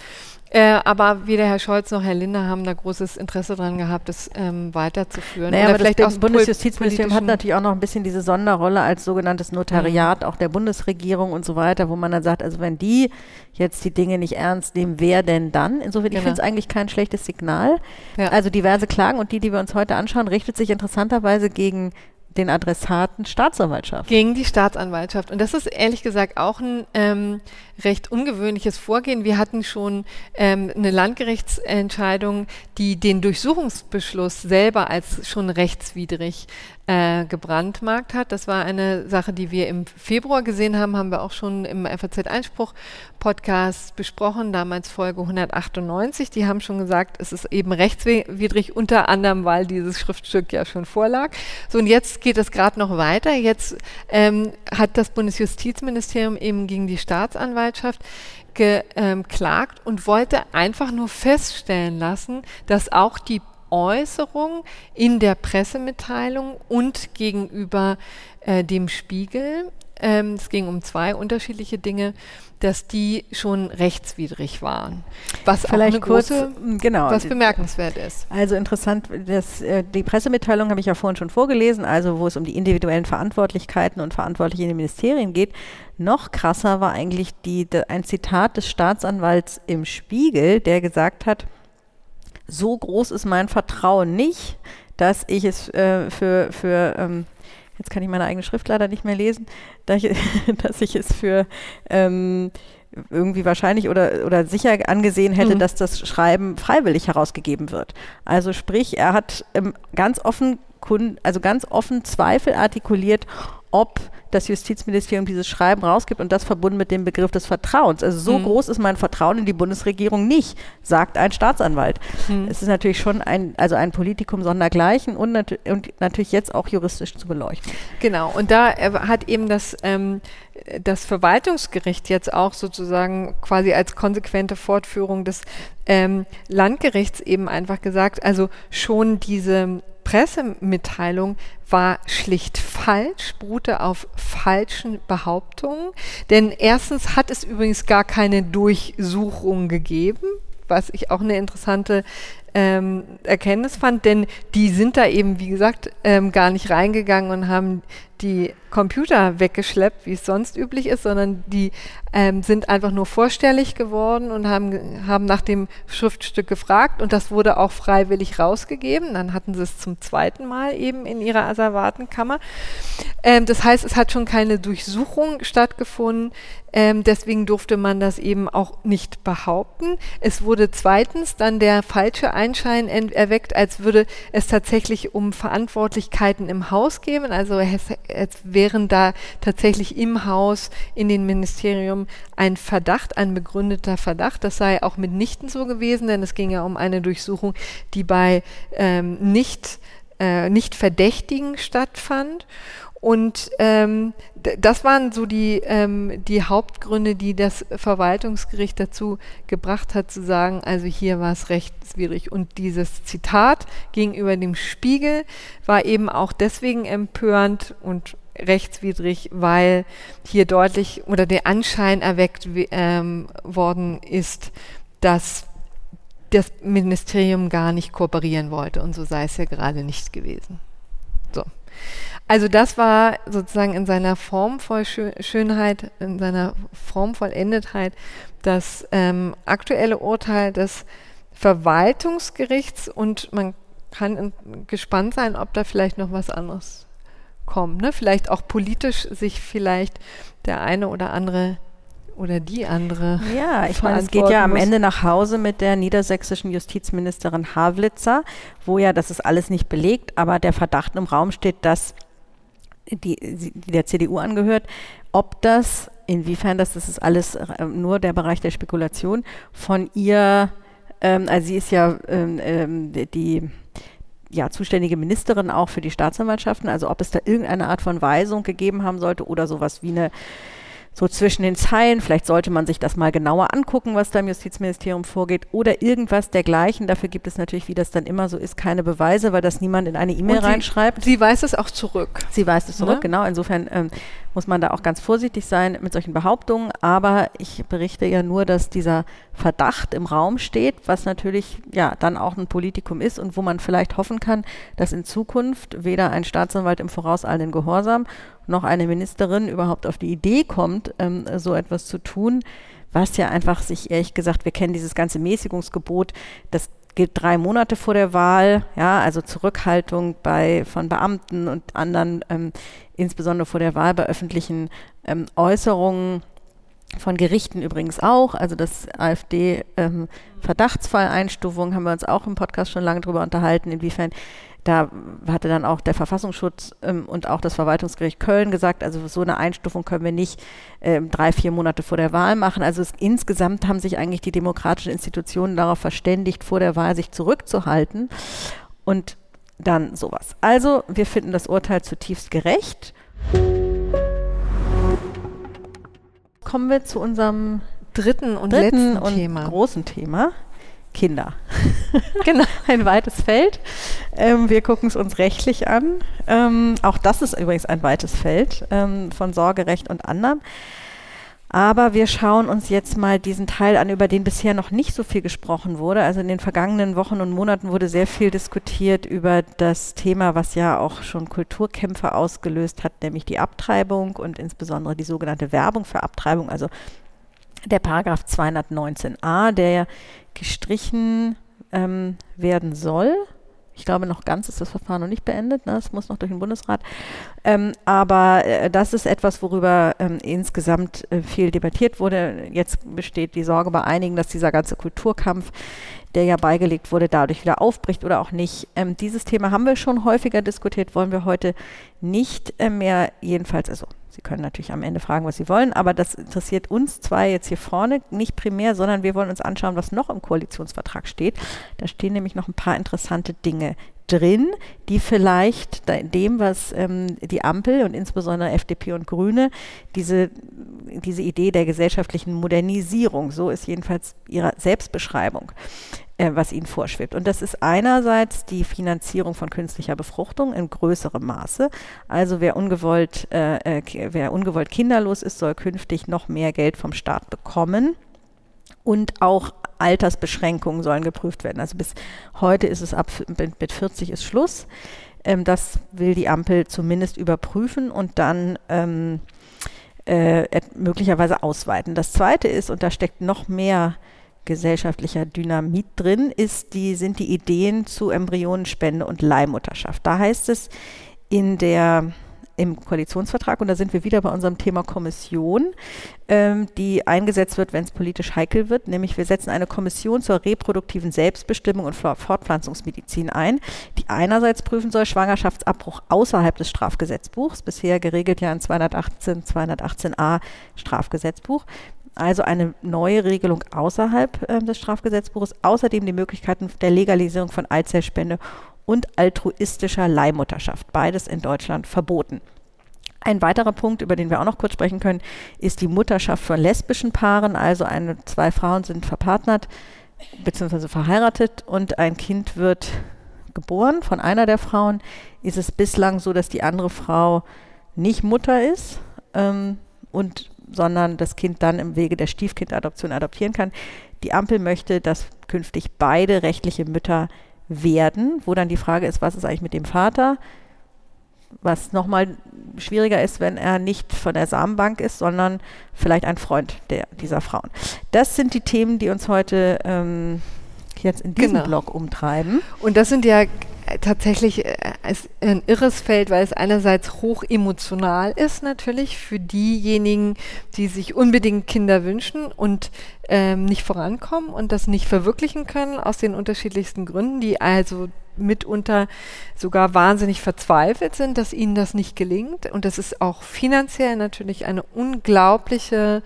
Äh, aber weder Herr Scholz noch Herr Linder haben da großes Interesse daran gehabt, das ähm, weiterzuführen. Naja, aber vielleicht das Bundesjustizministerium hat natürlich auch noch ein bisschen diese Sonderrolle als sogenanntes Notariat mhm. auch der Bundesregierung und so weiter, wo man dann sagt, also wenn die jetzt die Dinge nicht ernst nehmen, wer denn dann? Insofern, genau. ich finde es eigentlich kein schlechtes Signal. Ja. Also diverse Klagen und die, die wir uns heute anschauen, richtet sich interessanterweise gegen den Adressaten Staatsanwaltschaft. Gegen die Staatsanwaltschaft. Und das ist ehrlich gesagt auch ein ähm, recht ungewöhnliches Vorgehen. Wir hatten schon ähm, eine Landgerichtsentscheidung, die den Durchsuchungsbeschluss selber als schon rechtswidrig äh, gebrandmarkt hat. Das war eine Sache, die wir im Februar gesehen haben, haben wir auch schon im FAZ-Einspruch-Podcast besprochen, damals Folge 198. Die haben schon gesagt, es ist eben rechtswidrig, unter anderem, weil dieses Schriftstück ja schon vorlag. So, und jetzt geht es gerade noch weiter. Jetzt ähm, hat das Bundesjustizministerium eben gegen die Staatsanwaltschaft geklagt ähm, und wollte einfach nur feststellen lassen, dass auch die Äußerung in der Pressemitteilung und gegenüber äh, dem Spiegel ähm, es ging um zwei unterschiedliche Dinge, dass die schon rechtswidrig waren. Was Vielleicht kurz, große, genau. was bemerkenswert ist. Also interessant, das, äh, die Pressemitteilung habe ich ja vorhin schon vorgelesen, also wo es um die individuellen Verantwortlichkeiten und Verantwortliche in den Ministerien geht. Noch krasser war eigentlich die, ein Zitat des Staatsanwalts im Spiegel, der gesagt hat, so groß ist mein Vertrauen nicht, dass ich es äh, für, für ähm, jetzt kann ich meine eigene Schrift leider nicht mehr lesen, <laughs> dass ich, dass ich es für ähm, irgendwie wahrscheinlich oder, oder sicher angesehen hätte, mhm. dass das Schreiben freiwillig herausgegeben wird. Also sprich, er hat ähm, ganz offen, also ganz offen Zweifel artikuliert, ob das Justizministerium dieses Schreiben rausgibt und das verbunden mit dem Begriff des Vertrauens. Also so mhm. groß ist mein Vertrauen in die Bundesregierung nicht, sagt ein Staatsanwalt. Mhm. Es ist natürlich schon ein, also ein Politikum sondergleichen und, nat und natürlich jetzt auch juristisch zu beleuchten. Genau, und da äh, hat eben das, ähm, das Verwaltungsgericht jetzt auch sozusagen quasi als konsequente Fortführung des ähm, Landgerichts eben einfach gesagt, also schon diese Pressemitteilung war schlicht falsch, beruhte auf falschen Behauptungen. Denn erstens hat es übrigens gar keine Durchsuchung gegeben, was ich auch eine interessante ähm, Erkenntnis fand, denn die sind da eben, wie gesagt, ähm, gar nicht reingegangen und haben die Computer weggeschleppt, wie es sonst üblich ist, sondern die ähm, sind einfach nur vorstellig geworden und haben, haben nach dem Schriftstück gefragt und das wurde auch freiwillig rausgegeben. Dann hatten sie es zum zweiten Mal eben in ihrer Asservatenkammer. Ähm, das heißt, es hat schon keine Durchsuchung stattgefunden. Ähm, deswegen durfte man das eben auch nicht behaupten. Es wurde zweitens dann der falsche Einschein erweckt, als würde es tatsächlich um Verantwortlichkeiten im Haus gehen. Also es wären da tatsächlich im Haus, in den Ministerium ein Verdacht, ein begründeter Verdacht. Das sei auch mitnichten so gewesen, denn es ging ja um eine Durchsuchung, die bei ähm, nicht, äh, nicht Verdächtigen stattfand. Und ähm, das waren so die, ähm, die Hauptgründe, die das Verwaltungsgericht dazu gebracht hat, zu sagen, also hier war es rechtswidrig. Und dieses Zitat gegenüber dem Spiegel war eben auch deswegen empörend und rechtswidrig, weil hier deutlich oder der Anschein erweckt ähm, worden ist, dass das Ministerium gar nicht kooperieren wollte. Und so sei es ja gerade nicht gewesen. So. Also das war sozusagen in seiner Formvollschönheit, in seiner Formvollendetheit das ähm, aktuelle Urteil des Verwaltungsgerichts und man kann gespannt sein, ob da vielleicht noch was anderes kommt. Ne? Vielleicht auch politisch sich vielleicht der eine oder andere oder die andere. Ja, ich meine, es geht ja am Ende nach Hause mit der niedersächsischen Justizministerin Havlitzer, wo ja, das ist alles nicht belegt, aber der Verdacht im Raum steht, dass die, die der CDU angehört, ob das, inwiefern das, das ist alles äh, nur der Bereich der Spekulation, von ihr, ähm, also sie ist ja ähm, ähm, die ja, zuständige Ministerin auch für die Staatsanwaltschaften, also ob es da irgendeine Art von Weisung gegeben haben sollte oder sowas wie eine so zwischen den Zeilen, vielleicht sollte man sich das mal genauer angucken, was da im Justizministerium vorgeht oder irgendwas dergleichen. Dafür gibt es natürlich, wie das dann immer so ist, keine Beweise, weil das niemand in eine E-Mail reinschreibt. Sie weiß es auch zurück. Sie weiß es zurück, ne? genau. Insofern ähm, muss man da auch ganz vorsichtig sein mit solchen Behauptungen. Aber ich berichte ja nur, dass dieser Verdacht im Raum steht, was natürlich ja dann auch ein Politikum ist und wo man vielleicht hoffen kann, dass in Zukunft weder ein Staatsanwalt im vorauseilenden Gehorsam noch eine Ministerin überhaupt auf die Idee kommt, ähm, so etwas zu tun, was ja einfach sich ehrlich gesagt, wir kennen dieses ganze Mäßigungsgebot, das gilt drei Monate vor der Wahl, ja, also Zurückhaltung bei von Beamten und anderen, ähm, insbesondere vor der Wahl bei öffentlichen ähm, Äußerungen von Gerichten übrigens auch, also das AfD ähm, haben wir uns auch im Podcast schon lange drüber unterhalten, inwiefern da hatte dann auch der Verfassungsschutz ähm, und auch das Verwaltungsgericht Köln gesagt, also so eine Einstufung können wir nicht ähm, drei, vier Monate vor der Wahl machen. Also es, insgesamt haben sich eigentlich die demokratischen Institutionen darauf verständigt, vor der Wahl sich zurückzuhalten. Und dann sowas. Also wir finden das Urteil zutiefst gerecht. Kommen wir zu unserem dritten und dritten letzten und Thema. großen Thema. Kinder. <laughs> genau. ein weites Feld. Ähm, wir gucken es uns rechtlich an. Ähm, auch das ist übrigens ein weites Feld ähm, von Sorgerecht und anderem. Aber wir schauen uns jetzt mal diesen Teil an, über den bisher noch nicht so viel gesprochen wurde. Also in den vergangenen Wochen und Monaten wurde sehr viel diskutiert über das Thema, was ja auch schon Kulturkämpfe ausgelöst hat, nämlich die Abtreibung und insbesondere die sogenannte Werbung für Abtreibung, also der Paragraph 219a, der gestrichen ähm, werden soll. Ich glaube, noch ganz ist das Verfahren noch nicht beendet. Ne? Muss noch durch den Bundesrat. Ähm, aber äh, das ist etwas, worüber ähm, insgesamt äh, viel debattiert wurde. Jetzt besteht die Sorge bei einigen, dass dieser ganze Kulturkampf, der ja beigelegt wurde, dadurch wieder aufbricht oder auch nicht. Ähm, dieses Thema haben wir schon häufiger diskutiert, wollen wir heute nicht äh, mehr, jedenfalls, also Sie können natürlich am Ende fragen, was Sie wollen, aber das interessiert uns zwei jetzt hier vorne nicht primär, sondern wir wollen uns anschauen, was noch im Koalitionsvertrag steht. Da stehen nämlich noch ein paar interessante Dinge drin, die vielleicht dem, was ähm, die Ampel und insbesondere FDP und Grüne, diese, diese Idee der gesellschaftlichen Modernisierung, so ist jedenfalls ihre Selbstbeschreibung, äh, was ihnen vorschwebt. Und das ist einerseits die Finanzierung von künstlicher Befruchtung in größerem Maße. Also wer ungewollt, äh, äh wer ungewollt kinderlos ist, soll künftig noch mehr Geld vom Staat bekommen. Und auch Altersbeschränkungen sollen geprüft werden. Also bis heute ist es ab mit 40 ist Schluss. Ähm, das will die Ampel zumindest überprüfen und dann ähm, äh, möglicherweise ausweiten. Das Zweite ist, und da steckt noch mehr gesellschaftlicher Dynamit drin, ist die, sind die Ideen zu Embryonenspende und Leihmutterschaft. Da heißt es in der im Koalitionsvertrag, und da sind wir wieder bei unserem Thema Kommission, ähm, die eingesetzt wird, wenn es politisch heikel wird, nämlich wir setzen eine Kommission zur reproduktiven Selbstbestimmung und Fortpflanzungsmedizin ein, die einerseits prüfen soll Schwangerschaftsabbruch außerhalb des Strafgesetzbuchs, bisher geregelt ja in 218, 218a Strafgesetzbuch, also eine neue Regelung außerhalb äh, des Strafgesetzbuches, außerdem die Möglichkeiten der Legalisierung von Eizellspende und altruistischer Leihmutterschaft. Beides in Deutschland verboten. Ein weiterer Punkt, über den wir auch noch kurz sprechen können, ist die Mutterschaft von lesbischen Paaren. Also eine, zwei Frauen sind verpartnert bzw. verheiratet und ein Kind wird geboren von einer der Frauen. Ist es bislang so, dass die andere Frau nicht Mutter ist ähm, und sondern das Kind dann im Wege der Stiefkindadoption adoptieren kann. Die Ampel möchte, dass künftig beide rechtliche Mütter werden, wo dann die Frage ist, was ist eigentlich mit dem Vater? Was nochmal schwieriger ist, wenn er nicht von der Samenbank ist, sondern vielleicht ein Freund der, dieser Frauen. Das sind die Themen, die uns heute ähm, jetzt in diesem genau. Blog umtreiben. Und das sind ja tatsächlich äh, ein irres Feld, weil es einerseits hoch emotional ist natürlich für diejenigen, die sich unbedingt Kinder wünschen und ähm, nicht vorankommen und das nicht verwirklichen können aus den unterschiedlichsten Gründen, die also mitunter sogar wahnsinnig verzweifelt sind, dass ihnen das nicht gelingt. Und das ist auch finanziell natürlich eine unglaubliche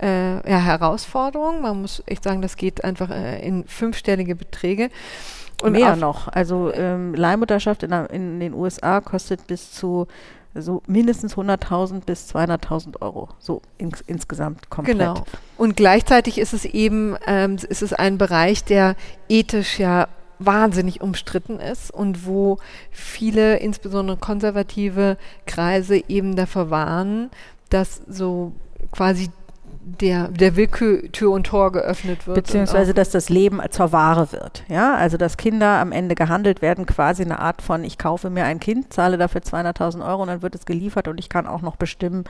äh, ja, Herausforderung. Man muss echt sagen, das geht einfach äh, in fünfstellige Beträge. Und mehr noch. Also ähm, Leihmutterschaft in, in, den USA kostet bis zu so mindestens 100.000 bis 200.000 Euro, so ins, insgesamt komplett. Genau. Und gleichzeitig ist es eben, ähm, ist es ein Bereich, der ethisch ja wahnsinnig umstritten ist und wo viele, insbesondere konservative Kreise eben davor warnen, dass so quasi der, der Willkür Tür und Tor geöffnet wird. Beziehungsweise, dass das Leben zur Ware wird. Ja, also dass Kinder am Ende gehandelt werden, quasi eine Art von, ich kaufe mir ein Kind, zahle dafür 200.000 Euro und dann wird es geliefert und ich kann auch noch bestimmen,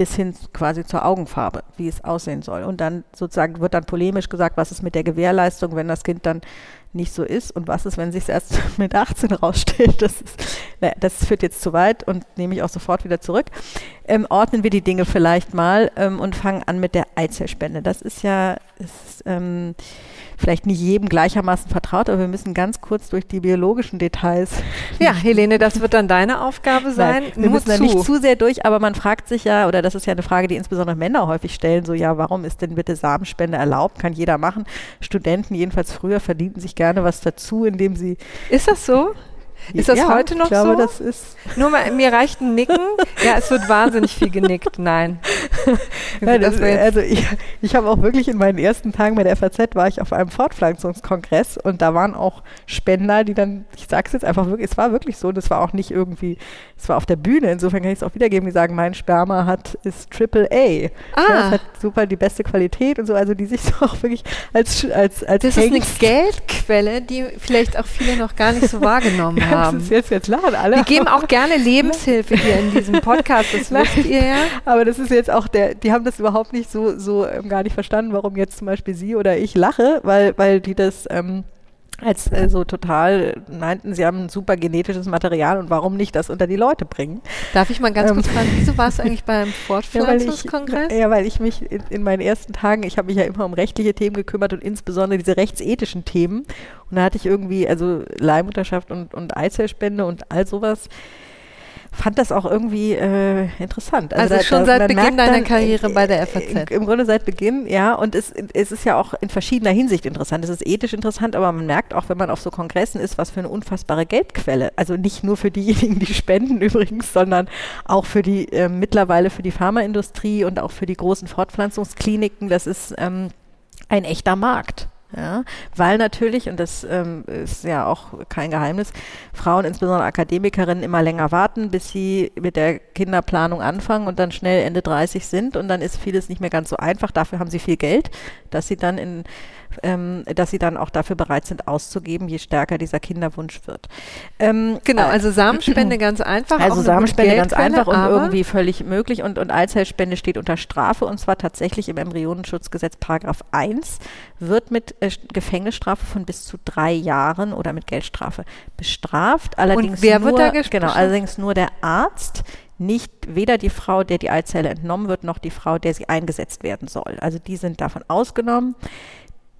bis hin quasi zur Augenfarbe, wie es aussehen soll. Und dann sozusagen wird dann polemisch gesagt, was ist mit der Gewährleistung, wenn das Kind dann nicht so ist und was ist, wenn sich es erst <laughs> mit 18 rausstellt. Das, ist, naja, das führt jetzt zu weit und nehme ich auch sofort wieder zurück. Ähm, ordnen wir die Dinge vielleicht mal ähm, und fangen an mit der Eizellspende. Das ist ja ist, ähm, vielleicht nicht jedem gleichermaßen vertraut, aber wir müssen ganz kurz durch die biologischen Details. Ja, Helene, das wird dann deine Aufgabe sein. Nein, wir Nur müssen zu. da nicht zu sehr durch, aber man fragt sich ja, oder das ist ja eine Frage, die insbesondere Männer häufig stellen, so ja, warum ist denn bitte Samenspende erlaubt? Kann jeder machen. Studenten, jedenfalls früher, verdienten sich gerne was dazu, indem sie. Ist das so? Ist das ja, heute noch ich glaube, so? Das ist Nur mal, mir reicht ein Nicken. <laughs> Ja, es wird wahnsinnig viel genickt. Nein. <laughs> ja, das, also ich, ich habe auch wirklich in meinen ersten Tagen bei der FAZ war ich auf einem Fortpflanzungskongress und da waren auch Spender, die dann, ich sage es jetzt einfach wirklich, es war wirklich so, das war auch nicht irgendwie, es war auf der Bühne, insofern kann ich es auch wiedergeben, die sagen, mein Sperma hat, ist Triple A. Ah. Ja, es hat super die beste Qualität und so, also die sich <laughs> so auch wirklich als, als, als Das Hengst ist eine Geldquelle, die vielleicht auch viele noch gar nicht so wahrgenommen ja, haben. Das ist jetzt, jetzt lachen alle. Wir geben auch gerne Lebenshilfe hier in diesem Podcast, das <laughs> wisst ihr ja. Aber das ist jetzt auch der, die haben das überhaupt nicht so, so ähm, gar nicht verstanden, warum jetzt zum Beispiel sie oder ich lache, weil, weil die das ähm, als äh, so total meinten, sie haben ein super genetisches Material und warum nicht das unter die Leute bringen. Darf ich mal ganz ähm, kurz fragen, wieso warst du <laughs> eigentlich beim Fortpflanzungskongress? Ja, ja, weil ich mich in, in meinen ersten Tagen, ich habe mich ja immer um rechtliche Themen gekümmert und insbesondere diese rechtsethischen Themen. Und da hatte ich irgendwie, also Leihmutterschaft und, und Eizellspende und all sowas fand das auch irgendwie äh, interessant. Also, also da, schon da, seit Beginn deiner Karriere bei der FAZ. Im, Im, Grunde seit Beginn, ja. Und es, es ist ja auch in verschiedener Hinsicht interessant. Es ist ethisch interessant, aber man merkt auch, wenn man auf so Kongressen ist, was für eine unfassbare Geldquelle. Also nicht nur für diejenigen, die spenden <laughs> übrigens, sondern auch für die äh, mittlerweile für die Pharmaindustrie und auch für die großen Fortpflanzungskliniken. Das ist ähm, ein echter Markt. Ja, weil natürlich, und das ähm, ist ja auch kein Geheimnis, Frauen, insbesondere Akademikerinnen, immer länger warten, bis sie mit der Kinderplanung anfangen und dann schnell Ende 30 sind und dann ist vieles nicht mehr ganz so einfach. Dafür haben sie viel Geld, dass sie dann in ähm, dass sie dann auch dafür bereit sind auszugeben, je stärker dieser Kinderwunsch wird. Ähm, genau, äh, also Samenspende ganz einfach. Also Samenspende ganz einfach und irgendwie völlig möglich und, und Eizellspende steht unter Strafe und zwar tatsächlich im Embryonenschutzgesetz Paragraph 1 wird mit äh, Gefängnisstrafe von bis zu drei Jahren oder mit Geldstrafe bestraft. Allerdings und wer nur, wird da Genau, allerdings nur der Arzt, nicht weder die Frau, der die Eizelle entnommen wird, noch die Frau, der sie eingesetzt werden soll. Also die sind davon ausgenommen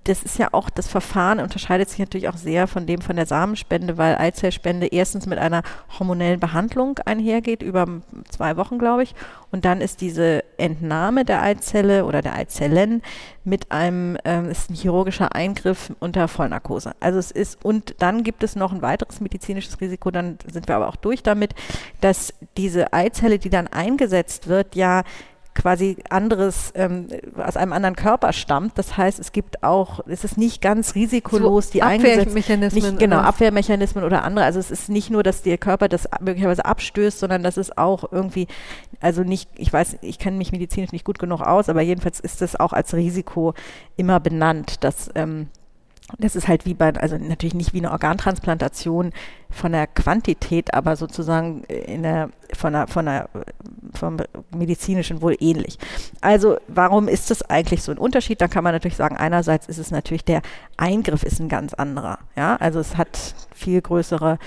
das ist ja auch, das Verfahren unterscheidet sich natürlich auch sehr von dem von der Samenspende, weil Eizellspende erstens mit einer hormonellen Behandlung einhergeht, über zwei Wochen, glaube ich. Und dann ist diese Entnahme der Eizelle oder der Eizellen mit einem, ähm, ist ein chirurgischer Eingriff unter Vollnarkose. Also es ist, und dann gibt es noch ein weiteres medizinisches Risiko, dann sind wir aber auch durch damit, dass diese Eizelle, die dann eingesetzt wird, ja quasi anderes, ähm, aus einem anderen Körper stammt. Das heißt, es gibt auch, es ist nicht ganz risikolos, so die Abwehrmechanismen. Nicht, genau, Abwehrmechanismen oder andere. Also es ist nicht nur, dass der Körper das möglicherweise abstößt, sondern dass es auch irgendwie, also nicht, ich weiß, ich kenne mich medizinisch nicht gut genug aus, aber jedenfalls ist das auch als Risiko immer benannt, dass ähm, das ist halt wie bei, also natürlich nicht wie eine Organtransplantation von der Quantität, aber sozusagen in der, von der, von der, vom medizinischen wohl ähnlich. Also warum ist das eigentlich so ein Unterschied? Da kann man natürlich sagen, einerseits ist es natürlich der Eingriff ist ein ganz anderer. Ja, also es hat viel größere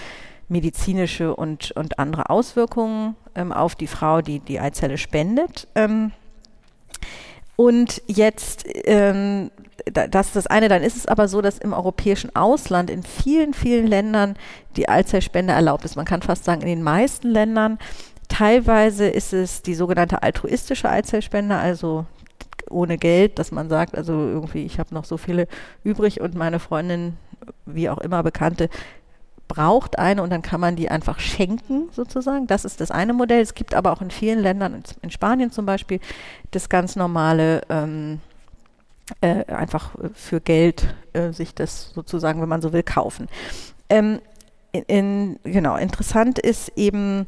medizinische und, und andere Auswirkungen ähm, auf die Frau, die die Eizelle spendet. Ähm, und jetzt, ähm, das ist das eine, dann ist es aber so, dass im europäischen Ausland in vielen, vielen Ländern die Eizellspende erlaubt ist. Man kann fast sagen, in den meisten Ländern. Teilweise ist es die sogenannte altruistische Eizellspende, also ohne Geld, dass man sagt, also irgendwie, ich habe noch so viele übrig und meine Freundin, wie auch immer Bekannte, braucht eine und dann kann man die einfach schenken sozusagen. Das ist das eine Modell. Es gibt aber auch in vielen Ländern, in Spanien zum Beispiel, das ganz normale ähm, äh, einfach für Geld äh, sich das sozusagen, wenn man so will, kaufen. Ähm, in, genau, interessant ist eben,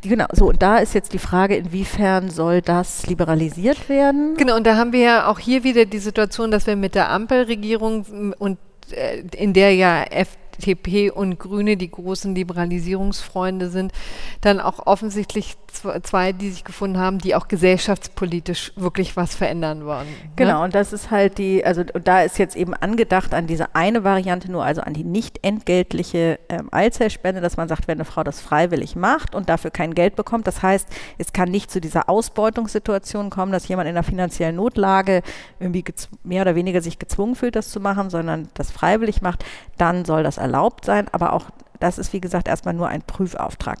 Genau, so und da ist jetzt die Frage, inwiefern soll das liberalisiert werden? Genau, und da haben wir ja auch hier wieder die Situation, dass wir mit der Ampelregierung und äh, in der ja F FDP und Grüne die großen Liberalisierungsfreunde sind, dann auch offensichtlich zwei, die sich gefunden haben, die auch gesellschaftspolitisch wirklich was verändern wollen. Ne? Genau, und das ist halt die, also da ist jetzt eben angedacht an diese eine Variante nur, also an die nicht entgeltliche ähm, Eizellspende, dass man sagt, wenn eine Frau das freiwillig macht und dafür kein Geld bekommt, das heißt, es kann nicht zu dieser Ausbeutungssituation kommen, dass jemand in einer finanziellen Notlage irgendwie mehr oder weniger sich gezwungen fühlt, das zu machen, sondern das freiwillig macht, dann soll das erlaubt sein, aber auch das ist, wie gesagt, erstmal nur ein Prüfauftrag.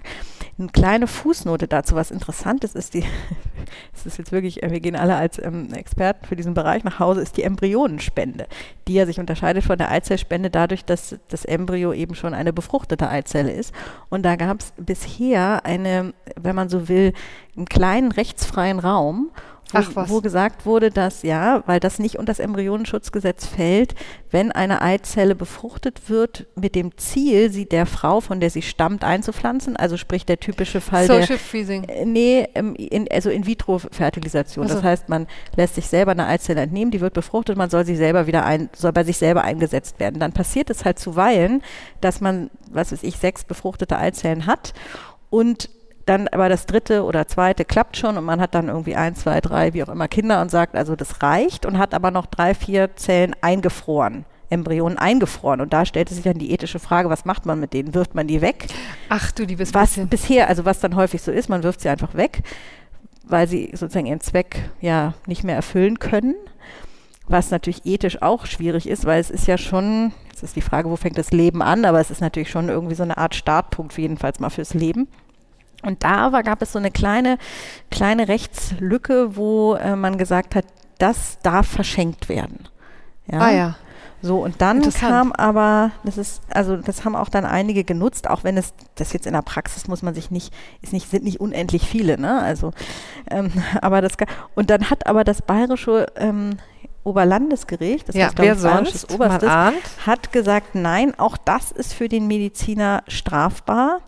Eine kleine Fußnote dazu, was Interessantes ist, die, <laughs> es ist jetzt wirklich, äh, wir gehen alle als ähm, Experten für diesen Bereich nach Hause, ist die Embryonenspende, die ja sich unterscheidet von der Eizellspende dadurch, dass das Embryo eben schon eine befruchtete Eizelle ist. Und da gab es bisher eine, wenn man so will, einen kleinen rechtsfreien Raum wo, Ach was. wo gesagt wurde, dass ja, weil das nicht unter das Embryonenschutzgesetz fällt, wenn eine Eizelle befruchtet wird mit dem Ziel, sie der Frau, von der sie stammt, einzupflanzen, also sprich der typische Fall der Social Freezing. äh, Nee, in, also In-vitro-Fertilisation. Ach so. Das heißt, man lässt sich selber eine Eizelle entnehmen, die wird befruchtet, man soll sie selber wieder ein, soll bei sich selber eingesetzt werden. Dann passiert es halt zuweilen, dass man, was weiß ich, sechs befruchtete Eizellen hat und dann aber das dritte oder zweite klappt schon und man hat dann irgendwie ein, zwei, drei, wie auch immer Kinder und sagt, also das reicht und hat aber noch drei, vier Zellen eingefroren. Embryonen eingefroren. Und da stellte sich dann die ethische Frage, was macht man mit denen? Wirft man die weg? Ach du liebes was bisschen. bisher, also was dann häufig so ist, man wirft sie einfach weg, weil sie sozusagen ihren Zweck ja nicht mehr erfüllen können. Was natürlich ethisch auch schwierig ist, weil es ist ja schon, jetzt ist die Frage, wo fängt das Leben an, aber es ist natürlich schon irgendwie so eine Art Startpunkt, jedenfalls mal fürs Leben. Und da war, gab es so eine kleine, kleine Rechtslücke, wo äh, man gesagt hat, das darf verschenkt werden. Ja? Ah ja. So, und dann kam aber, das ist, also das haben auch dann einige genutzt, auch wenn es, das jetzt in der Praxis muss man sich nicht, ist nicht, sind nicht unendlich viele, ne? Also, ähm, <laughs> aber das, und dann hat aber das bayerische ähm, Oberlandesgericht, das ja, heißt, glaub wer ich, bayerisches Oberstes, hat gesagt, nein, auch das ist für den Mediziner strafbar,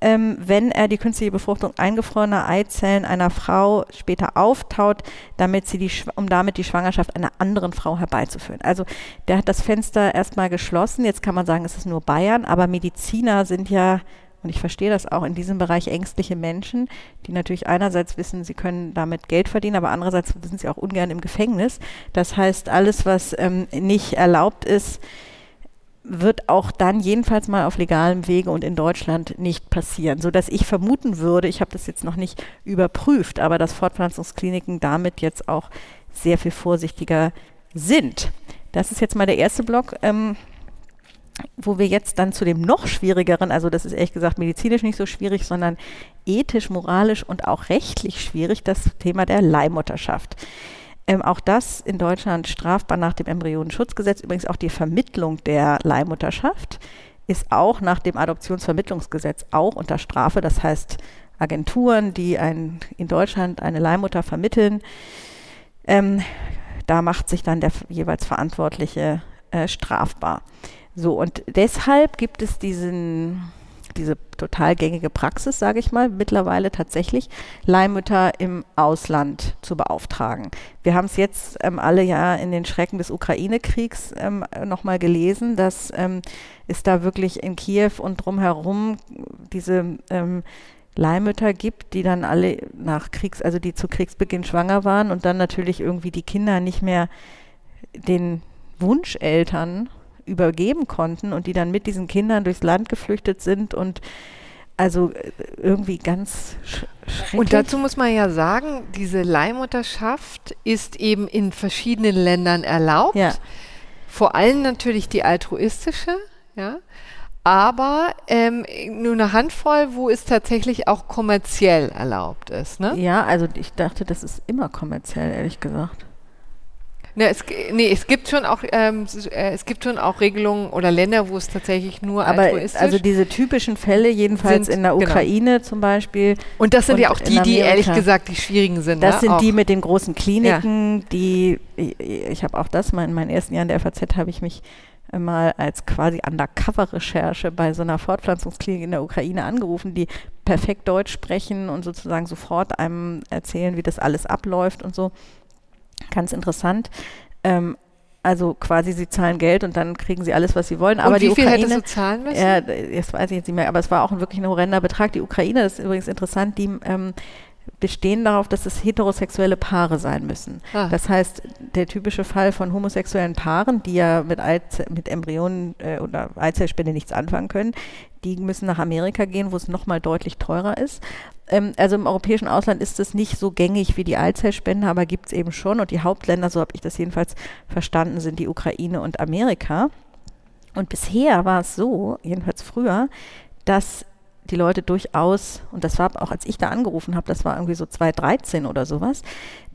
ähm, wenn er die künstliche Befruchtung eingefrorener Eizellen einer Frau später auftaut, damit sie die, um damit die Schwangerschaft einer anderen Frau herbeizuführen. Also der hat das Fenster erstmal geschlossen. Jetzt kann man sagen, es ist nur Bayern, aber Mediziner sind ja und ich verstehe das auch in diesem Bereich ängstliche Menschen, die natürlich einerseits wissen, sie können damit Geld verdienen, aber andererseits sind sie auch ungern im Gefängnis. Das heißt, alles, was ähm, nicht erlaubt ist, wird auch dann jedenfalls mal auf legalem Wege und in Deutschland nicht passieren, so dass ich vermuten würde, ich habe das jetzt noch nicht überprüft, aber dass Fortpflanzungskliniken damit jetzt auch sehr viel vorsichtiger sind. Das ist jetzt mal der erste Block. Ähm, wo wir jetzt dann zu dem noch schwierigeren, also das ist ehrlich gesagt medizinisch nicht so schwierig, sondern ethisch, moralisch und auch rechtlich schwierig, das Thema der Leihmutterschaft. Ähm, auch das in Deutschland strafbar nach dem Embryonenschutzgesetz. Übrigens auch die Vermittlung der Leihmutterschaft ist auch nach dem Adoptionsvermittlungsgesetz auch unter Strafe. Das heißt, Agenturen, die ein, in Deutschland eine Leihmutter vermitteln, ähm, da macht sich dann der jeweils Verantwortliche äh, strafbar. So, und deshalb gibt es diesen, diese total gängige Praxis, sage ich mal, mittlerweile tatsächlich Leihmütter im Ausland zu beauftragen. Wir haben es jetzt ähm, alle ja in den Schrecken des Ukraine-Kriegs ähm, nochmal gelesen, dass ähm, es da wirklich in Kiew und drumherum diese ähm, Leihmütter gibt, die dann alle nach Kriegs, also die zu Kriegsbeginn schwanger waren und dann natürlich irgendwie die Kinder nicht mehr den Wunscheltern übergeben konnten und die dann mit diesen Kindern durchs Land geflüchtet sind und also irgendwie ganz sch schrecklich. Und dazu muss man ja sagen, diese Leihmutterschaft ist eben in verschiedenen Ländern erlaubt. Ja. Vor allem natürlich die altruistische, ja. Aber ähm, nur eine Handvoll, wo es tatsächlich auch kommerziell erlaubt ist. Ne? ja, also ich dachte, das ist immer kommerziell, ehrlich gesagt. Ne, es, nee, es gibt schon auch ähm, äh, es gibt schon auch Regelungen oder Länder, wo es tatsächlich nur Aber altruistisch also diese typischen Fälle, jedenfalls Sind- in der genau. Ukraine zum Beispiel, und das sind ja und auch in die, die ehrlich gesagt die schwierigen sind. Das ne? sind auch. die mit den großen Kliniken, die, ich, ich habe auch das mal in meinen ersten Jahren der FAZ habe ich mich mal als quasi Undercover-Recherche bei so einer Fortpflanzungsklinik in der Ukraine angerufen, die perfekt Deutsch sprechen und sozusagen sofort einem erzählen, wie das alles abläuft und so. Ganz interessant. Ähm, also quasi sie zahlen Geld und dann kriegen sie alles, was sie wollen. Aber und wie die viel Ukraine, hättest du zahlen müssen? ja, das weiß ich jetzt nicht mehr, aber es war auch ein wirklich ein horrender Betrag. Die Ukraine, das ist übrigens interessant, die ähm, bestehen darauf, dass es heterosexuelle Paare sein müssen. Ah. Das heißt, der typische Fall von homosexuellen Paaren, die ja mit, Eize mit Embryonen äh, oder Eizellspende nichts anfangen können, die müssen nach Amerika gehen, wo es nochmal deutlich teurer ist. Ähm, also im europäischen Ausland ist es nicht so gängig wie die Eizellspende, aber gibt es eben schon. Und die Hauptländer, so habe ich das jedenfalls verstanden, sind die Ukraine und Amerika. Und bisher war es so, jedenfalls früher, dass die Leute durchaus, und das war auch, als ich da angerufen habe, das war irgendwie so 2013 oder sowas,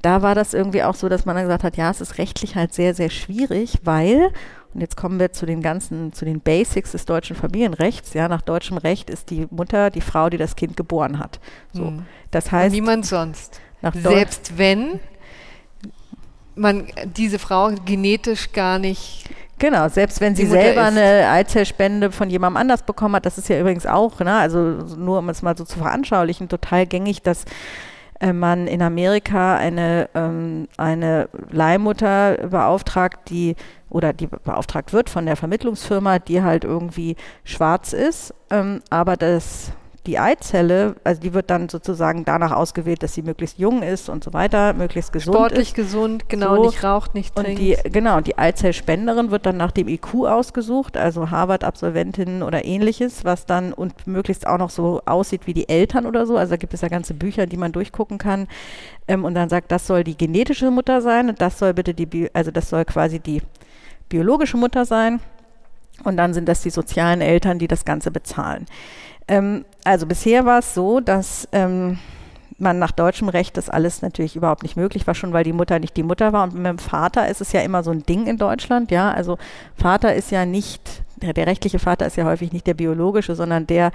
da war das irgendwie auch so, dass man dann gesagt hat, ja, es ist rechtlich halt sehr, sehr schwierig, weil, und jetzt kommen wir zu den ganzen, zu den Basics des deutschen Familienrechts, ja, nach deutschem Recht ist die Mutter die Frau, die das Kind geboren hat. So. Hm. Das heißt. niemand sonst. Selbst wenn man diese Frau genetisch gar nicht Genau, selbst wenn sie selber ist. eine Eizellspende von jemandem anders bekommen hat, das ist ja übrigens auch, ne, also nur um es mal so zu veranschaulichen, total gängig, dass äh, man in Amerika eine, ähm, eine Leihmutter beauftragt, die oder die beauftragt wird von der Vermittlungsfirma, die halt irgendwie schwarz ist, ähm, aber das die Eizelle, also die wird dann sozusagen danach ausgewählt, dass sie möglichst jung ist und so weiter, möglichst gesund sportlich ist. gesund, genau, So. nicht raucht, nicht Und trinkt. die, genau, die Eizellspenderin wird dann nach dem IQ ausgesucht, also Harvard-Absolventin oder ähnliches, was dann und möglichst auch noch so aussieht wie die Eltern oder so. Also da gibt es ja ganze Bücher, die man durchgucken kann. Ähm, und dann sagt, das soll die genetische Mutter sein und das soll bitte die, also das soll quasi die biologische Mutter sein. Und dann sind das die sozialen Eltern, die das Ganze bezahlen. Ähm, also bisher war es so, dass ähm, man nach deutschem Recht das alles natürlich überhaupt nicht möglich war, schon weil die Mutter nicht die Mutter war. Und mit dem Vater ist es ja immer so ein Ding in Deutschland, ja. Also Vater ist ja nicht, der, der rechtliche Vater ist ja häufig nicht der biologische, sondern der,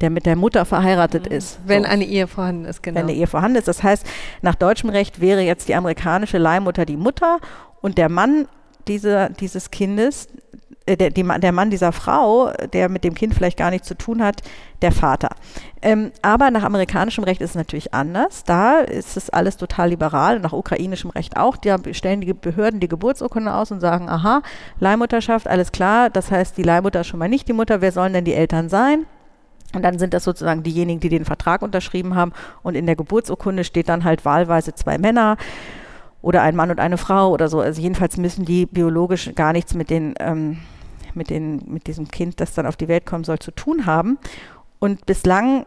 der mit der Mutter verheiratet ist. wenn so eine Ehe vorhanden ist, genau. wenn eine Ehe vorhanden ist. Das heißt, nach deutschem Recht wäre jetzt die amerikanische Leihmutter die Mutter und der Mann dieser, dieses Kindes, der, die, der Mann dieser Frau, der mit dem Kind vielleicht gar nichts zu tun hat, der Vater. Ähm, aber nach amerikanischem Recht ist es natürlich anders. Da ist es alles total liberal, nach ukrainischem Recht auch. Da stellen die Behörden die Geburtsurkunde aus und sagen, aha, Leihmutterschaft, alles klar. Das heißt, die Leihmutter ist schon mal nicht die Mutter. Wer sollen denn die Eltern sein? Und dann sind das sozusagen diejenigen, die den Vertrag unterschrieben haben. Und in der Geburtsurkunde steht dann halt wahlweise zwei Männer oder ein Mann und eine Frau oder so. Also jedenfalls müssen die biologisch gar nichts mit den, ähm, mit den, mit diesem Kind, das dann auf die Welt kommen soll, zu tun haben. Und bislang,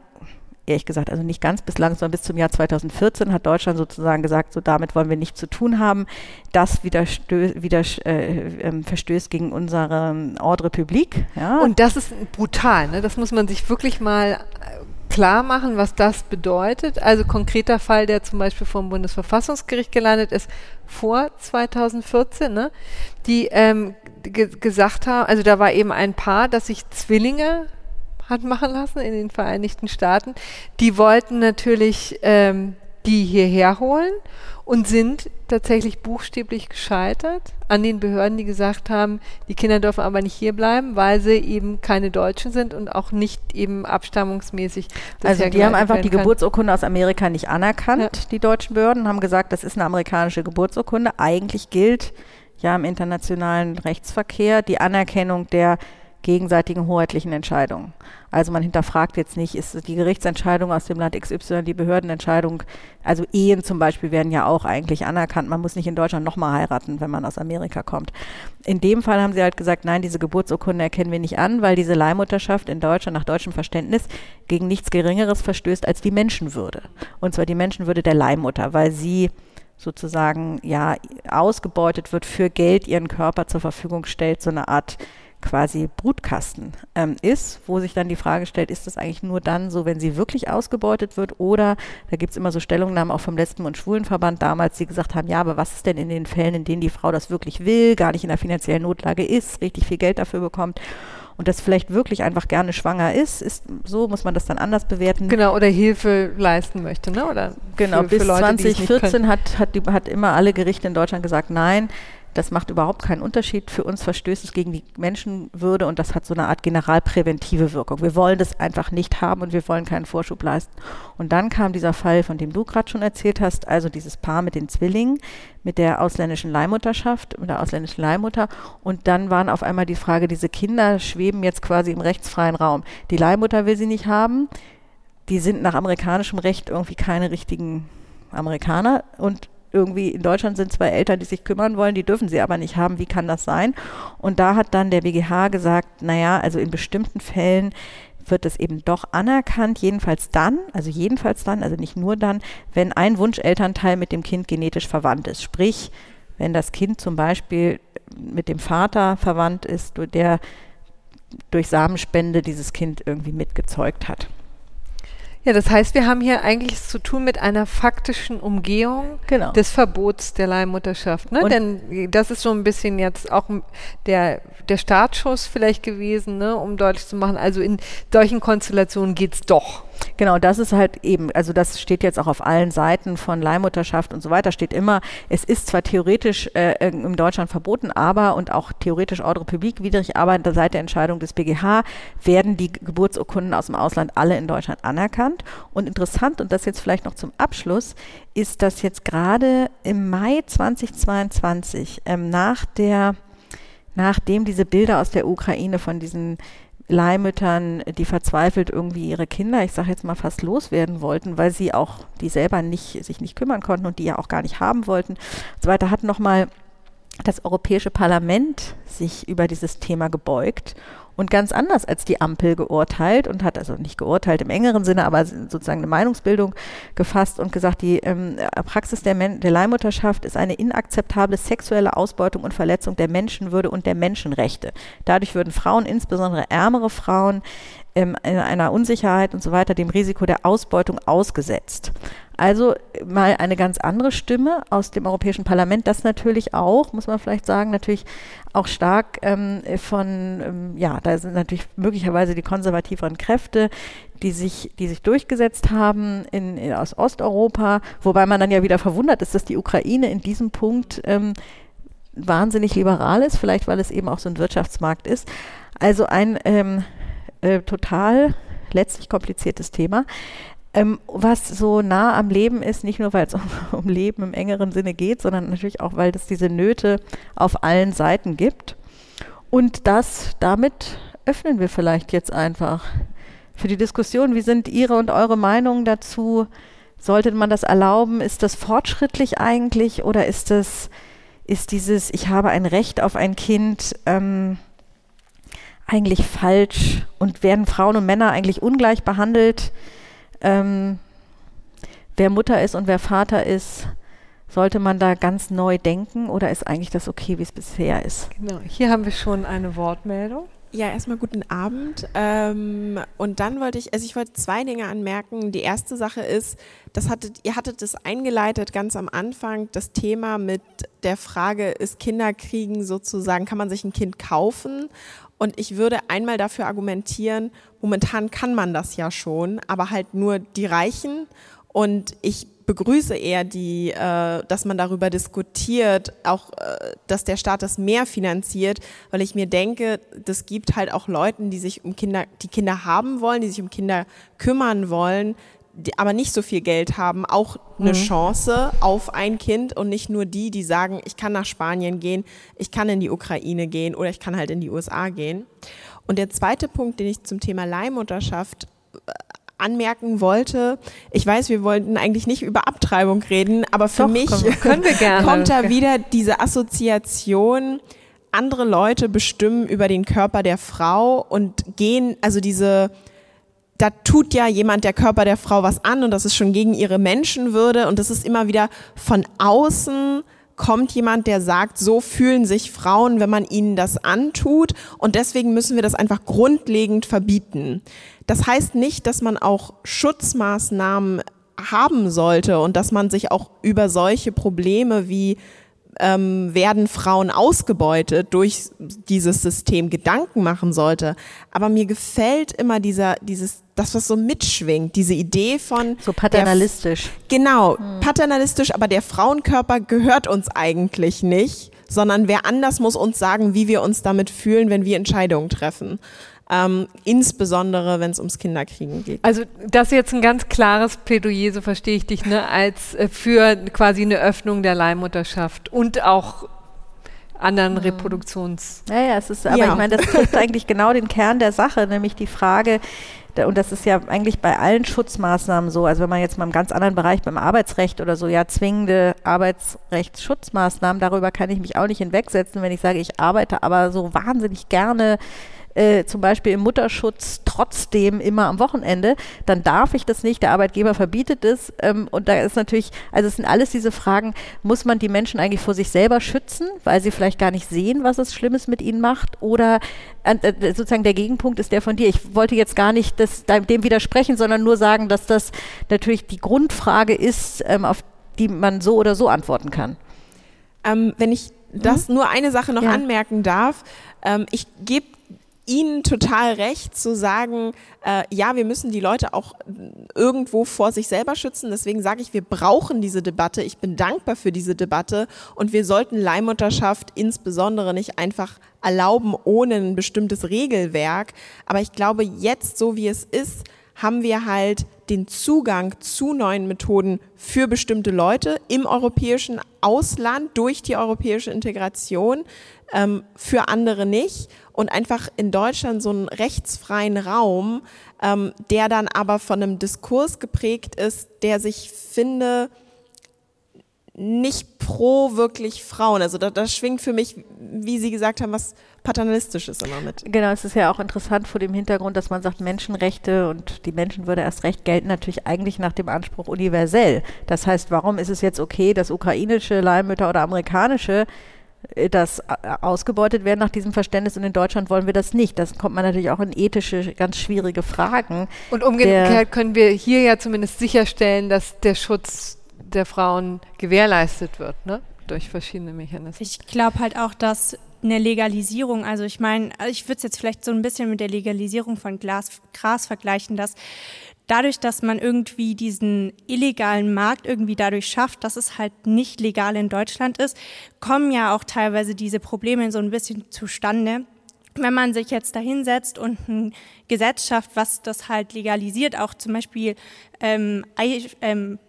ehrlich gesagt, also nicht ganz bislang, sondern bis zum Jahr 2014 hat Deutschland sozusagen gesagt, so damit wollen wir nichts zu tun haben. Das widerstö wieder, äh, ähm, verstößt gegen unsere Ordre Publique. Ja. Und das ist brutal, ne? das muss man sich wirklich mal äh, klar machen, was das bedeutet. Also konkreter Fall, der zum Beispiel vom Bundesverfassungsgericht gelandet ist, vor 2014, ne? die ähm, ge gesagt haben, also da war eben ein Paar, das sich Zwillinge hat machen lassen in den Vereinigten Staaten. Die wollten natürlich ähm, die hierher holen und sind tatsächlich buchstäblich gescheitert an den Behörden, die gesagt haben, die Kinder dürfen aber nicht hier bleiben, weil sie eben keine Deutschen sind und auch nicht eben abstammungsmäßig. Also die haben einfach die kann. Geburtsurkunde aus Amerika nicht anerkannt, die deutschen Behörden, haben gesagt, das ist eine amerikanische Geburtsurkunde. Eigentlich gilt ja im internationalen Rechtsverkehr die Anerkennung der gegenseitigen hoheitlichen Entscheidungen. Also man hinterfragt jetzt nicht, ist die Gerichtsentscheidung aus dem Land XY die Behördenentscheidung, also Ehen zum Beispiel werden ja auch eigentlich anerkannt. Man muss nicht in Deutschland nochmal heiraten, wenn man aus Amerika kommt. In dem Fall haben sie halt gesagt, nein, diese Geburtsurkunde erkennen wir nicht an, weil diese Leihmutterschaft in Deutschland nach deutschem Verständnis gegen nichts Geringeres verstößt als die Menschenwürde. Und zwar die Menschenwürde der Leihmutter, weil sie sozusagen ja ausgebeutet wird, für Geld ihren Körper zur Verfügung stellt, so eine Art quasi Brutkasten ähm, ist, wo sich dann die Frage stellt, ist das eigentlich nur dann so, wenn sie wirklich ausgebeutet wird oder, da gibt es immer so Stellungnahmen auch vom Lesben- und Schwulenverband damals, die gesagt haben, ja, aber was ist denn in den Fällen, in denen die Frau das wirklich will, gar nicht in der finanziellen Notlage ist, richtig viel Geld dafür bekommt und das vielleicht wirklich einfach gerne schwanger ist, ist so muss man das dann anders bewerten. Genau, oder Hilfe leisten möchte, ne? Oder Genau, für, bis für Leute, die es nicht können. 2014 hat, hat, die, hat immer alle Gerichte in Deutschland gesagt, nein, das macht überhaupt keinen Unterschied. Für uns verstößt es gegen die Menschenwürde und das hat so eine Art generalpräventive Wirkung. Wir wollen das einfach nicht haben und wir wollen keinen Vorschub leisten. Und dann kam dieser Fall, von dem du gerade schon erzählt hast, also dieses Paar mit den Zwillingen, mit der ausländischen Leihmutterschaft, mit der ausländischen Leihmutter. Und dann waren auf einmal die Frage, diese Kinder schweben jetzt quasi im rechtsfreien Raum. Die Leihmutter will sie nicht haben. Die sind nach amerikanischem Recht irgendwie keine richtigen Amerikaner und irgendwie in Deutschland sind zwei Eltern, die sich kümmern wollen, die dürfen sie aber nicht haben. Wie kann das sein? Und da hat dann der BGH gesagt, naja, also in bestimmten Fällen wird es eben doch anerkannt, jedenfalls dann, also jedenfalls dann, also nicht nur dann, wenn ein Wunschelternteil mit dem Kind genetisch verwandt ist. Sprich, wenn das Kind zum Beispiel mit dem Vater verwandt ist, der durch Samenspende dieses Kind irgendwie mitgezeugt hat. Ja, das heißt, wir haben hier eigentlich zu tun mit einer faktischen Umgehung Genau. des Verbots der Leihmutterschaft. Ne? Und- Denn das ist so ein bisschen jetzt auch der, der Startschuss vielleicht gewesen, ne? um deutlich zu machen, also in solchen Konstellationen geht's doch. Genau, das ist halt eben, also das steht jetzt auch auf allen Seiten von Leihmutterschaft und so weiter, steht immer, es ist zwar theoretisch äh, in Deutschland verboten, aber und auch theoretisch Ordre Public widrig, aber seit der Entscheidung des BGH werden die Geburtsurkunden aus dem Ausland alle in Deutschland anerkannt. Und interessant, und das jetzt vielleicht noch zum Abschluss, ist, dass jetzt gerade im Mai 2022 ähm, nach der nachdem diese Bilder aus der Ukraine von diesen Leihmüttern, die verzweifelt irgendwie ihre Kinder, ich sage jetzt mal fast loswerden wollten, weil sie auch die selber nicht sich nicht kümmern konnten und die ja auch gar nicht haben wollten. Und so weiter hat nochmal das Europäische Parlament sich über dieses Thema gebeugt und ganz anders als die Ampel geurteilt und hat also nicht geurteilt im engeren Sinne, aber sozusagen eine Meinungsbildung gefasst und gesagt, die ähm, Praxis der, Men der Leihmutterschaft ist eine inakzeptable sexuelle Ausbeutung und Verletzung der Menschenwürde und der Menschenrechte. Dadurch würden Frauen, insbesondere ärmere Frauen, ähm, in einer Unsicherheit und so weiter dem Risiko der Ausbeutung ausgesetzt. Also mal eine ganz andere Stimme aus dem Europäischen Parlament, das natürlich auch, muss man vielleicht sagen, natürlich auch stark ähm, von, ähm, ja, da sind natürlich möglicherweise die konservativeren Kräfte, die sich, die sich durchgesetzt haben in, in, aus Osteuropa, wobei man dann ja wieder verwundert ist, dass die Ukraine in diesem Punkt ähm, wahnsinnig liberal ist, vielleicht weil es eben auch so ein Wirtschaftsmarkt ist. Also ein ähm, äh, total letztlich kompliziertes Thema. Ähm, was so nah am Leben ist, nicht nur weil es <laughs> um, um Leben im engeren Sinne geht, sondern natürlich auch, weil es diese Nöte auf allen Seiten gibt. Und das, damit öffnen wir vielleicht jetzt einfach für die Diskussion. Wie sind Ihre und eure Meinungen dazu? Sollte man das erlauben? Ist das fortschrittlich eigentlich oder ist das, ist dieses, ich habe ein Recht auf ein Kind, ähm, eigentlich falsch und werden Frauen und Männer eigentlich ungleich behandelt? Ähm, wer Mutter ist und wer Vater ist, sollte man da ganz neu denken oder ist eigentlich das okay, wie es bisher ist? Genau, hier haben wir schon eine Wortmeldung. Ja, erstmal guten Abend. Ähm, und dann wollte ich, also ich wollte zwei Dinge anmerken. Die erste Sache ist, das hattet, ihr hattet das eingeleitet ganz am Anfang, das Thema mit der Frage, ist Kinderkriegen sozusagen, kann man sich ein Kind kaufen? Und ich würde einmal dafür argumentieren, momentan kann man das ja schon, aber halt nur die Reichen. Und ich begrüße eher die, äh, dass man darüber diskutiert, auch, äh, dass der Staat das mehr finanziert, weil ich mir denke, das gibt halt auch Leuten, die sich um Kinder, die Kinder haben wollen, die sich um Kinder kümmern wollen, die aber nicht so viel Geld haben, auch eine Mhm. Chance auf ein Kind und nicht nur die, die sagen, ich kann nach Spanien gehen, ich kann in die Ukraine gehen oder ich kann halt in die USA gehen. Und der zweite Punkt, den ich zum Thema Leihmutterschaft äh, anmerken wollte, ich weiß, wir wollten eigentlich nicht über Abtreibung reden, aber für Doch, mich <laughs> gerne. kommt da wieder diese Assoziation, andere Leute bestimmen über den Körper der Frau und gehen, also diese, da tut ja jemand der Körper der Frau was an und das ist schon gegen ihre Menschenwürde und das ist immer wieder von außen kommt jemand, der sagt, so fühlen sich Frauen, wenn man ihnen das antut und deswegen müssen wir das einfach grundlegend verbieten. Das heißt nicht, dass man auch Schutzmaßnahmen haben sollte und dass man sich auch über solche Probleme wie ähm, werden Frauen ausgebeutet durch dieses System Gedanken machen sollte. Aber mir gefällt immer dieser, dieses, das, was so mitschwingt, diese Idee von So paternalistisch. Der, genau, paternalistisch, aber der Frauenkörper gehört uns eigentlich nicht, sondern wer anders muss uns sagen, wie wir uns damit fühlen, wenn wir Entscheidungen treffen. Ähm, insbesondere, wenn es ums Kinderkriegen geht. Also das ist jetzt ein ganz klares Plädoyer, so verstehe ich dich, ne, als äh, für quasi eine Öffnung der Leihmutterschaft und auch anderen Reproduktions. Ja, ja, es ist, aber Ja. ich meine, das trifft eigentlich genau den Kern der Sache, nämlich die Frage, da- und das ist ja eigentlich bei allen Schutzmaßnahmen so, also wenn man jetzt mal im ganz anderen Bereich beim Arbeitsrecht oder so, ja, zwingende Arbeitsrechtsschutzmaßnahmen, darüber kann ich mich auch nicht hinwegsetzen, wenn ich sage, ich arbeite aber so wahnsinnig gerne äh, zum Beispiel im Mutterschutz trotzdem immer am Wochenende, dann darf ich das nicht, der Arbeitgeber verbietet es. Ähm, und da ist natürlich, also es sind alles diese Fragen, muss man die Menschen eigentlich vor sich selber schützen, weil sie vielleicht gar nicht sehen, was es Schlimmes mit ihnen macht? Oder äh, sozusagen der Gegenpunkt ist der von dir. Ich wollte jetzt gar nicht das, dem widersprechen, sondern nur sagen, dass das natürlich die Grundfrage ist, ähm, auf die man so oder so antworten kann. Ähm, wenn ich das mhm. nur eine Sache noch ja. anmerken darf, ähm, ich gebe Ihnen total recht zu sagen, äh, ja, wir müssen die Leute auch irgendwo vor sich selber schützen. Deswegen sage ich, wir brauchen diese Debatte. Ich bin dankbar für diese Debatte und wir sollten Leihmutterschaft insbesondere nicht einfach erlauben ohne ein bestimmtes Regelwerk. Aber ich glaube, jetzt, so wie es ist, haben wir halt den Zugang zu neuen Methoden für bestimmte Leute im europäischen Ausland durch die europäische Integration, ähm, für andere nicht. Und einfach in Deutschland so einen rechtsfreien Raum, ähm, der dann aber von einem Diskurs geprägt ist, der sich finde, nicht pro wirklich Frauen. Also da, da schwingt für mich, wie Sie gesagt haben, was Paternalistisches immer mit. Genau, es ist ja auch interessant vor dem Hintergrund, dass man sagt, Menschenrechte und die Menschenwürde erst recht gelten natürlich eigentlich nach dem Anspruch universell. Das heißt, warum ist es jetzt okay, dass ukrainische Leihmütter oder amerikanische das äh, ausgebeutet werden nach diesem Verständnis und in Deutschland wollen wir das nicht. Das kommt man natürlich auch in ethische, ganz schwierige Fragen. Und umgekehrt können wir hier ja zumindest sicherstellen, dass der Schutz der Frauen gewährleistet wird, ne? durch verschiedene Mechanismen. Ich glaube halt auch, dass eine Legalisierung, also ich meine, ich würde es jetzt vielleicht so ein bisschen mit der Legalisierung von Glas, Gras vergleichen, dass dadurch, dass man irgendwie diesen illegalen Markt irgendwie dadurch schafft, dass es halt nicht legal in Deutschland ist, kommen ja auch teilweise diese Probleme so ein bisschen zustande. Wenn man sich jetzt dahinsetzt und ein Gesetz schafft, was das halt legalisiert, auch zum Beispiel ähm, ähm,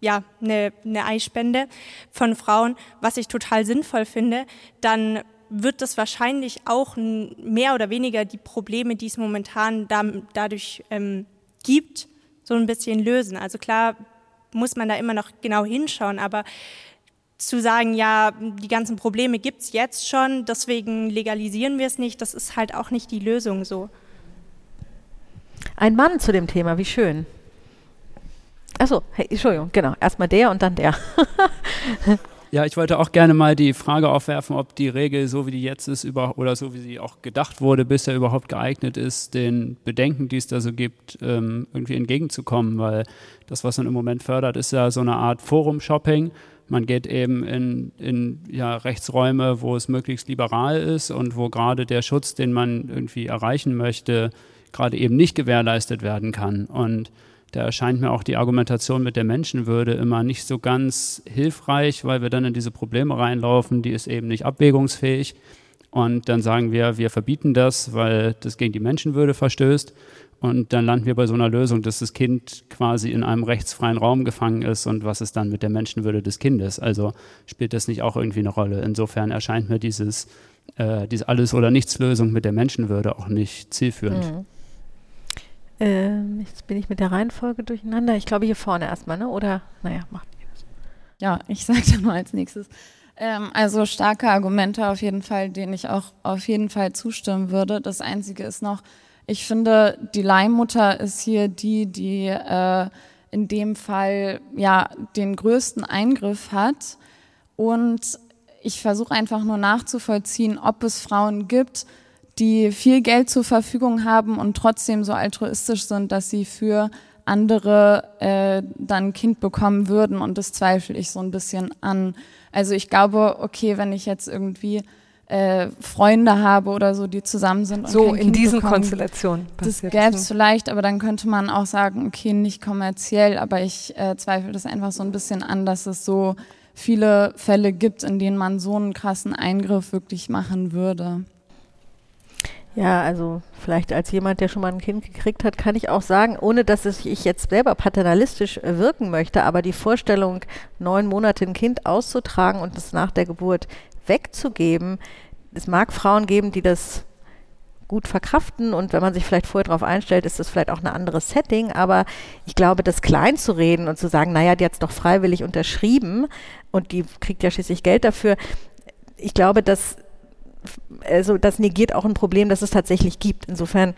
ja, eine, eine Eispende von Frauen, was ich total sinnvoll finde, dann wird das wahrscheinlich auch mehr oder weniger die Probleme, die es momentan da, dadurch ähm, gibt, so ein bisschen lösen. Also klar muss man da immer noch genau hinschauen, aber zu sagen, ja, die ganzen Probleme gibt es jetzt schon, deswegen legalisieren wir es nicht, das ist halt auch nicht die Lösung so. Ein Mann zu dem Thema, wie schön. Achso, hey, Entschuldigung, genau. Erstmal der und dann der. <laughs> ja, ich wollte auch gerne mal die Frage aufwerfen, ob die Regel, so wie die jetzt ist, über, oder so wie sie auch gedacht wurde, bisher überhaupt geeignet ist, den Bedenken, die es da so gibt, ähm, irgendwie entgegenzukommen. Weil das, was man im Moment fördert, ist ja so eine Art Forum-Shopping. Man geht eben in, in ja, Rechtsräume, wo es möglichst liberal ist und wo gerade der Schutz, den man irgendwie erreichen möchte, gerade eben nicht gewährleistet werden kann. Und da erscheint mir auch die Argumentation mit der Menschenwürde immer nicht so ganz hilfreich, weil wir dann in diese Probleme reinlaufen, die ist eben nicht abwägungsfähig. Und dann sagen wir, wir verbieten das, weil das gegen die Menschenwürde verstößt. Und dann landen wir bei so einer Lösung, dass das Kind quasi in einem rechtsfreien Raum gefangen ist. Und was ist dann mit der Menschenwürde des Kindes? Also spielt das nicht auch irgendwie eine Rolle? Insofern erscheint mir dieses, äh, diese Alles- oder Nichts-Lösung mit der Menschenwürde auch nicht zielführend. Mhm. Ähm, jetzt bin ich mit der Reihenfolge durcheinander. Ich glaube hier vorne erstmal, ne? Oder, naja, macht ihr das. Ja, ich sage dann mal als nächstes. Ähm, also starke Argumente auf jeden Fall, denen ich auch auf jeden Fall zustimmen würde. Das Einzige ist noch, ich finde, die Leihmutter ist hier die, die äh, in dem Fall ja den größten Eingriff hat. Und ich versuche einfach nur nachzuvollziehen, ob es Frauen gibt, die viel Geld zur Verfügung haben und trotzdem so altruistisch sind, dass sie für andere äh, dann ein Kind bekommen würden. Und das zweifle ich so ein bisschen an. Also ich glaube, okay, wenn ich jetzt irgendwie äh, Freunde habe oder so, die zusammen sind. Und so in kind diesen bekommen, Konstellationen. Das gäbe es vielleicht, aber dann könnte man auch sagen, okay, nicht kommerziell, aber ich äh, zweifle das einfach so ein bisschen an, dass es so viele Fälle gibt, in denen man so einen krassen Eingriff wirklich machen würde. Ja, also vielleicht als jemand, der schon mal ein Kind gekriegt hat, kann ich auch sagen, ohne dass ich jetzt selber paternalistisch äh, wirken möchte, aber die Vorstellung, neun Monate ein Kind auszutragen und es nach der Geburt wegzugeben, es mag Frauen geben, die das gut verkraften und wenn man sich vielleicht vorher darauf einstellt, ist das vielleicht auch ein anderes Setting, aber ich glaube, das klein zu reden und zu sagen, naja, die hat es doch freiwillig unterschrieben und die kriegt ja schließlich Geld dafür, ich glaube, dass also das negiert auch ein Problem, das es tatsächlich gibt. Insofern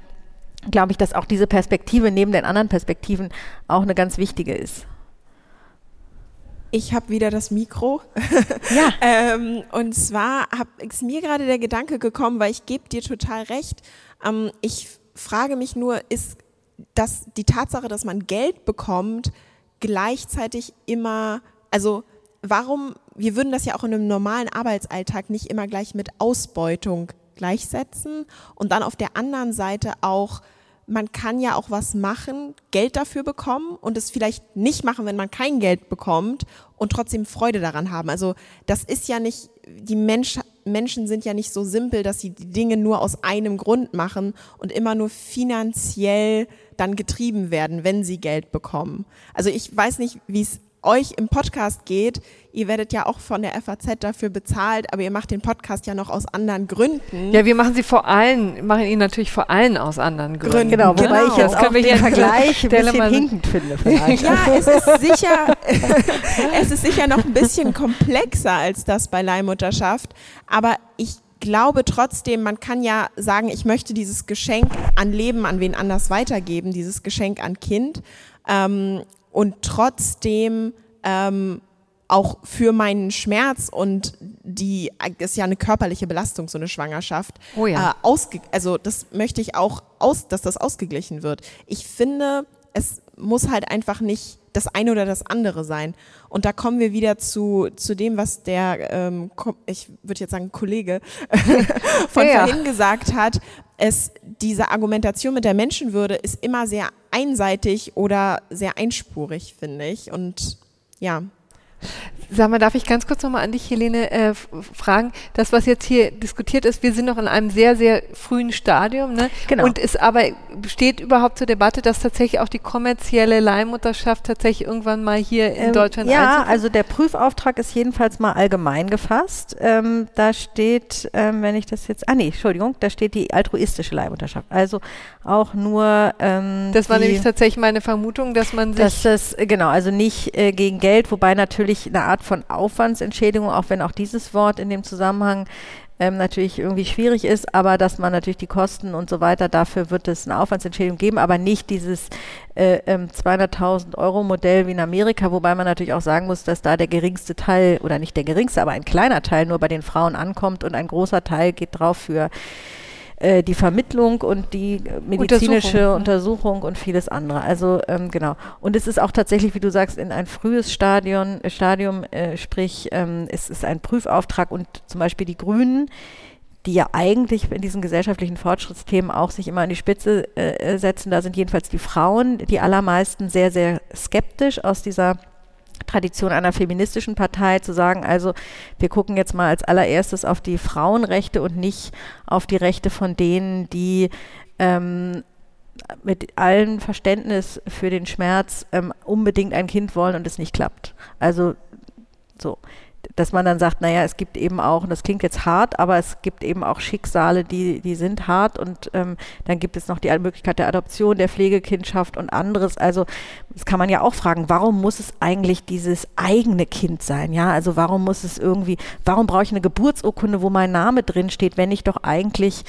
glaube ich, dass auch diese Perspektive neben den anderen Perspektiven auch eine ganz wichtige ist. Ich habe wieder das Mikro. <laughs> Ja. ähm, und zwar hab, ist mir gerade der Gedanke gekommen, weil ich gebe dir total recht. Ähm, ich frage mich nur, ist dass die Tatsache, dass man Geld bekommt, gleichzeitig immer, also warum, wir würden das ja auch in einem normalen Arbeitsalltag nicht immer gleich mit Ausbeutung gleichsetzen und dann auf der anderen Seite auch man kann ja auch was machen, Geld dafür bekommen und es vielleicht nicht machen, wenn man kein Geld bekommt und trotzdem Freude daran haben. Also das ist ja nicht, die Mensch, Menschen sind ja nicht so simpel, dass sie die Dinge nur aus einem Grund machen und immer nur finanziell dann getrieben werden, wenn sie Geld bekommen. Also ich weiß nicht, wie es euch im Podcast geht, ihr werdet ja auch von der FAZ dafür bezahlt, aber ihr macht den Podcast ja noch aus anderen Gründen. Ja, wir machen sie vor allem, machen ihn natürlich vor allem aus anderen Gründen. Genau, wobei genau. ich jetzt können wir den Vergleich ein bisschen hinkend finde. <laughs> Vielleicht. Ja, es ist sicher, <laughs> es ist sicher noch ein bisschen komplexer als das bei Leihmutterschaft, aber ich glaube trotzdem, man kann ja sagen, ich möchte dieses Geschenk an Leben an wen anders weitergeben, dieses Geschenk an Kind. Ähm, und trotzdem ähm, auch für meinen Schmerz und die ist ja eine körperliche Belastung so eine Schwangerschaft oh ja. äh, also das möchte ich auch aus dass das ausgeglichen wird ich finde es muss halt einfach nicht das eine oder das andere sein und da kommen wir wieder zu zu dem was der ähm, ich würde jetzt sagen Kollege <laughs> von ja. vorhin gesagt hat es diese Argumentation mit der Menschenwürde ist immer sehr einseitig oder sehr einspurig, finde ich. Und ja. Sag mal, darf ich ganz kurz nochmal an dich, Helene, äh, fragen? Das, was jetzt hier diskutiert ist, wir sind noch in einem sehr, sehr frühen Stadium, ne? Genau. Und es aber besteht überhaupt zur Debatte, dass tatsächlich auch die kommerzielle Leihmutterschaft tatsächlich irgendwann mal hier in Ähm, Deutschland Ja, also der Prüfauftrag ist jedenfalls mal allgemein gefasst. Ähm, da steht, ähm, wenn ich das jetzt, ah nee, Entschuldigung, da steht die altruistische Leihmutterschaft. Also auch nur ähm, Das war die, nämlich tatsächlich meine Vermutung, dass man sich dass das, äh, genau, also nicht äh, gegen Geld, wobei natürlich eine Art von Aufwandsentschädigung, auch wenn auch dieses Wort in dem Zusammenhang ähm, natürlich irgendwie schwierig ist, aber dass man natürlich die Kosten und so weiter, dafür wird es eine Aufwandsentschädigung geben, aber nicht dieses äh, ähm, 200.000 Euro Modell wie in Amerika, wobei man natürlich auch sagen muss, dass da der geringste Teil oder nicht der geringste, aber ein kleiner Teil nur bei den Frauen ankommt und ein großer Teil geht drauf für äh, die Vermittlung und die äh, medizinische Untersuchung, Untersuchung, und vieles andere. Also ähm, genau. Und es ist auch tatsächlich, wie du sagst, in ein frühes Stadion, äh, Stadium, äh, sprich ähm, es ist ein Prüfauftrag und zum Beispiel die Grünen, die ja eigentlich in diesen gesellschaftlichen Fortschrittsthemen auch sich immer an die Spitze äh, setzen, da sind jedenfalls die Frauen, die allermeisten sehr, sehr skeptisch aus dieser Tradition einer feministischen Partei zu sagen, also wir gucken jetzt mal als allererstes auf die Frauenrechte und nicht auf die Rechte von denen, die ähm, mit allem Verständnis für den Schmerz ähm, unbedingt ein Kind wollen und es nicht klappt. Also so, dass man dann sagt, naja, es gibt eben auch, und das klingt jetzt hart, aber es gibt eben auch Schicksale, die, die sind hart und ähm, dann gibt es noch die Möglichkeit der Adoption, der Pflegekindschaft und anderes. Also das kann man ja auch fragen, warum muss es eigentlich dieses eigene Kind sein? Ja, also warum muss es irgendwie, warum brauche ich eine Geburtsurkunde, wo mein Name drin steht, wenn ich doch eigentlich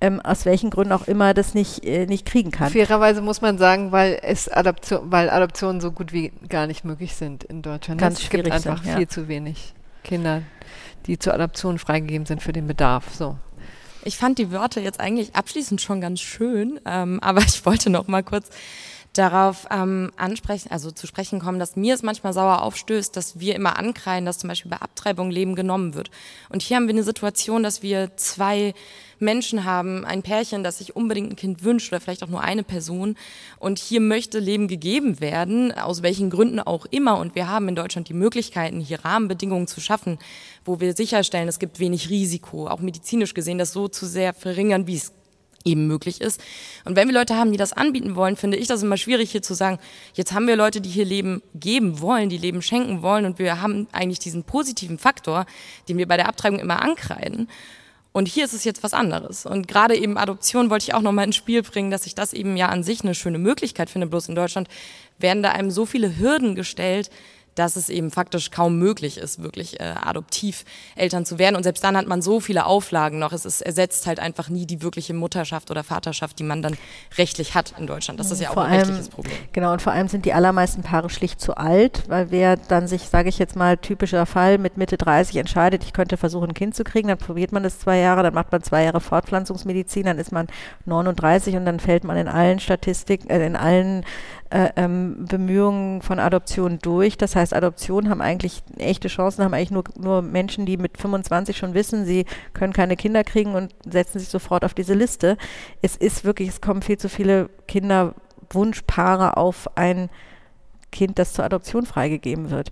ähm, aus welchen Gründen auch immer das nicht, äh, nicht kriegen kann. Fairerweise muss man sagen, weil es Adoption, weil Adoptionen so gut wie gar nicht möglich sind in Deutschland. Ganz es gibt einfach sind, ja. viel zu wenig Kinder, die zur Adoption freigegeben sind für den Bedarf. So. Ich fand die Wörter jetzt eigentlich abschließend schon ganz schön, ähm, aber <laughs> ich wollte noch mal kurz darauf ähm, ansprechen, also zu sprechen kommen, dass mir es manchmal sauer aufstößt, dass wir immer ankreien, dass zum Beispiel bei Abtreibung Leben genommen wird. Und hier haben wir eine Situation, dass wir zwei Menschen haben, ein Pärchen, das sich unbedingt ein Kind wünscht oder vielleicht auch nur eine Person. Und hier möchte Leben gegeben werden, aus welchen Gründen auch immer. Und wir haben in Deutschland die Möglichkeiten, hier Rahmenbedingungen zu schaffen, wo wir sicherstellen, es gibt wenig Risiko, auch medizinisch gesehen, das so zu sehr verringern, wie es eben möglich ist. Und wenn wir Leute haben, die das anbieten wollen, finde ich das immer schwierig hier zu sagen, jetzt haben wir Leute, die hier Leben geben wollen, die Leben schenken wollen und wir haben eigentlich diesen positiven Faktor, den wir bei der Abtreibung immer ankreiden. Und hier ist es jetzt was anderes. Und gerade eben Adoption wollte ich auch nochmal ins Spiel bringen, dass ich das eben ja an sich eine schöne Möglichkeit finde. Bloß in Deutschland werden da einem so viele Hürden gestellt, dass es eben faktisch kaum möglich ist, wirklich äh, Adoptiveltern zu werden. Und selbst dann hat man so viele Auflagen noch. Es ist, ersetzt halt einfach nie die wirkliche Mutterschaft oder Vaterschaft, die man dann rechtlich hat in Deutschland. Das ist ja auch vor ein allem, rechtliches Problem. Genau, und vor allem sind die allermeisten Paare schlicht zu alt, weil wer dann sich, sage ich jetzt mal, typischer Fall mit Mitte 30 entscheidet, ich könnte versuchen, ein Kind zu kriegen, dann probiert man das zwei Jahre, dann macht man zwei Jahre Fortpflanzungsmedizin, dann ist man 39 und dann fällt man in allen Statistiken, äh, in allen äh, ähm, Bemühungen von Adoption durch. Das heißt, Adoption haben eigentlich echte Chancen, haben eigentlich nur, nur Menschen, die mit 25 schon wissen, sie können keine Kinder kriegen und setzen sich sofort auf diese Liste. Es ist wirklich, es kommen viel zu viele Kinderwunschpaare auf ein Kind, das zur Adoption freigegeben wird.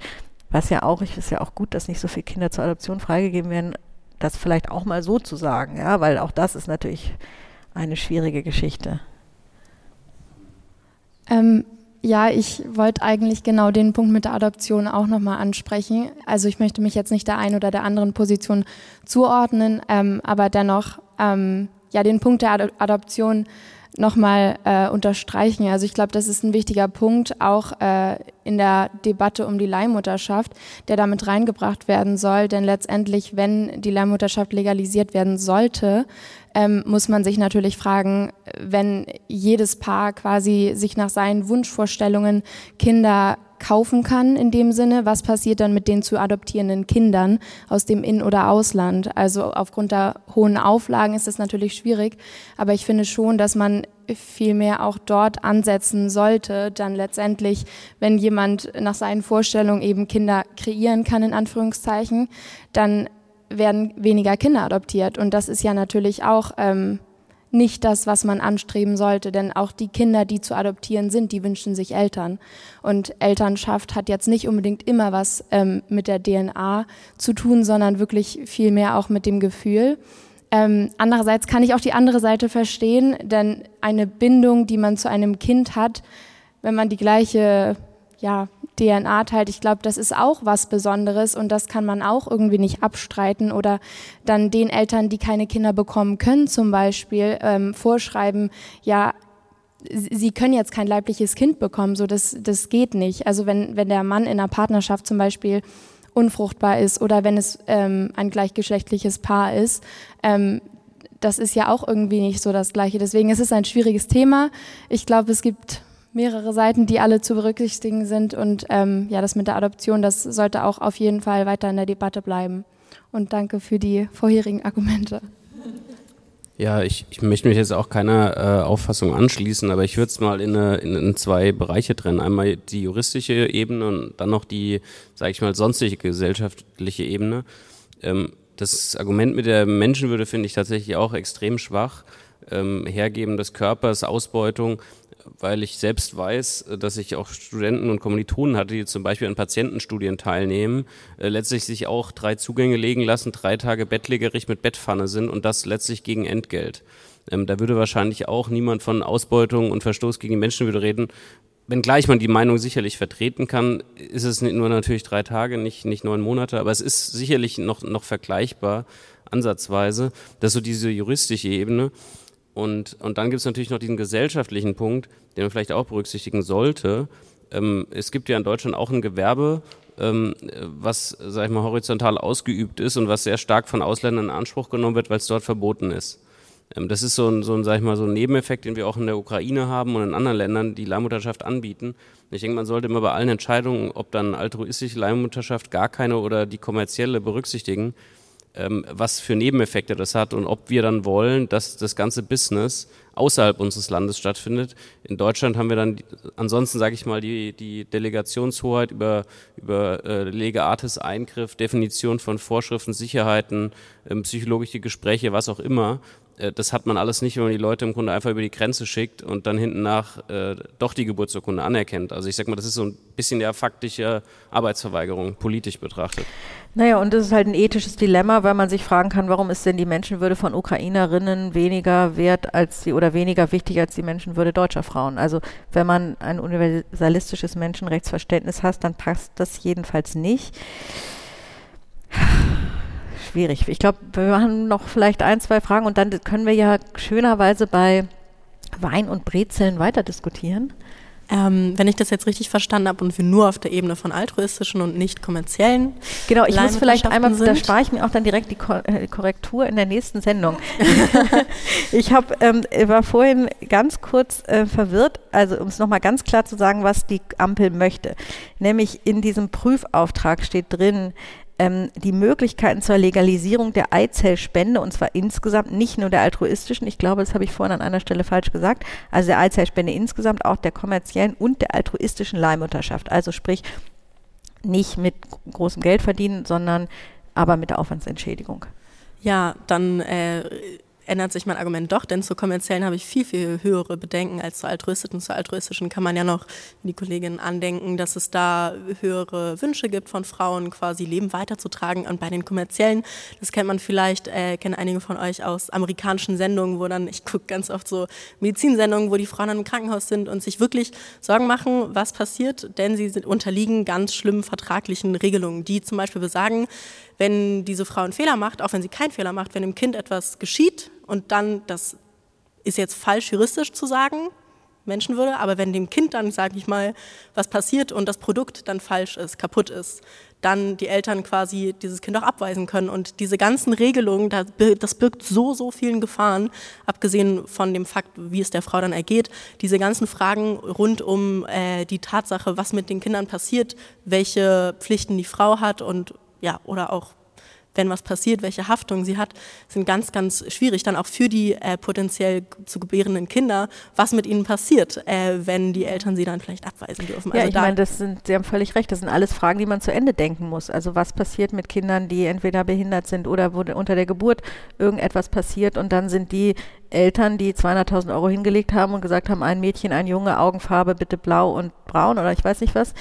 Was ja auch, ich ist ja auch gut, dass nicht so viele Kinder zur Adoption freigegeben werden, das vielleicht auch mal so zu sagen, ja, weil auch das ist natürlich eine schwierige Geschichte. Ähm, ja, ich wollte eigentlich genau den Punkt mit der Adoption auch nochmal ansprechen. Also ich möchte mich jetzt nicht der einen oder der anderen Position zuordnen, ähm, aber dennoch ähm, ja den Punkt der Ad Adoption nochmal äh, unterstreichen. Also ich glaube, das ist ein wichtiger Punkt, auch äh, in der Debatte um die Leihmutterschaft, der damit reingebracht werden soll. Denn letztendlich, wenn die Leihmutterschaft legalisiert werden sollte, ähm, muss man sich natürlich fragen, wenn jedes Paar quasi sich nach seinen Wunschvorstellungen Kinder kaufen kann in dem Sinne, was passiert dann mit den zu adoptierenden Kindern aus dem In- oder Ausland? Also aufgrund der hohen Auflagen ist das natürlich schwierig, aber ich finde schon, dass man vielmehr auch dort ansetzen sollte, dann letztendlich, wenn jemand nach seinen Vorstellungen eben Kinder kreieren kann, in Anführungszeichen, dann werden weniger Kinder adoptiert. Und das ist ja natürlich auch ähm, nicht das, was man anstreben sollte, denn auch die Kinder, die zu adoptieren sind, die wünschen sich Eltern. Und Elternschaft hat jetzt nicht unbedingt immer was ähm, mit der DNA zu tun, sondern wirklich viel mehr auch mit dem Gefühl. Ähm, andererseits kann ich auch die andere Seite verstehen, denn eine Bindung, die man zu einem Kind hat, wenn man die gleiche ja, DNA teilt. Ich glaube, das ist auch was Besonderes und das kann man auch irgendwie nicht abstreiten oder dann den Eltern, die keine Kinder bekommen können, zum Beispiel ähm, vorschreiben, ja, sie können jetzt kein leibliches Kind bekommen, so das, das geht nicht. Also wenn, wenn der Mann in einer Partnerschaft zum Beispiel unfruchtbar ist oder wenn es ähm, ein gleichgeschlechtliches Paar ist, ähm, das ist ja auch irgendwie nicht so das Gleiche. Deswegen ist es ein schwieriges Thema. Ich glaube, es gibt mehrere Seiten, die alle zu berücksichtigen sind. Und ähm, ja, das mit der Adoption, das sollte auch auf jeden Fall weiter in der Debatte bleiben. Und danke für die vorherigen Argumente. Ja, ich, ich möchte mich jetzt auch keiner äh, Auffassung anschließen, aber ich würde es mal in, eine, in, in, zwei Bereiche trennen. Einmal die juristische Ebene und dann noch die, sage ich mal, sonstige gesellschaftliche Ebene. Ähm, das Argument mit der Menschenwürde finde ich tatsächlich auch extrem schwach. Ähm, Hergeben des Körpers, Ausbeutung, weil ich selbst weiß, dass ich auch Studenten und Kommilitonen hatte, die zum Beispiel an Patientenstudien teilnehmen, äh, letztlich sich auch drei Zugänge legen lassen, drei Tage bettlägerig mit Bettpfanne sind und das letztlich gegen Entgelt. Ähm, da würde wahrscheinlich auch niemand von Ausbeutung und Verstoß gegen die Menschenwürde reden. Wenngleich man die Meinung sicherlich vertreten kann, ist es nur natürlich drei Tage, nicht, nicht neun Monate, aber es ist sicherlich noch, noch vergleichbar, ansatzweise. Das ist so diese juristische Ebene. Und, und dann gibt es natürlich noch diesen gesellschaftlichen Punkt, den man vielleicht auch berücksichtigen sollte. Ähm, es gibt ja in Deutschland auch ein Gewerbe, ähm, was, sag ich mal, horizontal ausgeübt ist und was sehr stark von Ausländern in Anspruch genommen wird, weil es dort verboten ist. Ähm, das ist so ein, so ein, sag ich mal, so ein Nebeneffekt, den wir auch in der Ukraine haben und in anderen Ländern, die Leihmutterschaft anbieten. Ich denke, man sollte immer bei allen Entscheidungen, ob dann altruistische Leihmutterschaft gar keine oder die kommerzielle berücksichtigen, was für Nebeneffekte das hat und ob wir dann wollen, dass das ganze Business außerhalb unseres Landes stattfindet. In Deutschland haben wir dann ansonsten, sage ich mal, die, die Delegationshoheit über, über äh, Lege Artis Eingriff, Definition von Vorschriften, Sicherheiten, ähm, psychologische Gespräche, was auch immer. Äh, das hat man alles nicht, wenn man die Leute im Grunde einfach über die Grenze schickt und dann hinten nach äh, doch die Geburtsurkunde anerkennt. Also ich sag mal, das ist so ein bisschen ja faktische Arbeitsverweigerung, politisch betrachtet. Naja, und das ist halt ein ethisches Dilemma, weil man sich fragen kann, warum ist denn die Menschenwürde von Ukrainerinnen weniger wert als die oder weniger wichtig als die Menschenwürde deutscher Frauen? Also wenn man ein universalistisches Menschenrechtsverständnis hat, dann passt das jedenfalls nicht schwierig. Ich glaube, wir haben noch vielleicht ein, zwei Fragen und dann können wir ja schönerweise bei Wein und Brezeln weiter diskutieren. Ähm, wenn ich das jetzt richtig verstanden habe und wir nur auf der Ebene von altruistischen und nicht kommerziellen. Genau, ich muss vielleicht einmal, sind. da spare ich mir auch dann direkt die Ko äh, Korrektur in der nächsten Sendung. <laughs> ich hab, ähm, war vorhin ganz kurz äh, verwirrt, also um es nochmal ganz klar zu sagen, was die Ampel möchte. Nämlich in diesem Prüfauftrag steht drin, ähm, die Möglichkeiten zur Legalisierung der Eizellspende, und zwar insgesamt nicht nur der altruistischen, ich glaube, das habe ich vorhin an einer Stelle falsch gesagt, also der Eizellspende insgesamt, auch der kommerziellen und der altruistischen Leihmutterschaft. Also sprich, nicht mit großem Geld verdienen, sondern aber mit der Aufwandsentschädigung. Ja, dann äh, ändert sich mein Argument doch, denn zur kommerziellen habe ich viel, viel höhere Bedenken als zur altruistischen. Zur altruistischen kann man ja noch, die Kollegin andenken, dass es da höhere Wünsche gibt von Frauen, quasi Leben weiterzutragen. Und bei den kommerziellen, das kennt man vielleicht, äh, kennen einige von euch aus amerikanischen Sendungen, wo dann, ich gucke ganz oft so Medizinsendungen, wo die Frauen dann im Krankenhaus sind und sich wirklich Sorgen machen, was passiert, denn sie sind, unterliegen ganz schlimmen vertraglichen Regelungen, die zum Beispiel besagen, wenn diese Frau einen Fehler macht, auch wenn sie keinen Fehler macht, wenn dem Kind etwas geschieht und dann, das ist jetzt falsch juristisch zu sagen, Menschenwürde, aber wenn dem Kind dann, sage ich mal, was passiert und das Produkt dann falsch ist, kaputt ist, dann die Eltern quasi dieses Kind auch abweisen können. Und diese ganzen Regelungen, das birgt so, so vielen Gefahren, abgesehen von dem Fakt, wie es der Frau dann ergeht, diese ganzen Fragen rund um äh, die Tatsache, was mit den Kindern passiert, welche Pflichten die Frau hat und ja, oder auch wenn was passiert, welche Haftung sie hat, sind ganz, ganz schwierig. Dann auch für die äh, potenziell zu gebärenden Kinder, was mit ihnen passiert, äh, wenn die Eltern sie dann vielleicht abweisen dürfen. Ja, also ich meine, das sind, Sie haben völlig recht, das sind alles Fragen, die man zu Ende denken muss. Also was passiert mit Kindern, die entweder behindert sind oder wo unter der Geburt irgendetwas passiert und dann sind die Eltern, die 200.000 Euro hingelegt haben und gesagt haben, ein Mädchen, ein Junge, Augenfarbe bitte blau und braun oder ich weiß nicht was,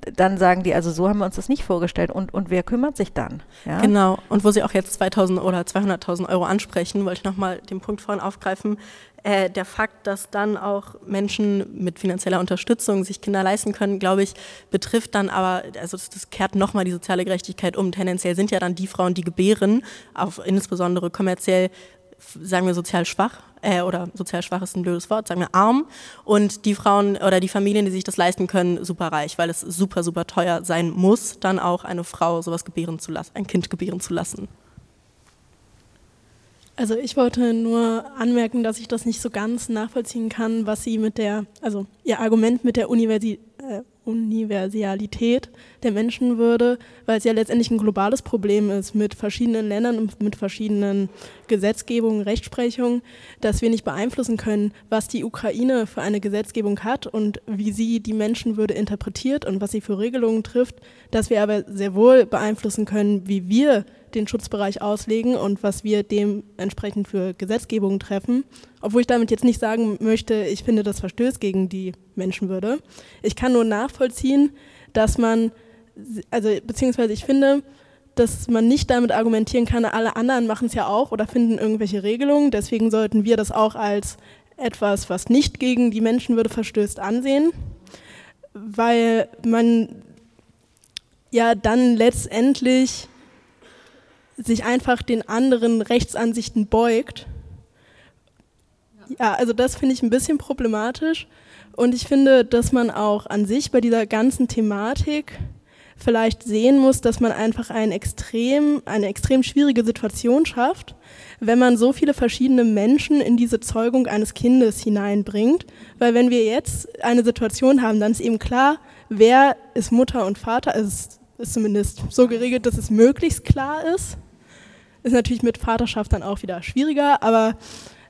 dann sagen die, also so haben wir uns das nicht vorgestellt. Und, und wer kümmert sich dann? Ja? Genau. Und wo Sie auch jetzt 2000 oder 200.000 Euro ansprechen, wollte ich nochmal den Punkt vorhin aufgreifen. Äh, der Fakt, dass dann auch Menschen mit finanzieller Unterstützung sich Kinder leisten können, glaube ich, betrifft dann aber, also das, kehrt nochmal die soziale Gerechtigkeit um. Tendenziell sind ja dann die Frauen, die gebären, auf insbesondere kommerziell sagen wir sozial schwach äh, oder sozial schwach ist ein blödes Wort, sagen wir arm und die Frauen oder die Familien, die sich das leisten können, super reich, weil es super, super teuer sein muss, dann auch eine Frau sowas gebären zu lassen, ein Kind gebären zu lassen. Also ich wollte nur anmerken, dass ich das nicht so ganz nachvollziehen kann, was Sie mit der, also Ihr Argument mit der Universi äh, Universalität der Menschenwürde, weil es ja letztendlich ein globales Problem ist mit verschiedenen Ländern und mit verschiedenen Gesetzgebungen, Rechtsprechungen, dass wir nicht beeinflussen können, was die Ukraine für eine Gesetzgebung hat und wie sie die Menschenwürde interpretiert und was sie für Regelungen trifft, dass wir aber sehr wohl beeinflussen können, wie wir den Schutzbereich auslegen und was wir dementsprechend für Gesetzgebungen treffen. Obwohl ich damit jetzt nicht sagen möchte, ich finde, das verstößt gegen die Menschenwürde. Ich kann nur nachvollziehen, dass man, also beziehungsweise ich finde, dass man nicht damit argumentieren kann, alle anderen machen es ja auch oder finden irgendwelche Regelungen. Deswegen sollten wir das auch als etwas, was nicht gegen die Menschenwürde verstößt, ansehen, weil man ja dann letztendlich sich einfach den anderen Rechtsansichten beugt. Ja, also das finde ich ein bisschen problematisch. Und ich finde, dass man auch an sich bei dieser ganzen Thematik vielleicht sehen muss, dass man einfach ein extrem, eine extrem schwierige Situation schafft, wenn man so viele verschiedene Menschen in diese Zeugung eines Kindes hineinbringt. Weil wenn wir jetzt eine Situation haben, dann ist eben klar, wer ist Mutter und Vater. Es ist zumindest so geregelt, dass es möglichst klar ist. Ist natürlich mit Vaterschaft dann auch wieder schwieriger, aber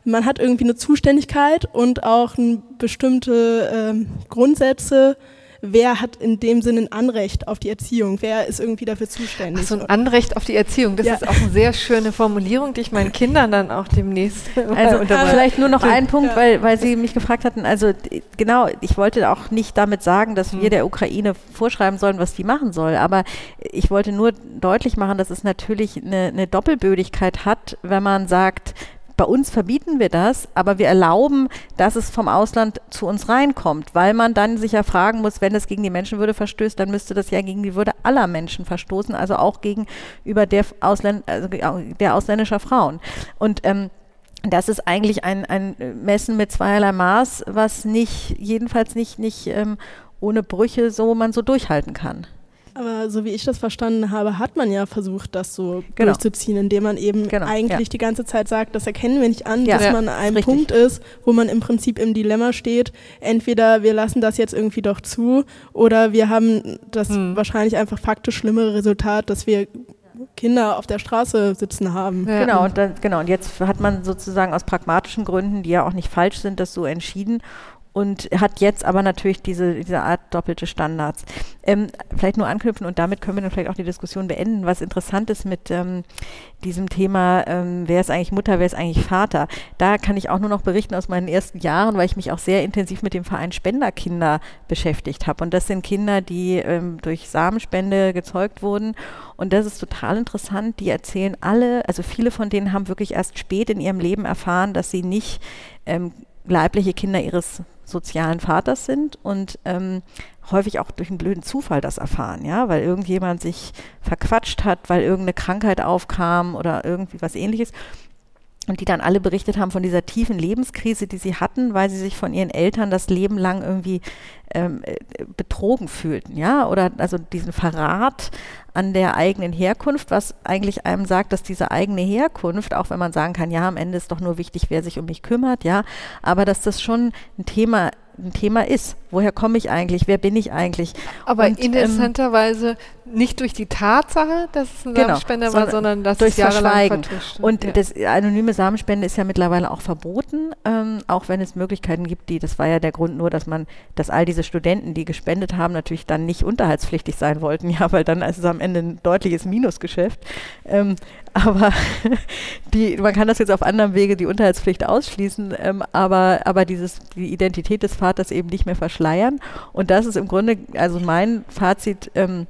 man hat irgendwie eine Zuständigkeit und auch bestimmte ähm, Grundsätze, wer hat in dem Sinne ein Anrecht auf die Erziehung, wer ist irgendwie dafür zuständig. Ach so ein Anrecht auf die Erziehung, das ja. ist auch eine sehr schöne Formulierung, die ich meinen Kindern dann auch demnächst <laughs> Also vielleicht nur noch ein Punkt, ja. weil, weil Sie mich gefragt hatten, also genau, ich wollte auch nicht damit sagen, dass wir hm. der Ukraine vorschreiben sollen, was die machen soll, aber ich wollte nur deutlich machen, dass es natürlich eine, eine Doppelbödigkeit hat, wenn man sagt, bei uns verbieten wir das, aber wir erlauben, dass es vom Ausland zu uns reinkommt, weil man dann sich ja fragen muss, wenn es gegen die Menschenwürde verstößt, dann müsste das ja gegen die Würde aller Menschen verstoßen, also auch gegenüber der, Ausländ also der ausländischer Frauen. Und ähm, das ist eigentlich ein, ein Messen mit zweierlei Maß, was nicht, jedenfalls nicht, nicht ähm, ohne Brüche so man so durchhalten kann. Aber so wie ich das verstanden habe, hat man ja versucht, das so genau. durchzuziehen, indem man eben genau, eigentlich ja. die ganze Zeit sagt, das erkennen wir nicht an, ja, dass man an einem Punkt ist, wo man im Prinzip im Dilemma steht. Entweder wir lassen das jetzt irgendwie doch zu oder wir haben das hm. wahrscheinlich einfach faktisch schlimmere Resultat, dass wir Kinder auf der Straße sitzen haben. Ja. Genau, und dann, genau, und jetzt hat man sozusagen aus pragmatischen Gründen, die ja auch nicht falsch sind, das so entschieden und hat jetzt aber natürlich diese, diese Art doppelte Standards. Ähm, vielleicht nur anknüpfen und damit können wir dann vielleicht auch die Diskussion beenden. Was interessant ist mit ähm, diesem Thema, ähm, wer ist eigentlich Mutter, wer ist eigentlich Vater? Da kann ich auch nur noch berichten aus meinen ersten Jahren, weil ich mich auch sehr intensiv mit dem Verein Spenderkinder beschäftigt habe. Und das sind Kinder, die ähm, durch Samenspende gezeugt wurden. Und das ist total interessant. Die erzählen alle, also viele von denen haben wirklich erst spät in ihrem Leben erfahren, dass sie nicht ähm, leibliche Kinder ihres sozialen Vaters sind und ähm, häufig auch durch einen blöden Zufall das erfahren, ja, weil irgendjemand sich verquatscht hat, weil irgendeine Krankheit aufkam oder irgendwie was ähnliches. Und die dann alle berichtet haben von dieser tiefen Lebenskrise, die sie hatten, weil sie sich von ihren Eltern das Leben lang irgendwie ähm, äh, betrogen fühlten, ja, oder also diesen Verrat an der eigenen Herkunft, was eigentlich einem sagt, dass diese eigene Herkunft, auch wenn man sagen kann, ja, am Ende ist doch nur wichtig, wer sich um mich kümmert, ja, aber dass das schon ein Thema ein Thema ist. Woher komme ich eigentlich? Wer bin ich eigentlich? Aber und, ähm, interessanterweise ähm, nicht durch die Tatsache, dass es ein genau, Samenspender war, sondern dass durch es jahrelang Und ja. das anonyme Samenspende ist ja mittlerweile auch verboten, ähm, auch wenn es Möglichkeiten gibt, die, das war ja der Grund nur, dass man, dass all diese Studenten, die gespendet haben, natürlich dann nicht unterhaltspflichtig sein wollten, <laughs> ja, weil dann ist es am Ende ein deutliches Minusgeschäft. Ähm, aber <laughs> die, man kann das jetzt auf anderem Wege die Unterhaltspflicht ausschließen, ähm, aber, aber dieses, die Identität des Vaters eben nicht mehr verschleiern. Und das ist im Grunde, also mein Fazit, ähm,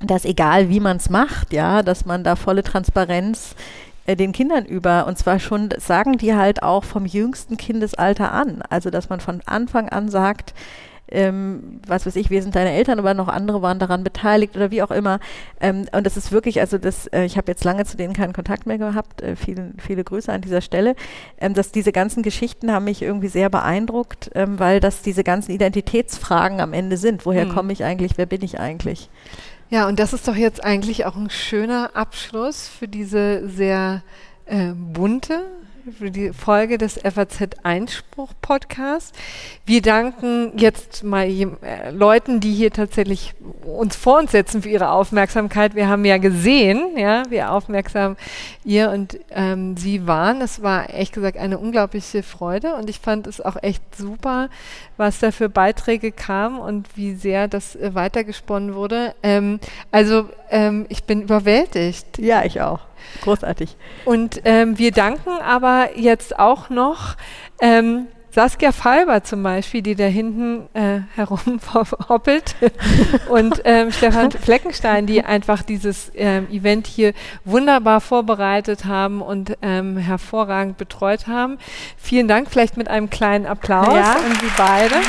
dass egal wie man es macht, ja, dass man da volle Transparenz äh, den Kindern über und zwar schon sagen die halt auch vom jüngsten Kindesalter an, also dass man von Anfang an sagt, ähm, was weiß ich, wir sind deine Eltern, aber noch andere waren daran beteiligt oder wie auch immer. Ähm, und das ist wirklich, also das, äh, ich habe jetzt lange zu denen keinen Kontakt mehr gehabt, äh, viele, viele Grüße an dieser Stelle, ähm, dass diese ganzen Geschichten haben mich irgendwie sehr beeindruckt, ähm, weil das diese ganzen Identitätsfragen am Ende sind. Woher mhm. komme ich eigentlich, wer bin ich eigentlich? Ja, und das ist doch jetzt eigentlich auch ein schöner Abschluss für diese sehr äh, bunte für die Folge des FAZ Einspruch Podcasts. Wir danken jetzt mal äh, Leuten, die hier tatsächlich uns vor uns setzen für ihre Aufmerksamkeit. Wir haben ja gesehen, ja, wie aufmerksam ihr und ähm, sie waren. Es war echt gesagt eine unglaubliche Freude und ich fand es auch echt super, was da für Beiträge kam und wie sehr das äh, weitergesponnen wurde. Ähm, also ähm, ich bin überwältigt. Ja, ich auch. Großartig. Und ähm, wir danken aber jetzt auch noch ähm, Saskia Falber zum Beispiel, die da hinten äh, <laughs> herumhoppelt und ähm, Stefan <laughs> Fleckenstein, die einfach dieses ähm, Event hier wunderbar vorbereitet haben und ähm, hervorragend betreut haben. Vielen Dank, vielleicht mit einem kleinen Applaus ja. an Sie beide. <laughs>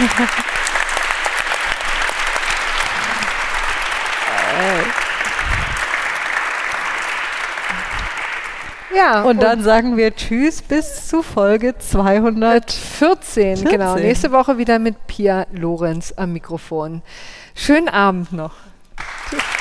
Ja. Und, und dann sagen wir Tschüss bis zu Folge 214. 14. Genau. Nächste Woche wieder mit Pia Lorenz am Mikrofon. Schönen Abend noch. Tschüss.